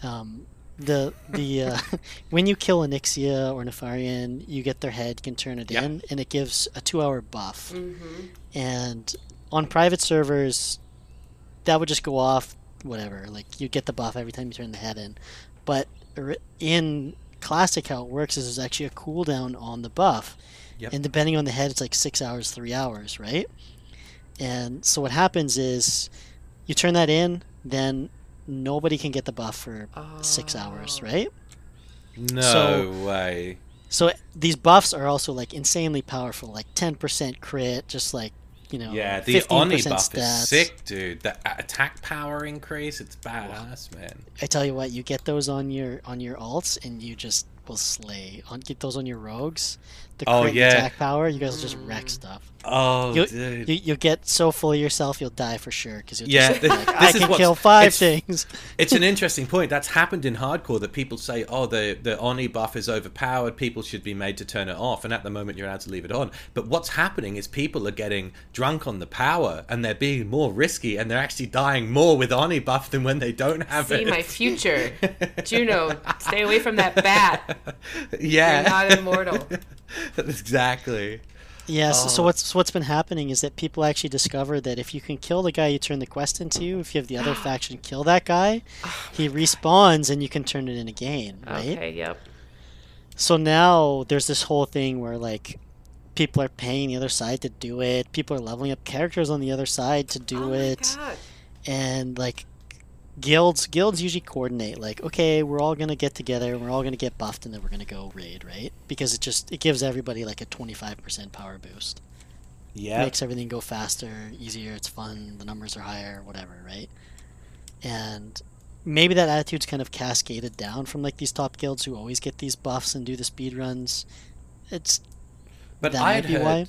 Um, the the uh, when you kill Onyxia or Nefarian, you get their head, can turn it Yeah. in, and it gives a two hour buff. Mm-hmm. And on private servers, that would just go off, whatever. Like you get the buff every time you turn the head in. But in classic, how it works is there's actually a cooldown on the buff, Yep. and depending on the head, it's like six hours, three hours, right? And so what happens is you turn that in, then nobody can get the buff for six hours, Oh. right? no so- way. So these buffs are also like insanely powerful, like 10% crit, just like, you know, Yeah, the 15% Oni buff stats. is sick, dude. The attack power increase, it's badass, man. I tell you what, you get those on your on your alts and you just will slay. On get those on your rogues. The Oh, crit yeah. attack power, you guys will just wreck Mm. stuff. Oh, You, dude. you you get so full of yourself you'll die for sure because you'll Yeah, just this- like, this I is can kill five it's- things. it's an interesting point. That's happened in hardcore that people say, oh, the, the Oni buff is overpowered. People should be made to turn it off. And at the moment, you're allowed to leave it on. But what's happening is people are getting drunk on the power and they're being more risky and they're actually dying more with Oni buff than when they don't have See it. See my future. Juno, stay away from that bat. yeah. You're not immortal. exactly. Yes. So Oh. what's what's been happening is that people actually discover that if you can kill the guy you turn the quest into, if you have the other faction kill that guy, oh he respawns and you can turn it in again, right? Okay, yep. So now there's this whole thing where like people are paying the other side to do it. People are leveling up characters on the other side to do oh my it. God. and like guilds guilds usually coordinate like okay we're all gonna get together we're all gonna get buffed and then we're gonna go raid right because it just it gives everybody like a 25% power boost Yeah. makes everything go faster easier it's fun the numbers are higher whatever right and maybe that attitude's kind of cascaded down from like these top guilds who always get these buffs and do the speed runs it's But That I might had be heard, why.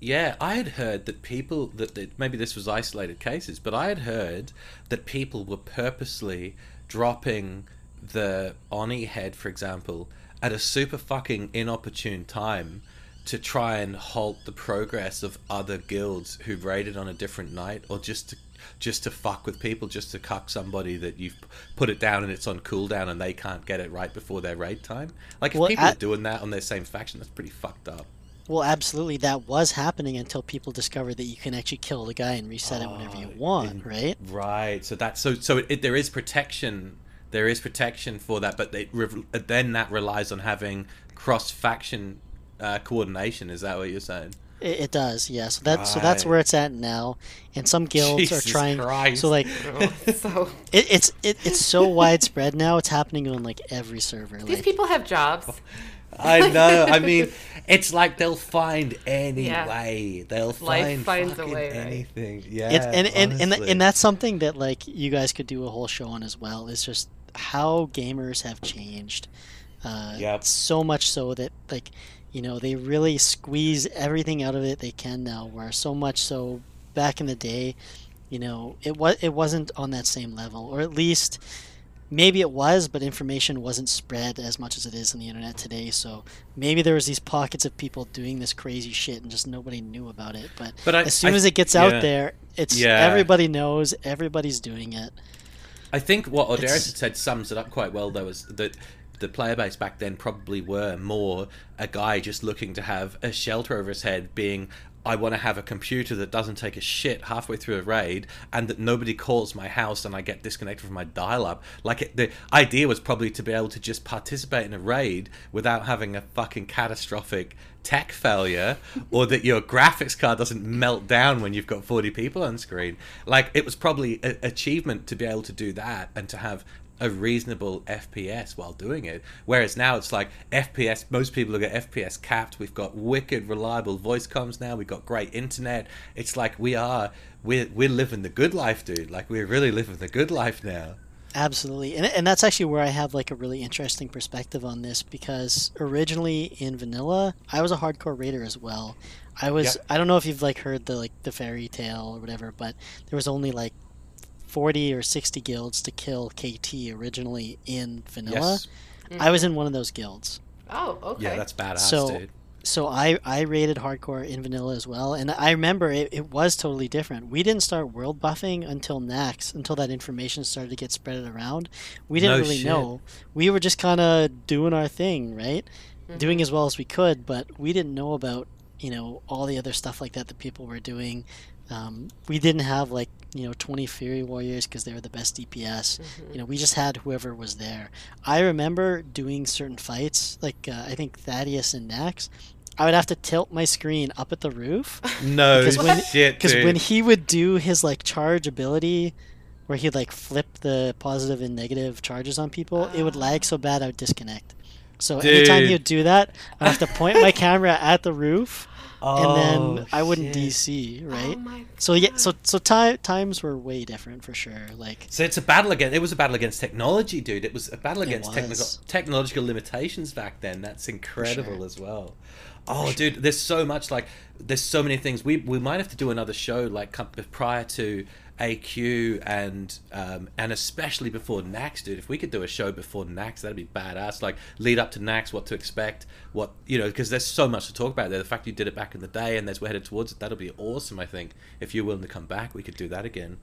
Yeah, I had heard that people that, that maybe this was isolated cases, but I had heard that people were purposely dropping the Oni head, for example, at a super fucking inopportune time to try and halt the progress of other guilds who raided on a different night, or just to just to fuck with people, just to cuck somebody that you've put it down and it's on cooldown and they can't get it right before their raid time. Like if Well, people at- are doing that on their same faction, that's pretty fucked up. Well absolutely that was happening until people discovered that you can actually kill the guy and reset it whenever you Oh, want in- right Right. So that's so so it, there is protection. There is protection for that, but it, then that relies on having cross faction uh, coordination. Is that what you're saying? It, it does, yeah. So that so that's where it's at now, and some guilds Jesus are trying. Christ. So like, Oh, so it, it's it, it's so widespread now. It's happening on like every server. these Like, people have jobs. I know. I mean, it's like they'll find any Yeah. way. They'll Life find finds a fucking way, right? anything. Yeah. it's and and, and honestly. and that's something that like you guys could do a whole show on as well. Is just how gamers have changed. Uh, Yep. So much so that like, you know, they really squeeze everything out of it they can now. Where so much so back in the day, you know, it was it wasn't on that same level, or at least maybe it was, but information wasn't spread as much as it is on the internet today. So maybe there was these pockets of people doing this crazy shit and just nobody knew about it. But, But I- as soon I- as it gets yeah. out there, it's Yeah. everybody knows, everybody's doing it. I think what Odaris had said sums it up quite well, though, is that the player base back then probably were more a guy just looking to have a shelter over his head, being, I want to have a computer that doesn't take a shit halfway through a raid, and that nobody calls my house and I get disconnected from my dial up. Like, it, the idea was probably to be able to just participate in a raid without having a fucking catastrophic tech failure or that your graphics card doesn't melt down when you've got 40 people on screen like it was probably an achievement to be able to do that and to have a reasonable fps while doing it. Whereas now it's like fps most people look at fps capped. We've got wicked reliable voice comms now. We've got great internet. It's like we are we're, we're living the good life dude. Like we're really living the good life now. Absolutely, and and that's actually where I have like a really interesting perspective on this because originally in vanilla, I was a hardcore raider as well. I was. I don't know if you've like heard the like the fairy tale or whatever, but there was only like forty or sixty guilds to kill KT originally in vanilla. yes I was mm-hmm. in one of those guilds. Oh, okay. yeah that's badass So- dude So I, I rated hardcore in vanilla as well, and I remember it, it was totally different. We didn't start world buffing until Nax, until that information started to get spread around. We didn't No really shit. know. We were just kind of doing our thing, right? Doing mm-hmm. as well as we could, but we didn't know about you know all the other stuff like that that people were doing. Um, we didn't have like you know 20 Fury Warriors because they were the best DPS. You know, we just had whoever was there. I remember doing certain fights, like uh, I think Thaddius and Nax. I would have to tilt my screen up at the roof no Because when- shit because when he would do his like charge ability, where he'd like flip the positive and negative charges on people, it would lag so bad I would disconnect. So anytime he Dude. would do that, I'd have to point my camera at the roof, and then Oh, I wouldn't shit. DC, right? Oh my so yeah, so so ti- times were way different for sure. Like So it's a battle against. It was a battle against technology, dude. It was a battle against technical technological limitations back then. That's incredible sure. as well. Oh, dude, there's so much like there's so many things. We we might have to do another show like prior to AQ and um, and especially before Nax, dude. If we could do a show before Nax, that'd be badass. Like lead up to Nax, what to expect, what you know, because there's so much to talk about there. The fact you did it back in the day, and as we're headed towards it, that'll be awesome. I think if you're willing to come back, we could do that again.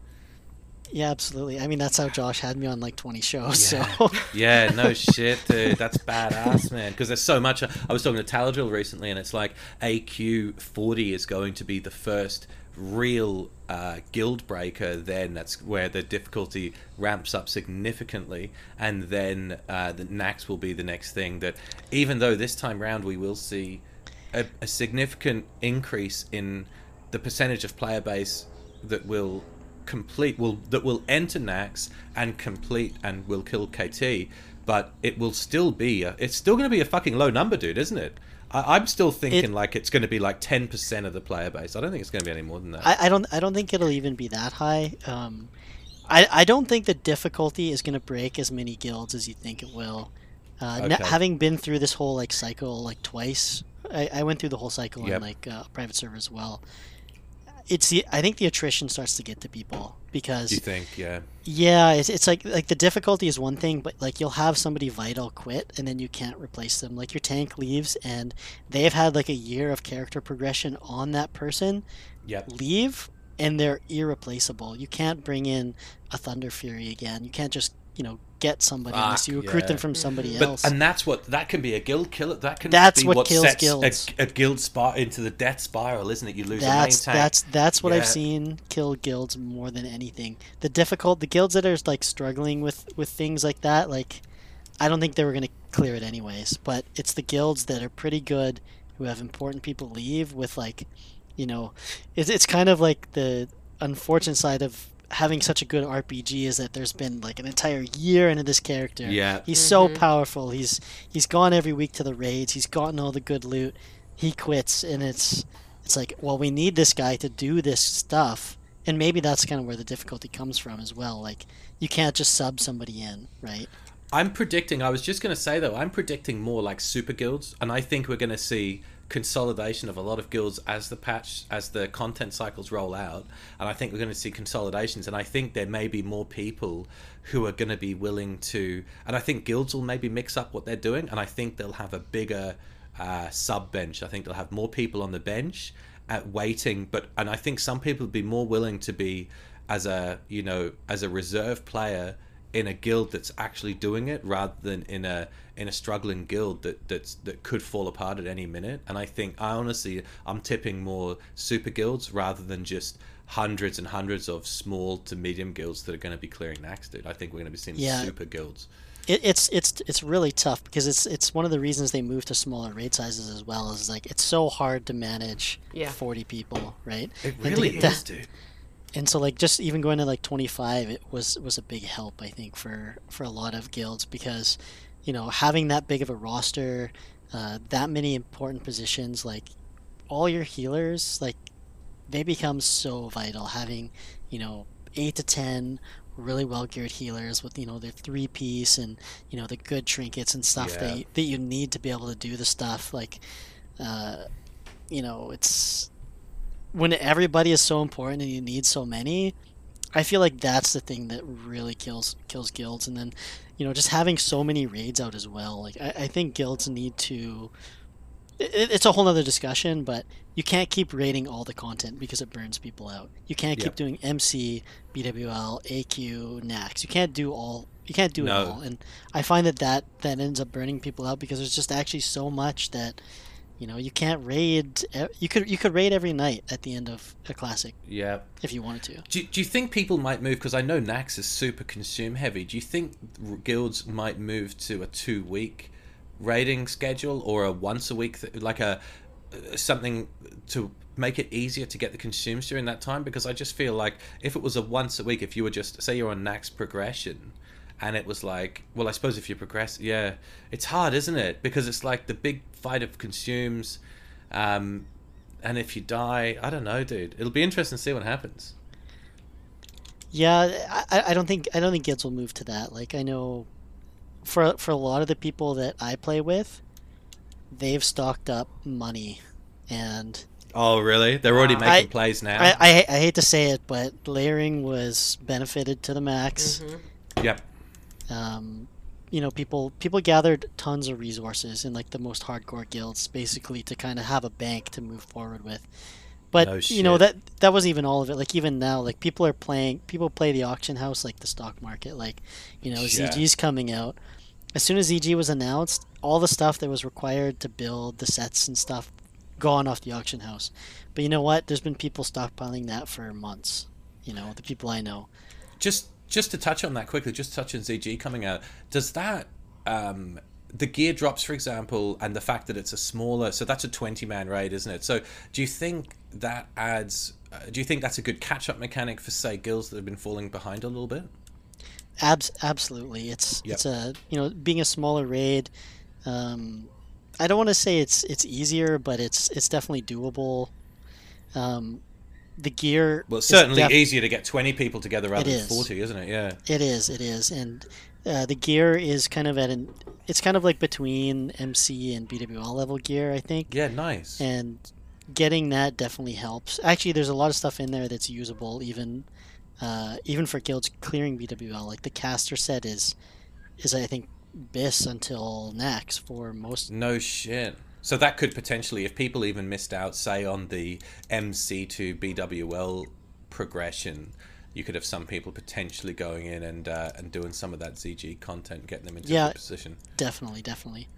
yeah, absolutely. I mean, that's how Josh had me on like twenty shows. Yeah. So Yeah, no shit, dude. That's badass, man. Because there's so much. I was talking to Taladrill recently, and it's like AQ 40 is going to be the first real uh, guild breaker. Then that's where the difficulty ramps up significantly, and then uh, the Nax will be the next thing. That even though this time round we will see a, a significant increase in the percentage of player base that will complete will that will enter Nax and complete and will kill KT, but it will still be a, it's still going to be a fucking low number, dude, isn't it? I, I'm still thinking It- like it's going to be like ten percent of the player base. I don't think it's going to be any more than that. I, I don't I don't think it'll even be that high. Um, I I don't think the difficulty is going to break as many guilds as you think it will. Uh, Okay. having been through this whole like cycle like twice, I, I went through the whole cycle Yep. on like uh, private server as well. It's the I think the attrition starts to get to people because you think? Yeah. yeah, it's, it's like like the difficulty is one thing, but like you'll have somebody vital quit and then you can't replace them. Like your tank leaves and they've had like a year of character progression on that person Yep. leave and they're irreplaceable. You can't bring in a Thunderfury again. You can't just, you know, get somebody unless you recruit them from somebody But else. and that's what that can be a guild killer. That can That's be what what, kills guilds. A, a guild spot into the death spiral, isn't it? You lose that's a main tank. that's that's what Yeah. I've seen kill guilds more than anything. The difficult the guilds that are like struggling with with things like that, like I don't think they were going to clear it anyways, but it's the guilds that are pretty good who have important people leave with like, you know, it's it's kind of like the unfortunate side of having such a good RPG is that there's been like an entire year into this character. Yeah. He's so mm-hmm. powerful. He's he's gone every week to the raids. He's gotten all the good loot. He quits and it's it's like, well, we need this guy to do this stuff. And maybe that's kind of where the difficulty comes from as well. Like you can't just sub somebody in, right? I'm predicting. I was just going to say though, I'm predicting more like super guilds, and I think we're going to see consolidation of a lot of guilds as the patch, as the content cycles roll out, and I think we're going to see consolidations. And I think there may be more people who are going to be willing to, and I think guilds will maybe mix up what they're doing, and I think they'll have a bigger uh, sub bench. I think they'll have more people on the bench at waiting, but and I think some people will be more willing to be as a you know as a reserve player in a guild that's actually doing it rather than in a in a struggling guild that that's that could fall apart at any minute and i think i honestly i'm tipping more super guilds rather than just hundreds and hundreds of small to medium guilds that are going to be clearing Nax dude i think we're going to be seeing Yeah. super guilds It, it's it's it's really tough because it's it's one of the reasons they move to smaller raid sizes as well. Is like it's so hard to manage Yeah. forty people, right? it And to really get that- is dude and so like just even going to like 25 it was was a big help i think for for a lot of guilds because you know having that big of a roster uh, that many important positions like all your healers like they become so vital having you know 8 to 10 really well geared healers with you know their three piece and you know the good trinkets and stuff Yeah. that, that you need to be able to do the stuff like uh, you know it's when everybody is so important and you need so many i feel like that's the thing that really kills kills guilds. And then you know just having so many raids out as well like i, I think guilds need to it, it's a whole other discussion but you can't keep raiding all the content because it burns people out. You can't keep doing mc bwl aq nax. You can't do all you can't do No. it all. And i find that, that that ends up burning people out because there's just actually so much that you know you can't raid you could you could raid every night at the end of a classic yeah if you wanted to. Do, do you think people might move because i know nax is super consume heavy. Do you think guilds might move to a two week raiding schedule or a once a week th- like a uh, something to make it easier to get the consumes during that time? Because i just feel like if it was a once a week if you were just say you're on nax progression and it was like well i suppose if you progress yeah it's hard isn't it? Because it's like the big fight of consumes um and if you die i don't know dude. It'll be interesting to see what happens. Yeah I, I don't think i don't think kids will move to that. Like i know for for a lot of the people that i play with they've stocked up money and oh really? They're already Wow. making I- plays now? I, I i hate to say it but layering was benefited to the max. Mhm. yep. Um, you know people people gathered tons of resources in like the most hardcore guilds basically to kind of have a bank to move forward with. But No you know that that wasn't even all of it. Like even now like people are playing people play the auction house like the stock market like you know Yeah. zg's coming out. As soon as zg was announced all the stuff that was required to build the sets and stuff gone off the auction house. But you know what? There's been people stockpiling that for months you know the people i know. Just just to touch on that quickly just touch on zg coming out does that um the gear drops, for example, and the fact that it's a smaller, so that's a twenty-man raid, isn't it? So, do you think that adds? Uh, do you think that's a good catch-up mechanic for say guilds that have been falling behind a little bit? Abs- absolutely. It's Yep. it's a you know being a smaller raid. Um, I don't want to say it's it's easier, but it's it's definitely doable. Um, the gear. Well, it's certainly def- easier to get twenty people together rather than is. forty, isn't it? Yeah. It is. It is, and uh, the gear is kind of at an. It's kind of like between MC and BWL level gear, I think. Yeah, nice. and getting that definitely helps. Actually, there's a lot of stuff in there that's usable, even uh, even for guilds clearing BWL. Like the caster set is is I think bis until Nax for most. No shit. So that could potentially, if people even missed out, say on the MC to BWL progression, you could have some people potentially going in and uh, and doing some of that ZG content, getting them into Yeah. a position. Definitely, definitely.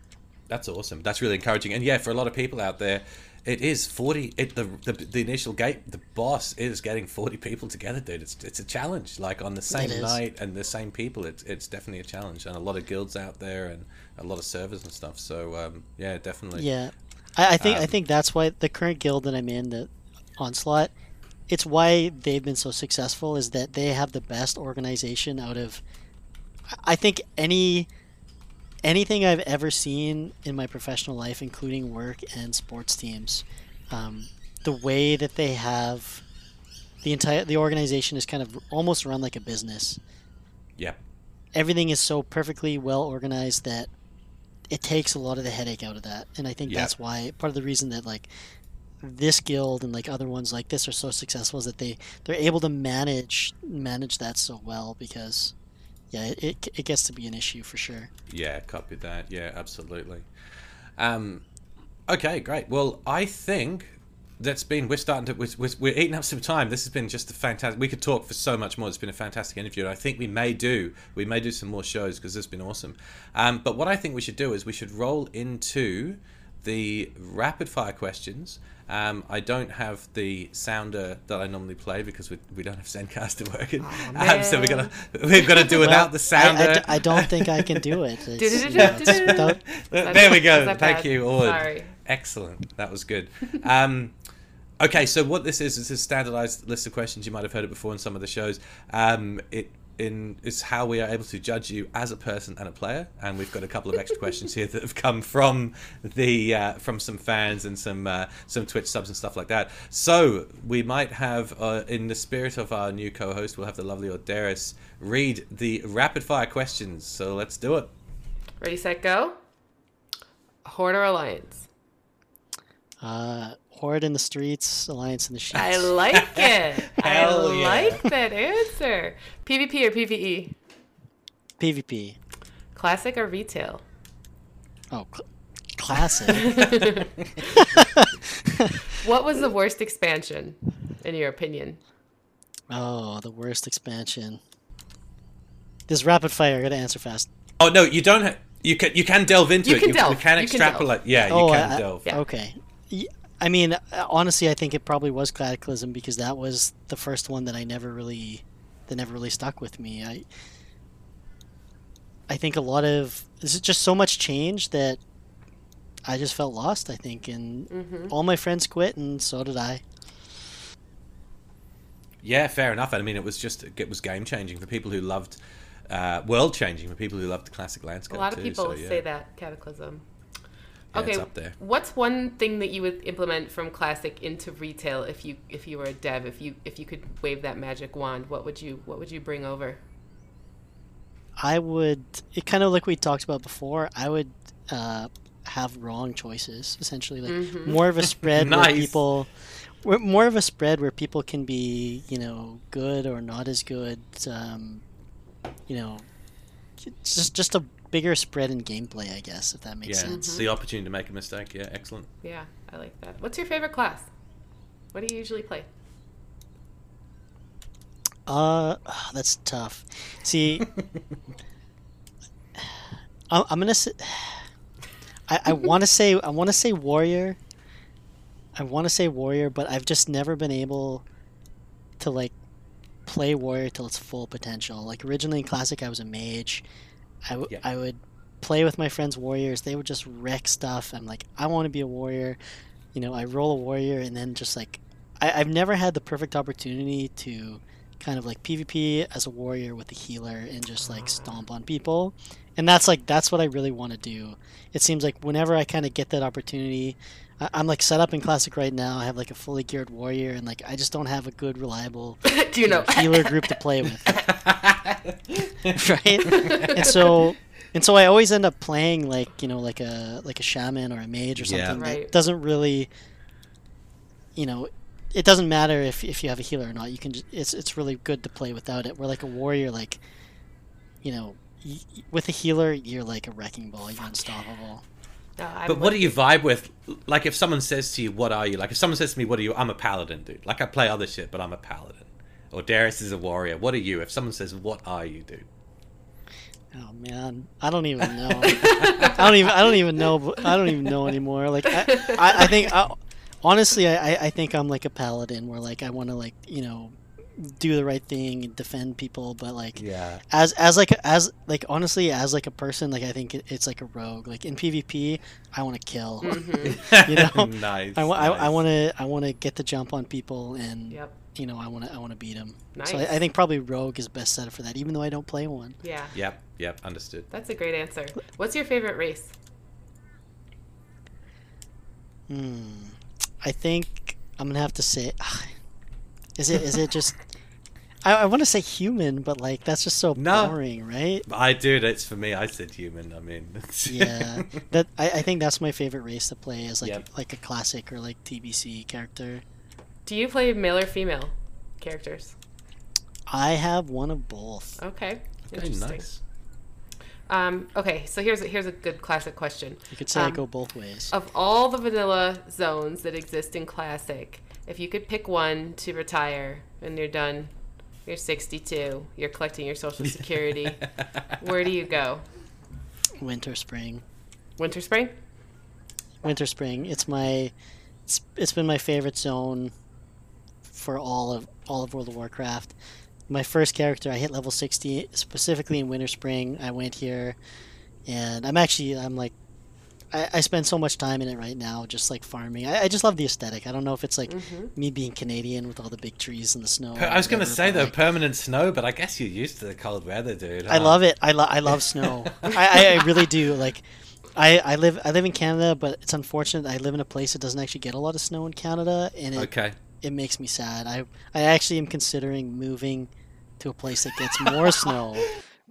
That's awesome. That's really encouraging. And yeah, for a lot of people out there, it is forty. It the the, the initial gate, the boss is getting forty people together, dude. It's it's a challenge. Like on the same night and the same people, it's it's definitely a challenge. And a lot of guilds out there and a lot of servers and stuff. So um, yeah, definitely. Yeah, I, I think I Um, think that's why the current guild that I'm in, the Onslaught, it's why they've been so successful is that they have the best organization out of. I think any anything I've ever seen in my professional life, including work and sports teams, um, the way that they have the entire the organization is kind of almost run like a business. Yeah. Everything is so perfectly well organized that it takes a lot of the headache out of that, and I think Yeah. that's why part of the reason that like this guild and like other ones like this are so successful is that they they're able to manage manage that so well because yeah it, it, it gets to be an issue for sure Yeah, copy that. Yeah, absolutely. Um, okay, great. Well, I think that's been. We're starting to. We're, we're, we're eating up some time. This has been just a fantastic. We could talk for so much more. It's been a fantastic interview, and I think we may do. We may do some more shows because this has been awesome. Um, but what I think we should do is we should roll into the rapid fire questions. Um, I don't have the sounder that I normally play because we, we don't have Zencastr working. um, so we're gonna we've got to do without the I, I sounder. d- I don't think I can do it you know, there we go. Thank bad? you, Ord. Sorry. Excellent. That was good. Um, okay, so what this is is a standardized list of questions. You might have heard it before in some of the shows. Um, it in is how we are able to judge you as a person and a player. And we've got a couple of extra questions here that have come from the uh, from some fans and some uh, some Twitch subs and stuff like that. So we might have, uh, in the spirit of our new co-host, we'll have the lovely Odaris read the rapid fire questions. So let's do it. Ready, set, go. Horde or Alliance? uh, horde in the streets alliance in the sheets I like it. I Hell yeah. like that answer. PvP or PvE? pvp Classic or retail? oh cl- classic What was the worst expansion, in your opinion? oh the worst expansion this rapid fire i gotta answer fast Oh no, you don't. Ha- you can you can delve into You it. can you, delve. You can You can delve. extrapolate. Yeah, you Oh, can I- delve. Yeah. Okay. Y- I mean, uh, honestly, I think it probably was Cataclysm because that was the first one that I never really, that never really stuck with me. I, I think a lot of this is just so much change that I just felt lost. I think, and Mm-hmm. all my friends quit, and so did I. Yeah, fair enough. I mean, it was just it was game changing for people who loved, uh, world changing for people who loved the classic landscape. A lot of too, people so, yeah. say that Cataclysm. Yeah, okay, it's up there. what's one thing that you would implement from classic into retail if you if you were a dev if you if you could wave that magic wand? What would you what would you bring over? I would, it kind of like we talked about before. I would uh, have wrong choices essentially, like Mm-hmm. more of a spread where Nice. people, where- more of a spread where people can be, you know, good or not as good. Um, you know, just just a bigger spread in gameplay, I guess, if that makes Yeah, sense. Mm-hmm. the opportunity to make a mistake. Yeah, excellent. Yeah, I like that. What's your favorite class? What do you usually play? Uh, that's tough. See, I, I'm gonna say, I, I want to say I want to say warrior. I want to say warrior, but I've just never been able to like play warrior till its full potential. Like originally in classic, I was a mage. I, w- Yeah. I would play with my friends' warriors, they would just wreck stuff. I'm like, I want to be a warrior. You know, I roll a warrior, and then just like, I, I've never had the perfect opportunity to kind of like PvP as a warrior with a healer and just like stomp on people. And that's like that's what I really want to do. It seems like whenever I kind of get that opportunity, I- I'm like set up in classic right now. I have like a fully geared warrior, and like I just don't have a good reliable Do you know? healer group to play with, right? and so and so I always end up playing like you know like a like a shaman or a mage or Yeah. something Right. that doesn't really, you know, it doesn't matter if if you have a healer or not. You can just, it's it's really good to play without it. Where like a warrior, like, you know. y- y- With a healer, you're like a wrecking ball. You're unstoppable. No, But what with do you vibe with? Like, if someone says to you, "What are you?" Like, if someone says to me, "What are you?" I'm a paladin, dude. Like, I play other shit, but I'm a paladin. Odaris is a warrior. What are you? If someone says, "What are you?" dude? Oh man, I don't even know. I don't even. I don't even know. I don't even know anymore. Like I, I, I think I, honestly, I, I- I think I'm like a paladin, where like I want to like you know, do the right thing and defend people, but like Yeah. as as like as like honestly as like a person, like I think it, it's like a rogue. Like in PvP, I want to kill. Mhm. You know? nice. I, wa- I, I want to I want to get the jump on people and Yep. you know I want to I want to beat them. Nice. So I, I think probably rogue is best set up for that, even though I don't play one. Yeah. Yep. Yep. Understood. That's a great answer. What's your favorite race? Hmm. I think I'm gonna have to say, is it is it just? I, I want to say human, but like that's just so No. boring, right? I do. It's for me. I said human. I mean. Yeah, that I, I think that's my favorite race to play is like Yep. like a classic or like TBC character. Do you play male or female characters? I have one of both. Okay. Okay, Interesting. nice. Um, okay, so here's a, here's a good classic question. You could say I Um, go both ways. Of all the vanilla zones that exist in Classic, if you could pick one to retire and you're done, you're 62, you're collecting your social security, where do you go? Winterspring, Winter Spring? Winterspring. It's my it's, it's been my favorite zone for all of all of World of Warcraft. My first character, I hit level sixty specifically in Winterspring. I went here, and I'm actually I'm like. I, I spend so much time in it right now, just like farming. I, I just love the aesthetic. I don't know if it's like Mhm. me being Canadian with all the big trees and the snow. Per- I was going to say but, though, like, permanent snow, but I guess you're used to the cold weather, dude. I love it. I, lo- I love snow. I, I, I really do. Like, I, I live I live in Canada, but it's unfortunate I live in a place that doesn't actually get a lot of snow in Canada, and it, Okay. it makes me sad. I I actually am considering moving to a place that gets more snow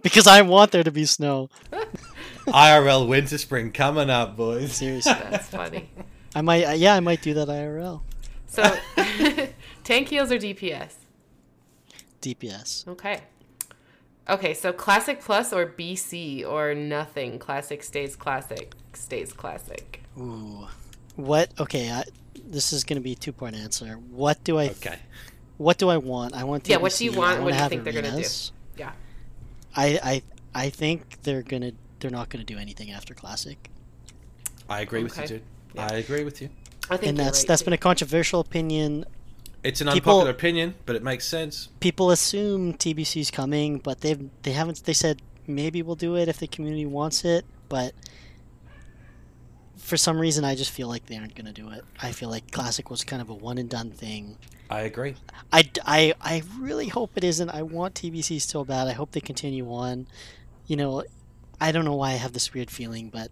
because I want there to be snow. IRL Winterspring coming up, boys. Seriously, That's funny. I might uh, yeah I might do that IRL So, tank heals or DPS? DPS. Okay. Okay, so Classic Plus or BC or nothing? Classic stays classic, stays classic. Ooh, what? Okay, I, this is gonna be a two point answer. What do I Okay. what do I want? I want to, Yeah, what do you want? I What do you have think they're gonna do? Yeah. I I I think they're gonna they're not gonna do anything after classic, I agree with you, dude. Yeah. I agree with you. I think and you're that's right, that's too. been a controversial opinion. It's an People- unpopular opinion, but it makes sense. People assume TBC's coming, but they've they haven't. They said maybe we'll do it if the community wants it, but for some reason I just feel like they aren't gonna do it. I feel like classic was kind of a one and done thing. I agree. I, I, I really hope it isn't. I want TBC so bad. I hope they continue on. You know, I don't know why I have this weird feeling, but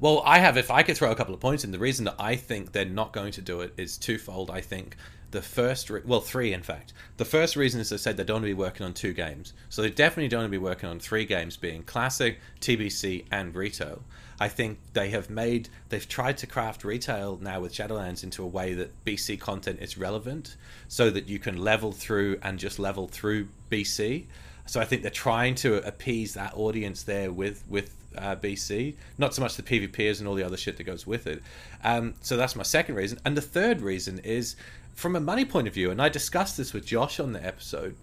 Well, I have. If I could throw a couple of points in, the reason that I think they're not going to do it is twofold. I think the first, re- well, three in fact. The first reason is they said they don't want to be working on two games, so they definitely don't want to be working on three games, being classic, TBC, and retail. I think they have made, they've tried to craft retail now with Shadowlands into a way that BC content is relevant, so that you can level through and just level through BC. So I think they're trying to appease that audience there with with uh, BC, not so much the PvPers and all the other shit that goes with it. Um, so that's my second reason, and the third reason is from a money point of view, and I discussed this with Josh on the episode,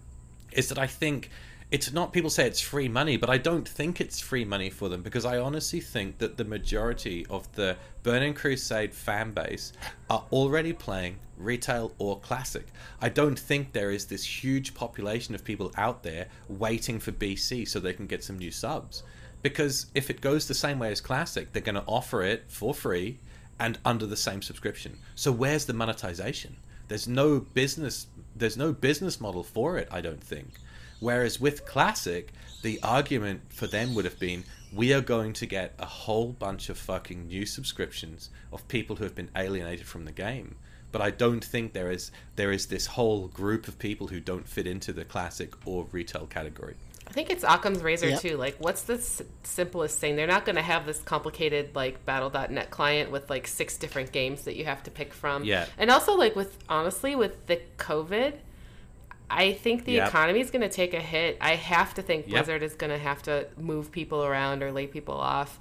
is that I think it's not people say it's free money, but I don't think it's free money for them because I honestly think that the majority of the Burning Crusade fan base are already playing retail or classic. I don't think there is this huge population of people out there waiting for BC so they can get some new subs. because if it goes the same way as Classic, they're going to offer it for free and under the same subscription. So where's the monetization? There's no business. There's no business model for it. I don't think. Whereas with Classic, the argument for them would have been we are going to get a whole bunch of fucking new subscriptions of people who have been alienated from the game. But I don't think there is there is this whole group of people who don't fit into the classic or retail category. I think it's Occam's razor Yep. too. Like, what's the s- simplest thing? They're not going to have this complicated like Battle.net client with like six different games that you have to pick from. Yeah. And also, like with honestly, with the COVID, I think the Yep. economy is going to take a hit. I have to think Yep. Blizzard is going to have to move people around or lay people off.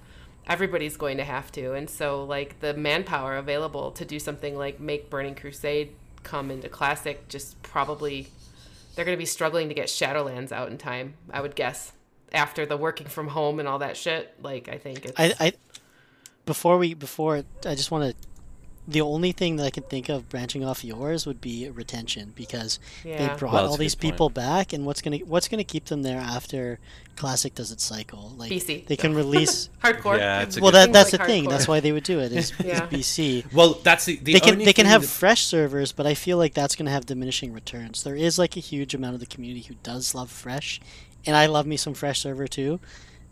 Everybody's going to have to, and so like the manpower available to do something like make Burning Crusade come into classic just probably they're going to be struggling to get Shadowlands out in time, I would guess. After the working from home and all that shit, like I think it's I, I before we before I just want to. The only thing that I can think of branching off yours would be retention because Yeah. they brought Well, all these good point. people back, and what's gonna what's gonna keep them there after Classic does its cycle? Like BC. they can release. hardcore. Yeah, it's well, that point. that's the Like thing. That's why they would do it. Is, Yeah. is BC. Well, that's the, the they can only they can have that- fresh servers, but I feel like that's going to have diminishing returns. There is like a huge amount of the community who does love fresh, and I love me some fresh server too.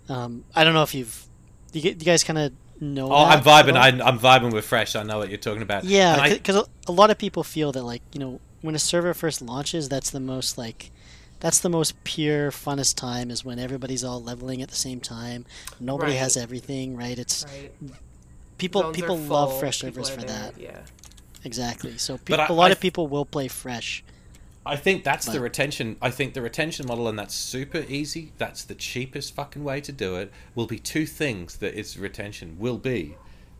Um, I don't know if you've you, you guys kind of know. Oh, that I'm vibing. I, I'm vibing with fresh. I know what you're talking about. Yeah, because a lot of people feel that like you know when a server first launches, that's the most like that's the most pure funnest time is when everybody's all leveling at the same time. Nobody Right. has everything right. It's Right. people Zones people love fresh people servers for there, that Yeah. exactly. So pe- But I- a lot I- of people will play fresh. I think that's the retention. I think the retention model, and that's super easy. That's the cheapest fucking way to do it. Will be two things that is retention. Will be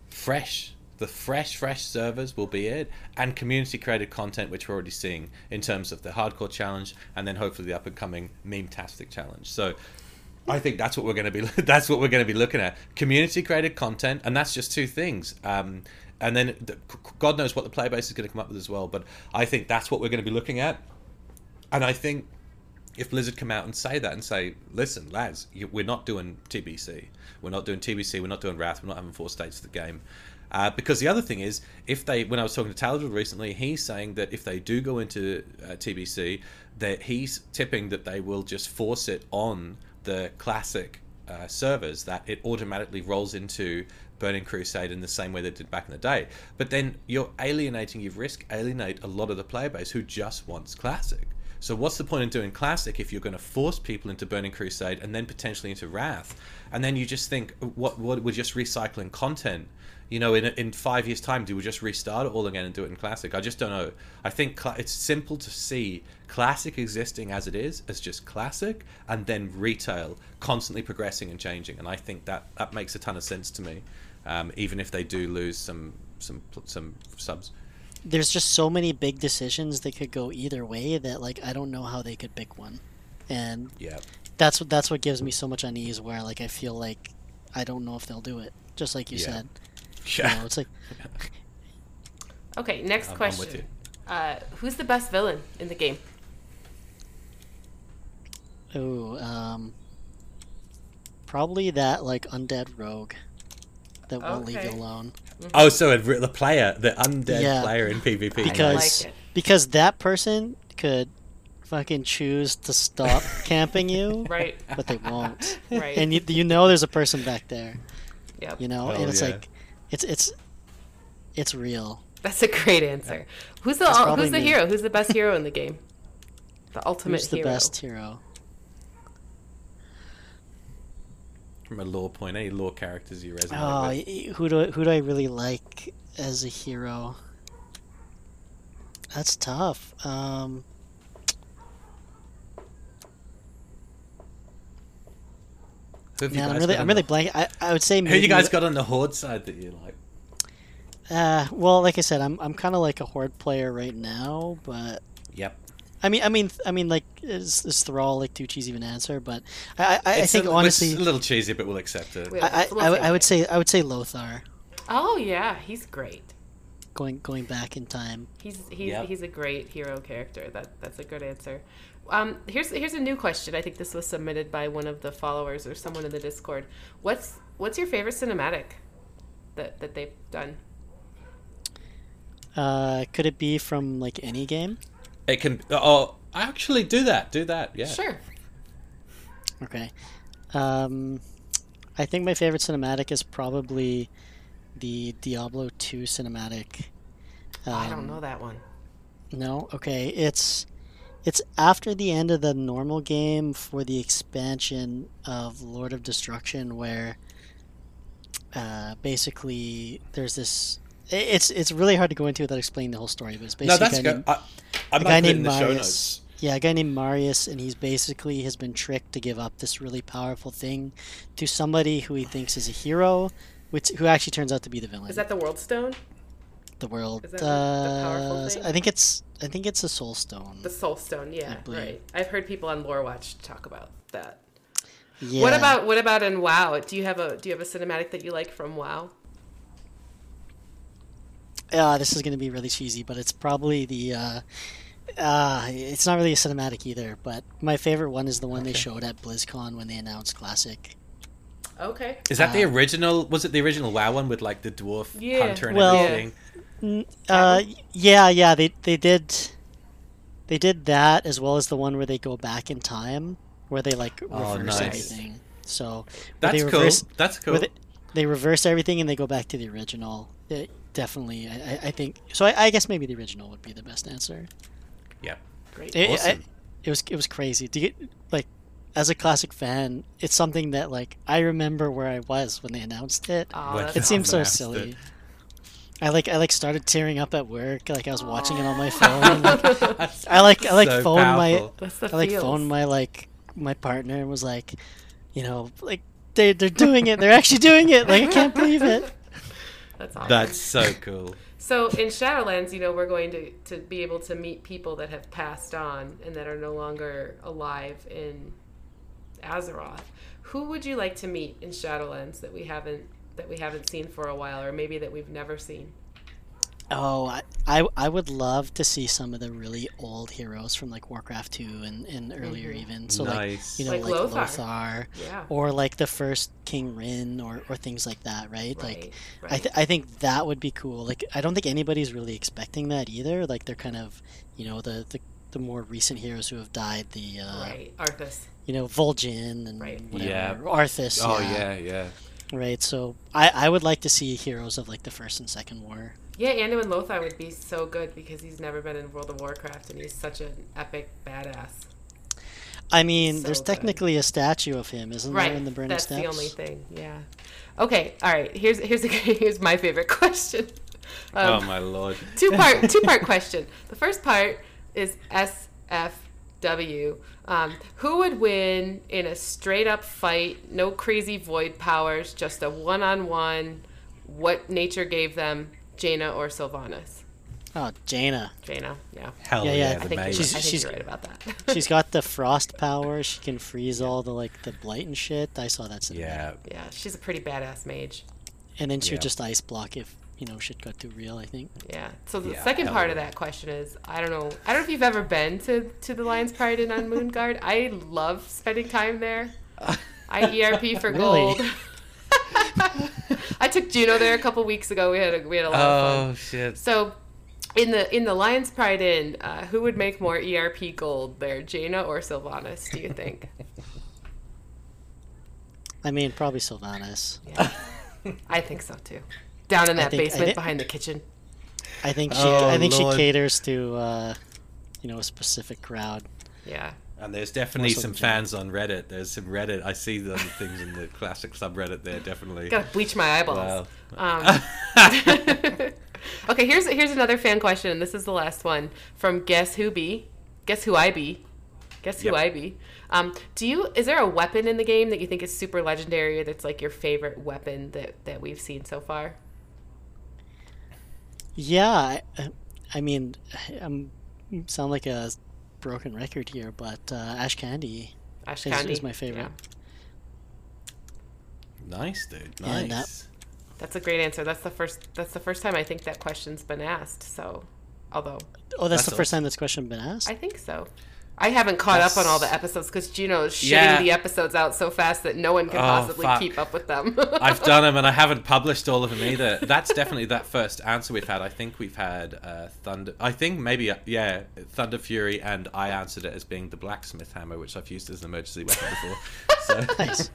fresh. The fresh, fresh servers will be it, and community created content, which we're already seeing in terms of the hardcore challenge, and then hopefully the up and coming meme tastic challenge. So, I think that's what we're going to be. That's what we're going to be looking at. Community created content, and that's just two things. Um, and then the, God knows what the player base is going to come up with as well. But I think that's what we're going to be looking at. And I think if Blizzard come out and say that and say, listen, lads, you, we're not doing TBC, we're not doing TBC, we're not doing Wrath, we're not having four stages of the game. Uh, because the other thing is, if they, when I was talking to Taladrill recently, he's saying that if they do go into uh, TBC, that he's tipping that they will just force it on the classic uh, servers, that it automatically rolls into Burning Crusade in the same way they did back in the day. But then you're alienating, you risk alienate a lot of the player base who just wants classic. So what's the point in doing classic if you're going to force people into Burning Crusade and then potentially into Wrath, and then you just think what what we're just recycling content. You know, in in five years' time, do we just restart it all again and do it in classic? I just don't know. I think cla it's simple to see classic existing as it is as just classic, and then retail constantly progressing and changing. And I think that that makes a ton of sense to me, um, even if they do lose some some some subs. There's just so many big decisions that could go either way that like I don't know how they could pick one, and Yeah. that's what that's what gives me so much unease. Where like I feel like I don't know if they'll do it. Just like you Yeah. said, Yeah. you know, it's like Okay, next I'm- I'm question. with you. Uh, who's the best villain in the game? oh, um, probably that like undead rogue that won't leave you Okay. Alone. Oh, so it, the player, the undead Yeah. player in PvP. because like because that person could fucking choose to stop camping you, Right. but they won't. Right. And you, you know there's a person back there, Yep. you know, Oh, and it's yeah. like it's it's it's real. That's a great answer. Who's the That's ul- probably who's the me. hero? Who's the best hero in the game? The ultimate Who's the hero. best hero? From a lore point, any lore characters you resonate Oh, with? who do I, who do I really like as a hero? That's tough. Um, Who have you man, I'm really I'm really blank. I, I would say Who you guys got on the horde side that you like? Uh, well, like I said, I'm I'm kind of like a horde player right now, but. I mean, I mean, I mean, like, is, is Thrall like too cheesy of an answer? But I, I, I think a, honestly, it's a little cheesy, but we'll accept it. Wait, I, I, we'll I, would- I would it. say I would say Lothar. Oh yeah, he's great. Going going back in time. He's he's Yep. he's a great hero character. That that's a good answer. um, here's here's a new question. I think this was submitted by one of the followers or someone in the Discord. What's what's your favorite cinematic that that they've done? Uh, could it be from like any game? It can. Oh, actually, do that. Do that. Yeah. Sure. Okay. Um, I think my favorite cinematic is probably the Diablo 2 cinematic. I don't Um, know that one. No, okay. It's it's after the end of the normal game for the expansion of Lord of Destruction, where uh, basically there's this. I- It's it's really hard to go into without explaining the whole story, but it's No, basically that's a guy good. named- I, I a might guy put it named the show Marius. notes. Yeah, a guy named Marius, and he's basically has been tricked to give up this really powerful thing to somebody who he thinks is a hero, which who actually turns out to be the villain. Is that the World Stone? the world? is that the- the powerful uh, thing? I think it's I think it's a soul stone. The Soul Stone. Yeah, right. I've heard people on Lore Watch talk about that. Yeah. What about what about in WoW? Do you have a do you have a cinematic that you like from WoW? Uh, this is going to be really cheesy, but it's probably the. Uh, uh, it's not really a cinematic either, but my favorite one is the one they showed at BlizzCon when they announced Classic. Okay. Is that the Uh, original? Was it the original WoW one with like the dwarf Yeah. hunter and Well- everything? N- Uh, yeah, yeah, they they did. They did that as well as the one where they go back in time, where they like reverse Oh, reverse nice. everything. So That's they cool. reverse, That's cool. they, they reverse everything and they go back to the original. It, definitely, I, I- I think. So I, I guess maybe the original would be the best answer. yeah. Great. It, Awesome. I- it was it was crazy to get like as a classic fan. It's something that like I remember where I was when they announced it. Aw, When that's it seems so awesome. announced it. silly. I like I like started tearing up at work. Like I was watching it on my phone. Like, I like I like So phoned my powerful. That's the I like feels. phoned my like my partner and was like, you know, like they they're doing it. They're actually doing it. Like I can't believe it. That's awesome. That's so cool. So in Shadowlands, you know, we're going to, to be able to meet people that have passed on and that are no longer alive in Azeroth. Who would you like to meet in Shadowlands that we haven't that we haven't seen for a while, or maybe that we've never seen? Oh, I, I I would love to see some of the really old heroes from like Warcraft two and, and earlier Mhm. even. So nice. like you know Like like, Lothar. Lothar. Yeah. or like the first King Rin or, or things like that, right? Right. Like right. I, th- I think that would be cool. Like I don't think anybody's really expecting that either. Like they're kind of, you know, the the, the more recent heroes who have died, the uh, right. Arthas. you know Vol'jin and Right. whatever, Yeah. Arthas. oh yeah, yeah, yeah. right. So I I would like to see heroes of like the first and second war. Yeah, Anduin Lothar would be so good because he's never been in World of Warcraft and he's such an epic badass. I mean, So there's good. technically a statue of him, isn't Right. there, in the Burning That's Steppes? the only thing. Yeah. Okay. All right. Here's here's a, here's my favorite question. Um, oh my lord. two part two part question. The first part is SFW. Um, who would win in a straight up fight? No crazy void powers, just a one on one. What nature gave them, Jaina or Sylvanas? Oh, Jaina. Jaina. Yeah. Hell Yeah, yeah, yeah, I the think, mage. you're, She's- I think she's- you're right about that. She's got the frost power. She can freeze all the like the blight and shit. I saw that. cinematic. yeah. yeah, she's a pretty badass mage. And then she would just ice block if you know shit got too real. I think. Yeah. So the Yeah, second hell part of that question is I don't know I don't know if you've ever been to to the Lions Pride Inn on Moonguard. I love spending time there. I ERP for Really? gold. I took Juno there a couple weeks ago. We had a, we had a lot of fun. Oh shit. So in the in the Lions Pride Inn, uh, who would make more ERP gold there, Jaina or Sylvanas? Do you think? I mean, probably Sylvanas. Yeah, I think so too. Down in that think- basement thi- behind the kitchen. I think she. Oh, I think Lord. she caters to, uh, you know, a specific crowd. Yeah. And there's definitely some fans on Reddit. There's some Reddit. I see the things in the classic subreddit there. Definitely. Gotta bleach my eyeballs. Wow. Um, okay, here's here's another fan question, this is the last one from Guess Who Be. Guess who I be? Guess who Yep. I be? Um, do you is there a weapon in the game that you think is super legendary? Or that's like your favorite weapon that that we've seen so far? Yeah, I, I mean, I'm sound like a broken record here, but uh, Ash Candy. Ash Is- Candy is my favorite. Yeah. nice, dude. And that- Nice. That's a great answer. That's the first. That's the first time I think that question's been asked. So, although Oh, that's, That's the first time this question's been asked. I think so. I haven't caught up on all the episodes because Juno is shitting Yeah. the episodes out so fast that no one can Oh, possibly fuck. keep up with them. I've done them and I haven't published all of them either. That's definitely that first answer we've had. I think we've had uh, Thunder. I think maybe uh, yeah, Thunderfury, and I answered it as being the blacksmith hammer, which I've used as an emergency weapon before. So, Nice.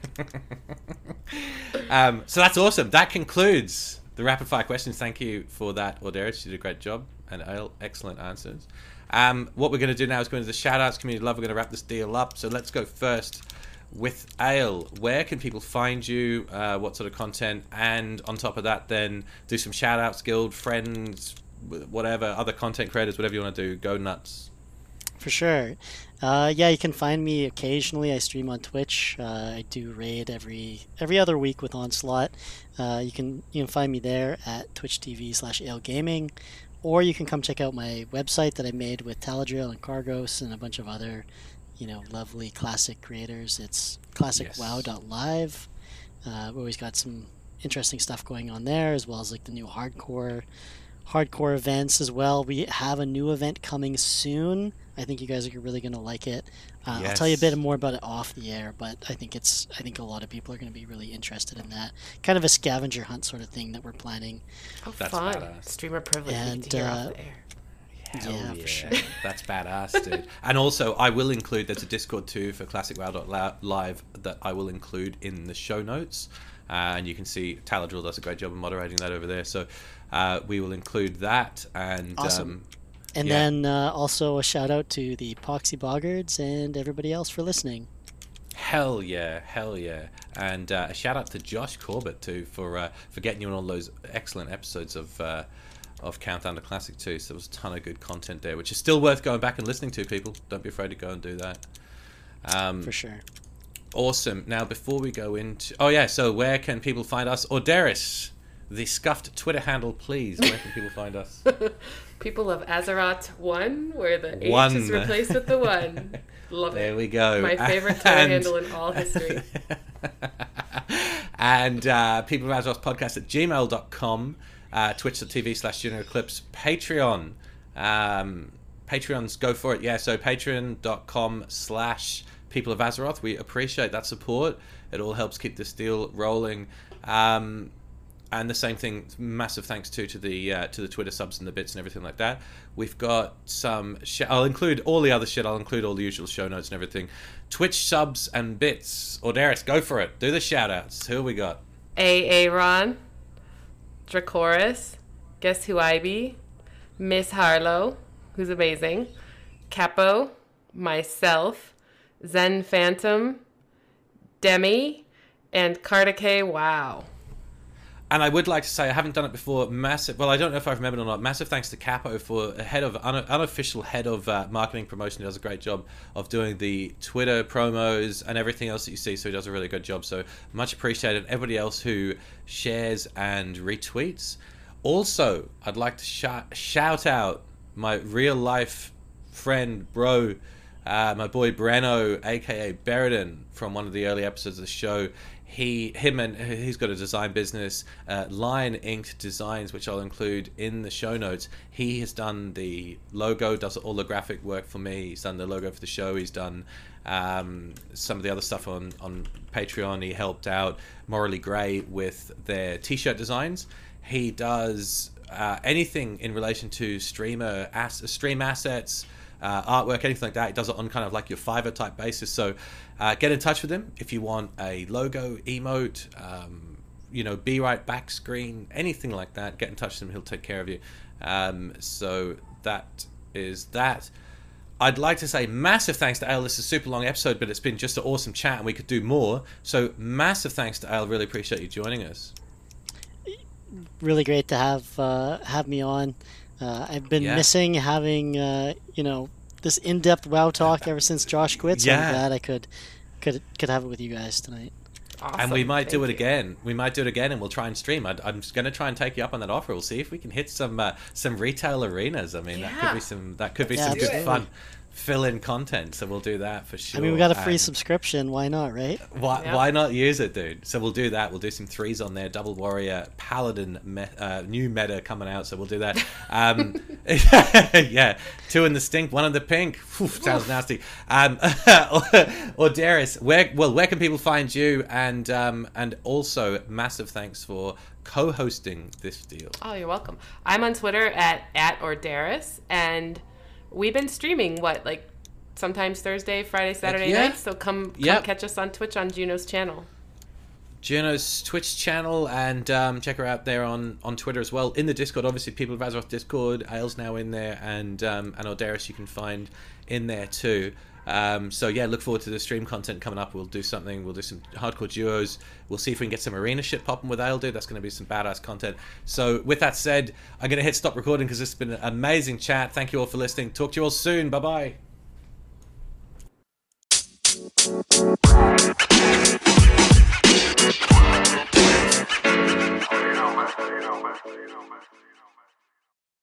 um, so that's awesome. That concludes the rapid fire questions. Thank you for that, Odaris. You did a great job and excellent answers. Um, what we're going to do now is go into the shout outs, community love. We're going to wrap this deal up. So let's go first with Ale. Where can people find you? Uh, what sort of content? And on top of that, then do some shout outs, guild, friends, whatever, other content creators, whatever you want to do. Go nuts. For sure. Uh, yeah, you can find me occasionally. I stream on Twitch. Uh, I do raid every every other week with Onslaught. Uh, you can you can find me there at Twitch TV slash Ale Gaming, or you can come check out my website that I made with Taladriel and Cargos and a bunch of other, you know, lovely classic creators. It's classicwow.live. Uh, we always got some interesting stuff going on there, as well as like the new hardcore hardcore events as well. We have a new event coming soon. I think you guys are really going to like it. Uh, I'll tell you a bit more about it off the air, but I think it's I think a lot of people are going to be really interested in that kind of a scavenger hunt sort of thing that we're planning. oh, That's fun. badass. Streamer privilege. And, to hear uh, off the air. Hell Yeah, for sure. That's badass, dude. and also, I will include, there's a Discord too for ClassicWow.live that I will include in the show notes. Uh, and you can see Taladrill does a great job of moderating that over there. So uh, we will include that. And Awesome. um, And Yeah. then uh, also a shout out to the Poxy Boggards and everybody else for listening. hell yeah, hell yeah. And uh, a shout out to Josh Corbett too for uh, for getting you on all those excellent episodes of. Uh, of Countdown to Classic 2, so there was a ton of good content there, which is still worth going back and listening to. People, don't be afraid to go and do that. Um, For sure. Awesome. Now, before we go into, oh yeah, so where can people find us? Odaris, the scuffed Twitter handle, please. Where can people find us? People of Azeroth 1, where the H One. is replaced with the 1. Love There it. we go. My favorite Twitter And- handle in all history. and uh, people of Azeroth podcast at gmail.com, uh, twitch.tv slash juno eclipse, Patreon. Um, Patreons, go for it. Yeah, so patreon.com slash people of Azeroth. We appreciate that support. It all helps keep this deal rolling. Um, and the same thing massive thanks to to the uh, to the twitter subs and the bits and everything like that. We've got some sh- i'll include all the other shit i'll include all the usual show notes and everything. Twitch subs and bits. Odaris, go for it. Do the shout outs who we got? A. Aaron, Dracoris, Guess Who I Be, Miss Harlow, who's amazing, Capo, myself, Zen Phantom, Demi, and Kardake Wow. And i would like to say i haven't done it before massive well i don't know if i remember or not massive thanks to capo for head of un- unofficial head of uh, marketing promotion. He does a great job of doing the twitter promos and everything else that you see so he does a really good job. So much appreciated. Everybody else who shares and retweets. Also i'd like to sh- shout out my real life friend bro uh, my boy Breno, aka Beridan, from one of the early episodes of the show. He, him, and he's got a design business, uh, Lion Inked Designs, which I'll include in the show notes. He has done the logo, does all the graphic work for me. He's done the logo for the show. He's done um, some of the other stuff on on Patreon. He helped out Morally Grey with their t-shirt designs. He does uh, anything in relation to streamer stream assets uh, artwork, anything like that. He does it on kind of like your Fiverr type basis. So uh, get in touch with him if you want a logo, emote, um, you know, be right back screen, anything like that. Get in touch with him. He'll take care of you. Um, so that is that. I'd like to say massive thanks to Al. This is a super long episode, but it's been just an awesome chat, and we could do more. So massive thanks to Al. Really appreciate you joining us. really great to have uh, have me on. Uh, I've been Yeah. missing having uh, you know this in-depth WoW talk ever since Josh quit. So Yeah. I'm glad I could could could have it with you guys tonight. and we Awesome. might do it you. again. We might do it again, and we'll try and stream. I'd, I'm going to try and take you up on that offer. We'll see if we can hit some uh, some retail arenas. I mean, that could be some that could be Yeah, some good absolutely. fun. Fill in content. So we'll do that for sure. I mean, we got a free And subscription. Why not, right? Why, Yeah. why not use it, dude? So we'll do that. We'll do some threes on there. Double warrior, paladin, me- uh, new meta coming out. So we'll do that. Um, yeah, two in the stink, one in the pink. Phew, sounds nasty. Um, Odaris, where well, where can people find you? And um, and also massive thanks for co-hosting this deal. Oh, you're welcome. I'm on Twitter at at Odaris, and we've been streaming what like sometimes Thursday, Friday, Saturday yeah. nights. So come come Yep. catch us on Twitch on Juno's channel. Juno's Twitch channel and um, check her out there on, on Twitter as well. In the Discord, obviously, People of Azeroth Discord. Aile's now in there, and um, and Odaris you can find in there too. Um, so yeah, look forward to the stream content coming up. We'll do something. We'll do some hardcore duos. We'll see if we can get some arena shit popping with Aile, dude. That's going to be some badass content. So with that said, I'm going to hit stop recording because this has been an amazing chat. Thank you all for listening. Talk to you all soon. Bye bye.